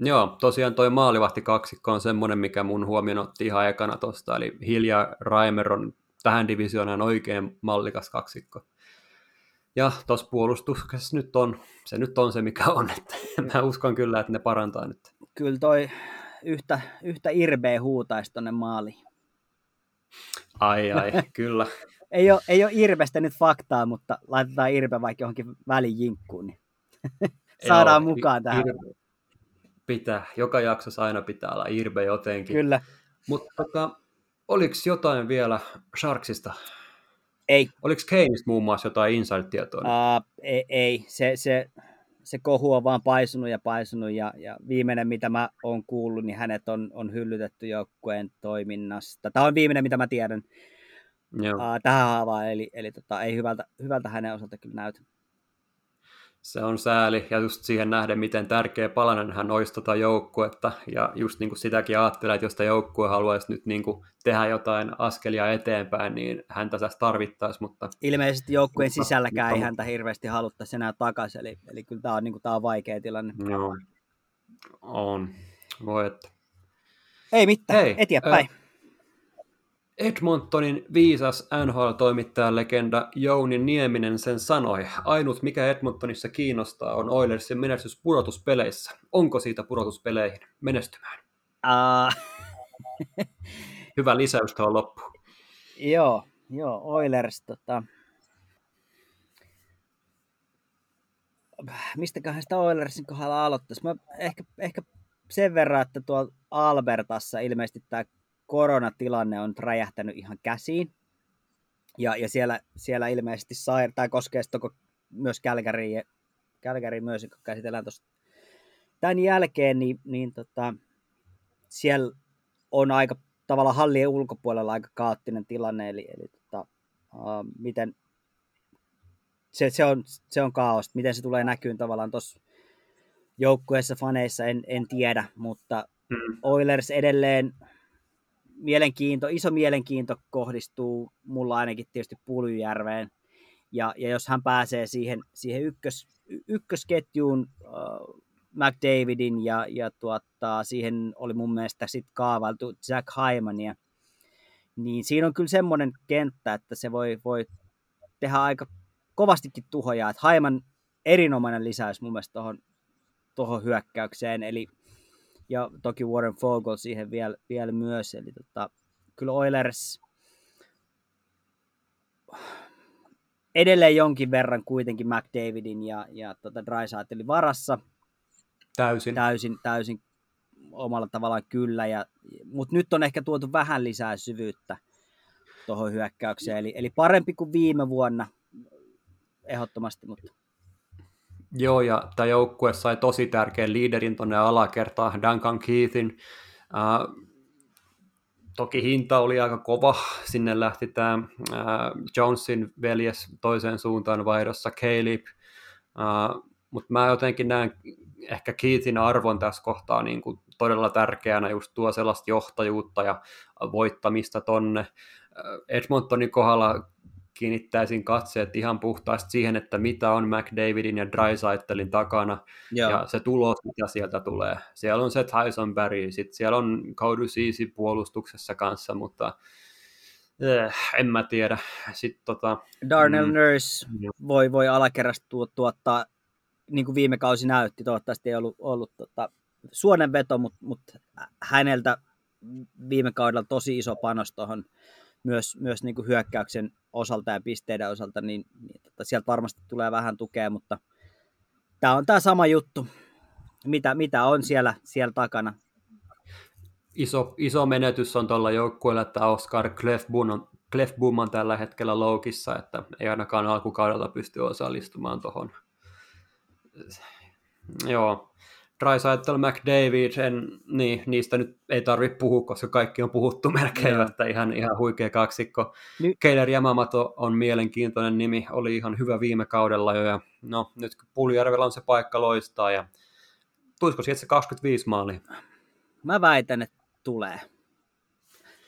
Joo, tosiaan toi maalivahti kaksikko on semmoinen, mikä mun huomioon otti ihan ekana tosta, eli Hilja Raimer on tähän divisioonaan oikein mallikas kaksikko. Ja tuossa puolustuksessa nyt on, se nyt on se mikä on, että mä uskon kyllä, että ne parantaa nyt. Kyllä toi yhtä, yhtä irbeä huutaisi tonne maaliin. Ai ai, kyllä. ei, ole, ei ole irvestä nyt faktaa, mutta laitetaan irbe vaikka johonkin välijinkkuun, niin saadaan Joo, mukaan tähän. Irbe pitää, joka jaksossa aina pitää olla irbe jotenkin. Kyllä. Mutta tota, oliko jotain vielä Sharksista? Ei. Oliko Kaneista muun muassa jotain inside-tietoa? Uh, ei, ei. Se, se, se kohu on vaan paisunut ja paisunut ja, ja viimeinen mitä mä oon kuullut, niin hänet on, on hyllytetty joukkueen toiminnasta. Tämä on viimeinen mitä mä tiedän Joo. Uh, tähän haavaan, eli, eli tota, ei hyvältä, hyvältä hänen osalta kyllä näytä. Se on sääli, ja just siihen nähden, miten tärkeä palanen hän olisi tota joukkuetta, ja just niin kuin sitäkin ajattelee, että jos tämä joukkue haluaisi nyt niin kuin tehdä jotain askelia eteenpäin, niin häntä tässä tarvittaisi, mutta... Ilmeisesti joukkueen sisälläkään ei häntä hirveästi haluttaisi enää takaisin, eli, eli kyllä tämä on, niin kuin, tämä on vaikea tilanne. Joo, on. Voi että. Ei mitään, Hei, eteenpäin. Ö- Edmontonin viisas NHL-toimittajan legenda Jouni Nieminen sen sanoi, ainut mikä Edmontonissa kiinnostaa on Oilersin menestys pudotuspeleissä. Onko siitä pudotuspeleihin menestymään? Uh... Hyvä lisäys tuohon loppuun. joo, joo, Oilers, tota... mistäköhän sitä Oilersin kohdalla aloittaisi? Mä ehkä, ehkä sen verran, että tuolla Albertassa ilmeisesti tämä koronatilanne on räjähtänyt ihan käsiin. Ja, ja siellä, siellä ilmeisesti sai, tämä koskee sitten myös Kälkäriin, Kälkäriin myös, kun käsitellään tuossa tämän jälkeen, niin, niin tota, siellä on aika tavallaan hallien ulkopuolella aika kaoottinen tilanne, eli, eli tota, uh, miten se, se, on, se on kaos, miten se tulee näkyyn tavallaan tuossa joukkueessa, faneissa, en, en tiedä, mutta mm. Oilers edelleen mielenkiinto, iso mielenkiinto kohdistuu mulla ainakin tietysti Puljujärveen. Ja, ja jos hän pääsee siihen, siihen ykkös, ykkösketjuun uh, McDavidin ja, ja tuota, siihen oli mun mielestä sitten kaavailtu Jack Hymania, niin siinä on kyllä semmoinen kenttä, että se voi, voi tehdä aika kovastikin tuhoja. Hyman erinomainen lisäys mun mielestä tuohon tohon hyökkäykseen, eli ja toki Warren Fogel siihen vielä, vielä myös. Eli tota, kyllä Oilers edelleen jonkin verran kuitenkin McDavidin ja, ja tota Drysaitlin varassa. Täysin. Täysin, täysin omalla tavallaan kyllä, ja, mutta nyt on ehkä tuotu vähän lisää syvyyttä tuohon hyökkäykseen, eli, eli parempi kuin viime vuonna ehdottomasti, mutta Joo, ja tämä joukkue sai tosi tärkeän liiderin tuonne alakertaan, Duncan Keithin. Uh, toki hinta oli aika kova, sinne lähti tämä uh, Jonesin veljes toiseen suuntaan vaihdossa, Caleb. Uh, Mutta mä jotenkin näen ehkä Keithin arvon tässä kohtaa niin kuin todella tärkeänä, just tuo sellaista johtajuutta ja voittamista tonne. Edmontonin kohdalla kiinnittäisin katseet ihan puhtaasti siihen, että mitä on McDavidin ja Drysaitelin takana, Joo. ja se tulos, mitä sieltä tulee. Siellä on se Tyson Barry, sitten siellä on Cody Ceesay puolustuksessa kanssa, mutta eh, en mä tiedä. Sitten, tota, Darnell mm, Nurse voi, voi alakerrasta tuottaa, niin kuin viime kausi näytti, toivottavasti ei ollut, ollut tota, suonenveto, mutta, mutta häneltä viime kaudella tosi iso panos tuohon myös, myös niin kuin hyökkäyksen osalta ja pisteiden osalta, niin, niin tota, sieltä varmasti tulee vähän tukea, mutta tämä on tämä sama juttu, mitä, mitä on siellä, siellä takana. Iso, iso menetys on tuolla joukkueella, että Oscar Clefboom on, Clefboom on tällä hetkellä loukissa, että ei ainakaan alkukaudella pysty osallistumaan tuohon. Joo, Drysaitel, McDavid, en, niin, niistä nyt ei tarvitse puhua, koska kaikki on puhuttu melkein, no. että ihan, ihan huikea kaksikko. Ny- Keiler Yamamoto on mielenkiintoinen nimi, oli ihan hyvä viime kaudella jo, ja no nyt Puljärvellä on se paikka loistaa, ja tulisiko sieltä se 25 maali? Mä väitän, että tulee.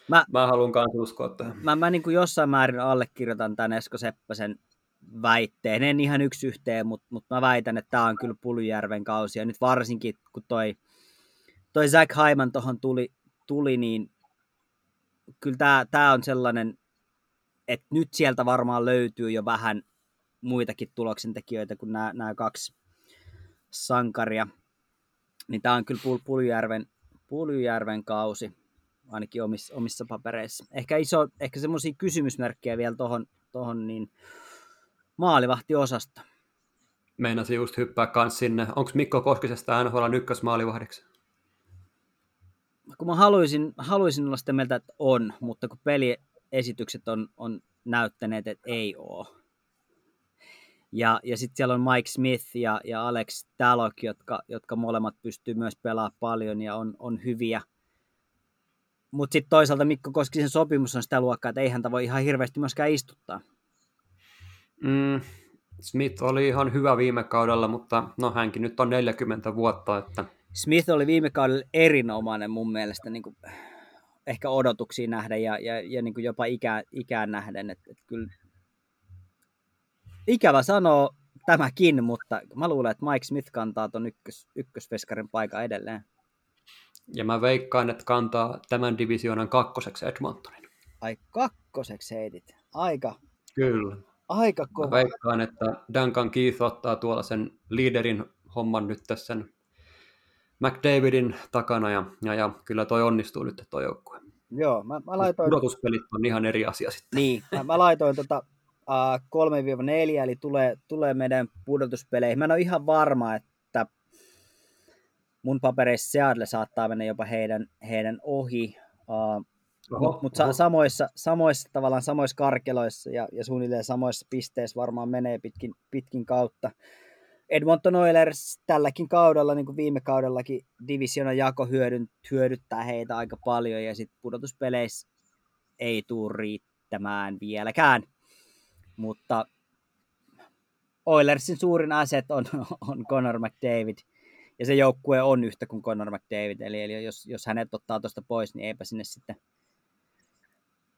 mä, mä haluan myös uskoa tähän. Mä, mä niin kuin jossain määrin allekirjoitan tämän Esko Seppäsen väitteen. En ihan yksi yhteen, mutta, mutta mä väitän, että tämä on kyllä Puljärven kausi. Ja nyt varsinkin, kun toi, toi Zach Hyman tuohon tuli, tuli, niin kyllä tämä, tämä on sellainen, että nyt sieltä varmaan löytyy jo vähän muitakin tuloksentekijöitä kuin nämä kaksi sankaria. Niin tämä on kyllä Puljärven, Puljärven kausi, ainakin omissa, omissa papereissa. Ehkä iso, ehkä semmoisia kysymysmerkkejä vielä tuohon tohon, niin maalivahtiosasta. Meinasin just hyppää kans sinne. Onko Mikko Koskisesta NHL ykkösmaalivahdiksi? Kun mä haluaisin, haluaisin olla sitä mieltä, että on, mutta kun peliesitykset on, on näyttäneet, että ei ole. Ja, ja sitten siellä on Mike Smith ja, ja Alex Talok, jotka, jotka molemmat pystyy myös pelaamaan paljon ja on, on hyviä. Mutta sitten toisaalta Mikko Koskisen sopimus on sitä luokkaa, että ei häntä voi ihan hirveästi myöskään istuttaa. Mm, Smith oli ihan hyvä viime kaudella, mutta no hänkin nyt on 40 vuotta. Että... Smith oli viime kaudella erinomainen mun mielestä niin kuin, ehkä odotuksiin nähden ja, ja, ja niin kuin jopa ikä, ikään nähden. Että, että kyllä ikävä sanoa tämäkin, mutta mä luulen, että Mike Smith kantaa ton ykkös, ykkösveskarin paikan edelleen. Ja mä veikkaan, että kantaa tämän divisioonan kakkoseksi Edmontonin. Ai kakkoseksi heitit. Aika. Kyllä. Aika kova. Mä veikkaan, että Duncan Keith ottaa tuolla sen liiderin homman nyt tässä sen McDavidin takana ja, ja, ja kyllä toi onnistuu nyt toi joukkue. Joo, mä, mä laitoin... Pudotuspelit on ihan eri asia sitten. Niin, mä, mä laitoin tota, uh, 3-4, eli tulee, tulee meidän pudotuspeleihin. Mä en ole ihan varma, että mun papereissa Seattle saattaa mennä jopa heidän, heidän ohi. Uh, Mutta mut sa- samoissa, samoissa, tavallaan samoissa karkeloissa ja, ja suunnilleen samoissa pisteissä varmaan menee pitkin, pitkin kautta. Edmonton Oilers tälläkin kaudella, niin kuin viime kaudellakin, divisionan jako hyödyttää heitä aika paljon ja sitten pudotuspeleissä ei tule riittämään vieläkään. Mutta Oilersin suurin aset on, on Conor McDavid ja se joukkue on yhtä kuin Conor McDavid, eli, eli jos, jos hänet ottaa tuosta pois, niin eipä sinne sitten,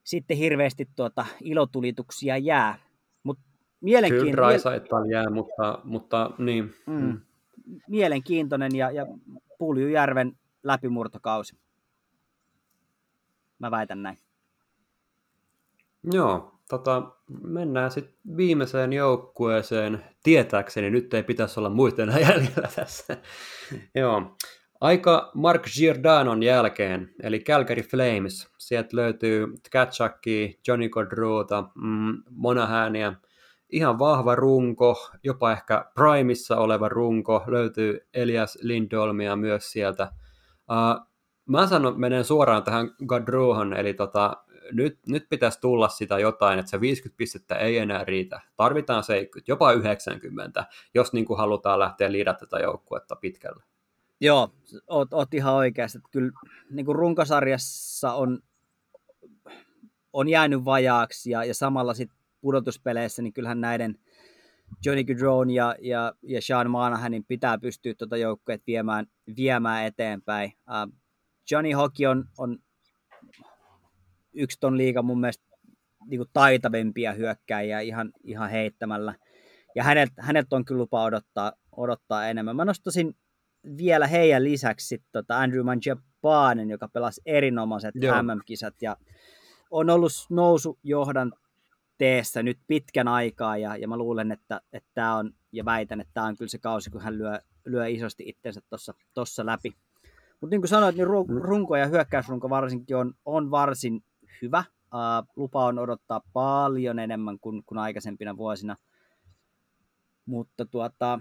sitten hirveästi tuota ilotulituksia jää. Mut mielenkiintoinen. Kyllä jää, mutta, mutta niin. Mm. Mm. Mielenkiintoinen ja, ja Puljujärven läpimurtokausi. Mä väitän näin. Joo, tota, mennään sitten viimeiseen joukkueeseen. Tietääkseni nyt ei pitäisi olla muita jäljellä tässä. Joo. Aika Mark Giordanon jälkeen, eli Calgary Flames. Sieltä löytyy Tkachakki, Johnny Gaudreauta, mm, Monahania. Ihan vahva runko, jopa ehkä Primeissa oleva runko. Löytyy Elias Lindolmia myös sieltä. Uh, mä sanon, menen suoraan tähän Gaudreauhan, eli tota, nyt, nyt pitäisi tulla sitä jotain, että se 50 pistettä ei enää riitä. Tarvitaan 70, jopa 90, jos niin kuin halutaan lähteä liidata tätä joukkuetta pitkälle. Joo, oot, oot ihan oikeassa. Että kyllä niin kuin runkosarjassa on, on jäänyt vajaaksi ja, ja samalla sitten pudotuspeleissä, niin kyllähän näiden Johnny Gaudron ja, ja, ja Sean Monahanin pitää pystyä tuota joukkueet viemään, viemään eteenpäin. Uh, Johnny Hockey on, on yksi ton liiga mun mielestä niin kuin taitavimpia hyökkäjiä ihan, ihan heittämällä. Ja hänet, hänet on kyllä lupa odottaa, odottaa enemmän. Mä nostasin vielä heidän lisäksi sit, tota Andrew Mangiapanen, joka pelasi erinomaiset Joo. MM-kisat ja on ollut nousu johdan teessä nyt pitkän aikaa ja, ja mä luulen, että, että tämä on, ja väitän, että tämä on kyllä se kausi, kun hän lyö, lyö isosti itsensä tuossa läpi. Mutta niin kuin sanoit, niin mm. runko ja hyökkäysrunko varsinkin on, on varsin hyvä. Uh, lupa on odottaa paljon enemmän kuin, kuin aikaisempina vuosina. Mutta tuota...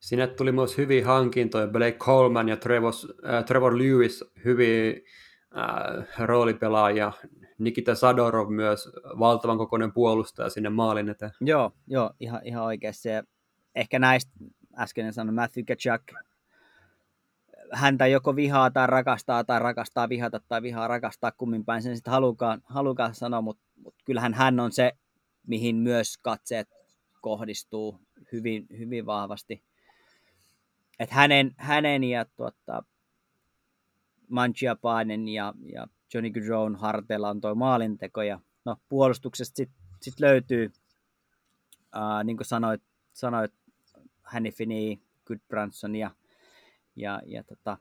Sinne tuli myös hyviä hankintoja, Blake Coleman ja Trevor, äh, Trevor Lewis, hyviä äh, roolipelaajia, Nikita Sadorov myös, valtavan kokoinen puolustaja sinne maalin eteen. Joo, joo ihan, ihan oikeasti. Ehkä näistä äsken sanoin Matthew Kachuk, häntä joko vihaa tai rakastaa tai rakastaa vihata tai vihaa rakastaa, kummin päin sen sitten halukaan, halukaan sanoa, mutta mut kyllähän hän on se, mihin myös katseet kohdistuu hyvin, hyvin vahvasti. Et hänen, hänen ja tuota, Manchiapainen ja, ja Johnny Gaudron harteilla on tuo maalinteko ja no, puolustuksesta sitten sit löytyy, ää, niin kuin sanoit, sanoit Hannifini, Goodbranson ja, ja, ja tota,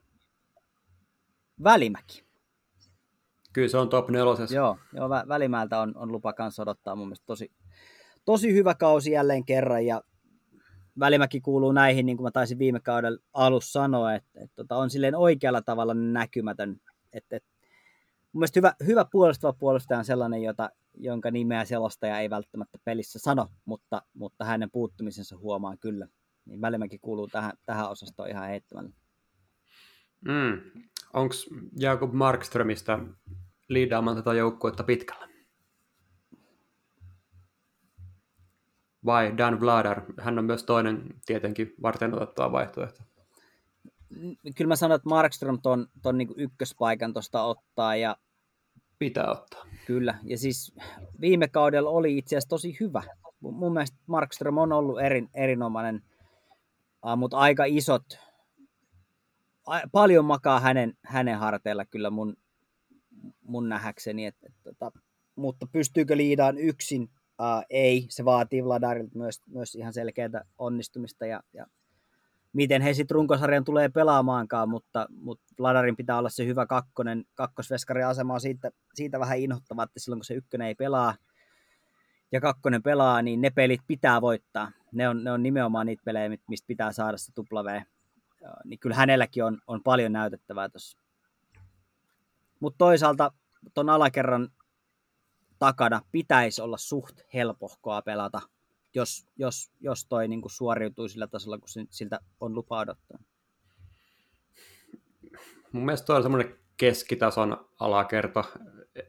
Välimäki. Kyllä se on top nelosessa. Joo, joo vä- Välimäältä on, on lupa kanssa odottaa mun mielestä tosi, tosi hyvä kausi jälleen kerran ja Välimäki kuuluu näihin, niin kuin mä taisin viime kauden alussa sanoa, että, että, että on silleen oikealla tavalla näkymätön. Että, että, mun mielestä hyvä, hyvä puolustava puolustaja on sellainen, jota, jonka nimeä selostaja ei välttämättä pelissä sano, mutta, mutta hänen puuttumisensa huomaa kyllä. Niin Välimäki kuuluu tähän, tähän osastoon ihan heittämällä. Mm. Onko Jakob Markströmistä liidaamaan tätä joukkuetta pitkällä? Vai Dan Vladar? Hän on myös toinen tietenkin varten otettava vaihtoehto. Kyllä mä sanon, että Markström ton, ton niin ykköspaikan tuosta ottaa ja Pitää ottaa. Kyllä, ja siis viime kaudella oli itse asiassa tosi hyvä. Mun mielestä Markström on ollut erin, erinomainen, mutta aika isot, paljon makaa hänen, hänen harteilla kyllä mun, mun nähäkseni. Et, et, tota, mutta pystyykö liidaan yksin? Uh, ei, se vaatii Vladarilta myös, myös ihan selkeää onnistumista ja, ja miten he sitten runkosarjan tulee pelaamaankaan, mutta, mutta Vladarin pitää olla se hyvä kakkonen, kakkosveskarin asema on siitä, siitä vähän inhottava, että silloin kun se ykkönen ei pelaa ja kakkonen pelaa, niin ne pelit pitää voittaa. Ne on, ne on nimenomaan niitä pelejä, mistä pitää saada se tupla V. Niin kyllä hänelläkin on, on paljon näytettävää tuossa. Mutta toisaalta tuon alakerran takana pitäisi olla suht helpohkoa pelata – jos, jos, jos toi niin kuin suoriutuu sillä tasolla, kun siltä on lupa odottaa. Mun mielestä toi on semmoinen keskitason alakerta.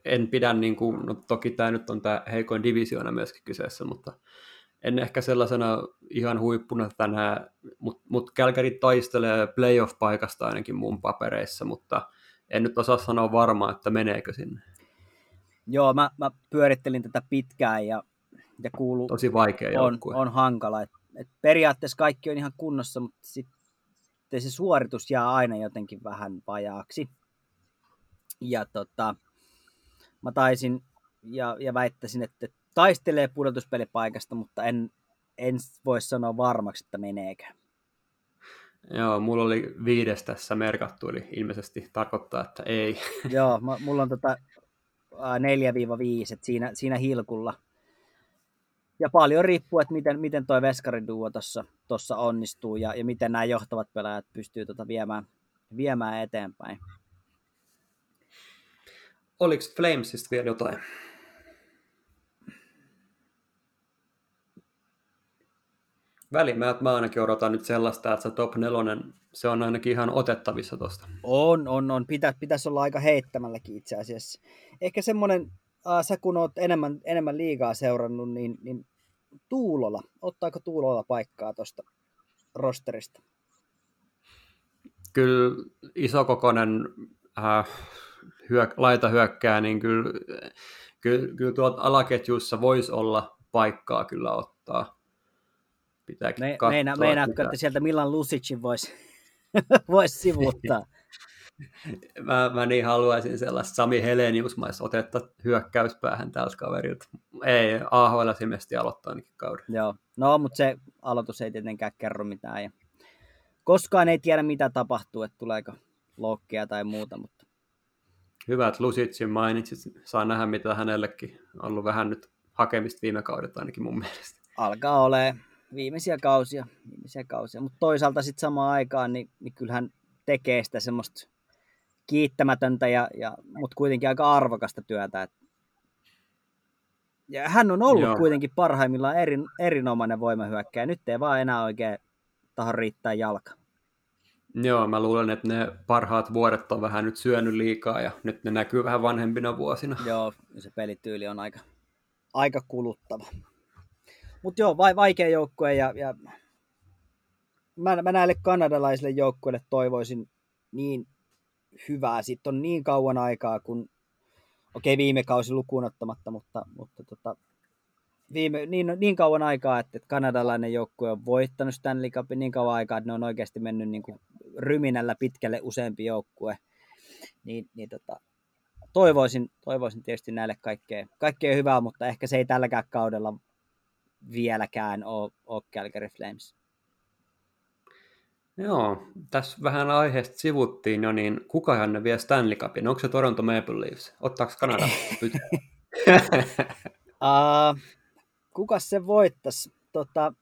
En pidä, niin kuin, no toki tämä nyt on tämä heikoin divisioona myöskin kyseessä, mutta en ehkä sellaisena ihan huippuna tänään, mutta mut Kälkäri taistelee playoff-paikasta ainakin mun papereissa, mutta en nyt osaa sanoa varmaan, että meneekö sinne. Joo, mä, mä pyörittelin tätä pitkään ja ja kuuluu, Tosi vaikea on, on hankala. Et, et periaatteessa kaikki on ihan kunnossa, mutta sitten se suoritus jää aina jotenkin vähän vajaaksi. Ja tota, mä taisin ja, ja väittäisin, että taistelee pudotuspelipaikasta, mutta en, en voi sanoa varmaksi, että meneekö. Joo, mulla oli viides tässä merkattu, eli ilmeisesti tarkoittaa, että ei. Joo, mulla on tota 4-5, että siinä, siinä hilkulla – ja paljon riippuu, että miten, miten toi veskariduo tuossa onnistuu ja, ja miten nämä johtavat pelaajat pystyy tota viemään, viemään eteenpäin. Oliko Flamesista vielä jotain? Välimäät mä ainakin odotan nyt sellaista, että se top nelonen, se on ainakin ihan otettavissa tosta. On, on, on. Pitä, pitäisi olla aika heittämälläkin itse asiassa. Ehkä semmoinen äh, sä kun oot enemmän, enemmän liigaa seurannut, niin, niin Tuulola, ottaako Tuulola paikkaa tuosta rosterista? Kyllä isokokoinen äh, hyök, laita hyökkää, niin kyllä, kyllä, kyllä tuolta alaketjussa voisi olla paikkaa kyllä ottaa. Pitääkin Me, katsoa. Meina, meinaatko, että sieltä Milan Lusicin voisi vois sivuuttaa? mä, mä niin haluaisin sellaista Sami Heleniusmaista otetta hyökkäyspäähän tältä kaverilta. Ei, AHL ilmeisesti aloittaa ainakin kauden. Joo, no mutta se aloitus ei tietenkään kerro mitään. Ja koskaan ei tiedä mitä tapahtuu, että tuleeko lokkia tai muuta, mutta Hyvä, että Lusitsin mainitsit. Saa nähdä, mitä hänellekin on ollut vähän nyt hakemista viime kaudet ainakin mun mielestä. Alkaa ole viimeisiä kausia, viimeisiä kausia. mutta toisaalta sitten samaan aikaan, niin, niin kyllähän tekee sitä semmoista kiittämätöntä, ja, ja, mutta kuitenkin aika arvokasta työtä. Et, ja hän on ollut Joo. kuitenkin parhaimmillaan erin, erinomainen voimahyökkäjä. Nyt ei vaan enää oikein taho riittää jalka. Joo, mä luulen, että ne parhaat vuodet on vähän nyt syönyt liikaa ja nyt ne näkyy vähän vanhempina vuosina. Joo, se pelityyli on aika, aika kuluttava. Mutta joo, vai, vaikea joukkue ja, ja mä, mä näille kanadalaisille joukkueille toivoisin niin hyvää. Sitten on niin kauan aikaa, kun, okei okay, viime kausi lukuun ottamatta, mutta, mutta tota, viime, niin, niin kauan aikaa, että, että kanadalainen joukkue on voittanut Stanley Cupin niin kauan aikaa, että ne on oikeasti mennyt niin kuin ryminällä pitkälle useampi joukkue. niin, niin tota, toivoisin, toivoisin tietysti näille kaikkea, kaikkea hyvää, mutta ehkä se ei tälläkään kaudella vieläkään ole, ole Calgary Flames. Joo, tässä vähän aiheesta sivuttiin jo, niin kuka ne vie Stanley Cupin? Onko se Toronto Maple Leafs? Ottaako Kanada? uh, kuka se voittaisi? Tota,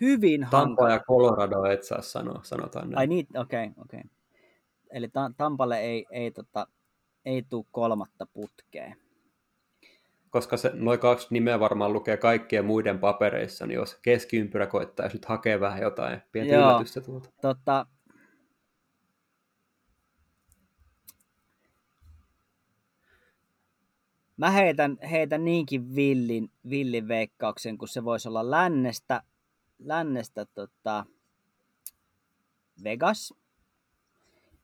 hyvin Tampa hankala. ja Colorado et saa sanoa, sanotaan näin. Ai niin, okei, okay, okei. Okay. Eli Tampalle ei, ei, tota, ei tule kolmatta putkea. Koska se, noin kaksi nimeä varmaan lukee kaikkien muiden papereissa, niin jos keskiympyrä koettaisi nyt hakea vähän jotain pientä Joo, yllätystä tuolta. Tota, Mä heitän, heitän niinkin villin, villin veikkauksen, kun se voisi olla lännestä, lännestä tota Vegas.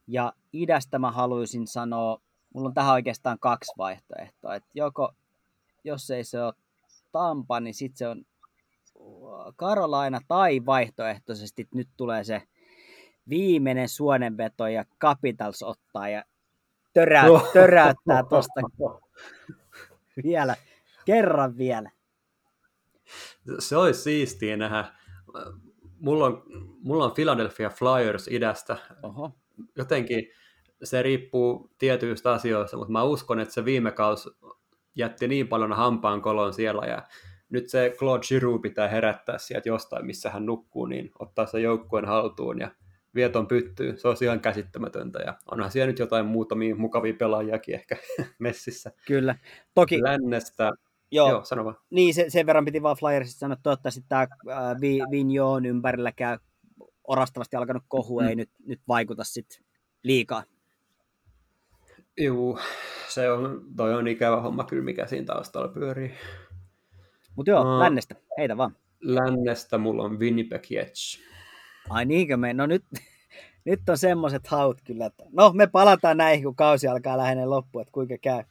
Ja idästä mä haluaisin sanoa, mulla on tähän oikeastaan kaksi vaihtoehtoa. Että joko, jos ei se ole Tampa, niin sitten se on Karolaina tai vaihtoehtoisesti nyt tulee se viimeinen suonenveto ja Capitals ottaa ja törää, töräyttää tuosta vielä, kerran vielä. Se olisi siistiä nähdä. Mulla on, mulla on Philadelphia Flyers idästä. Oho. Jotenkin se riippuu tietyistä asioista, mutta mä uskon, että se viime kausi jätti niin paljon hampaan kolon siellä ja nyt se Claude Giroux pitää herättää sieltä jostain, missä hän nukkuu, niin ottaa se joukkueen haltuun ja vieton pyttyy. Se on ihan käsittämätöntä ja onhan siellä nyt jotain muutamia mukavia pelaajiakin ehkä messissä. Kyllä. Toki lännestä Joo, Joo sano vaan. Niin, se, sen verran piti vaan Flyersista sanoa, että toivottavasti tämä äh, Vignon ympärillä käy orastavasti alkanut kohu, mm. ei nyt, nyt vaikuta sit liikaa. Joo, se on, toi on ikävä homma kyllä, mikä siinä taustalla pyörii. Mutta joo, no, lännestä, heitä vaan. Lännestä mulla on Winnipeg Jets. Ai niinkö me? No nyt, nyt on semmoiset haut kyllä. Että... No me palataan näihin, kun kausi alkaa lähenee loppuun, että kuinka käy.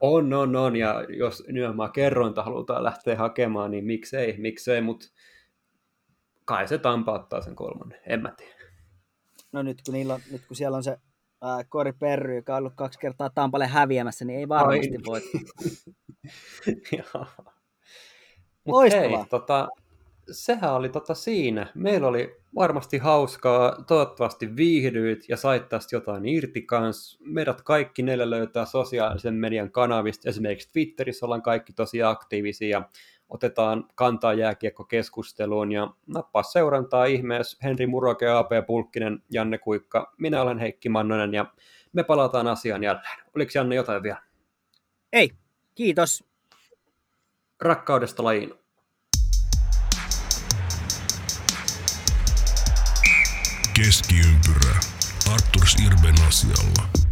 On, on, on. Ja jos nimenomaan kerrointa halutaan lähteä hakemaan, niin miksei, miksei, mutta kai se Tampa ottaa sen kolmannen, en mä tiedä. No nyt kun, niillä on, nyt kun siellä on se Kori Perry, joka on ollut kaksi kertaa Tampalle häviämässä, niin ei varmasti Ai. voi. Mutta hei, tota, sehän oli tota siinä. Meillä oli varmasti hauskaa, toivottavasti viihdyit ja sait tästä jotain irti kans. Meidät kaikki neljä löytää sosiaalisen median kanavista, esimerkiksi Twitterissä ollaan kaikki tosi aktiivisia otetaan kantaa jääkiekkokeskusteluun ja nappaa seurantaa ihmeessä Henri Muroke, AP Pulkkinen, Janne Kuikka, minä olen Heikki Mannonen ja me palataan asiaan jälleen. Oliko Janne jotain vielä? Ei, kiitos. Rakkaudesta lajiin. Keskiympyrä. Arturs Irben asialla.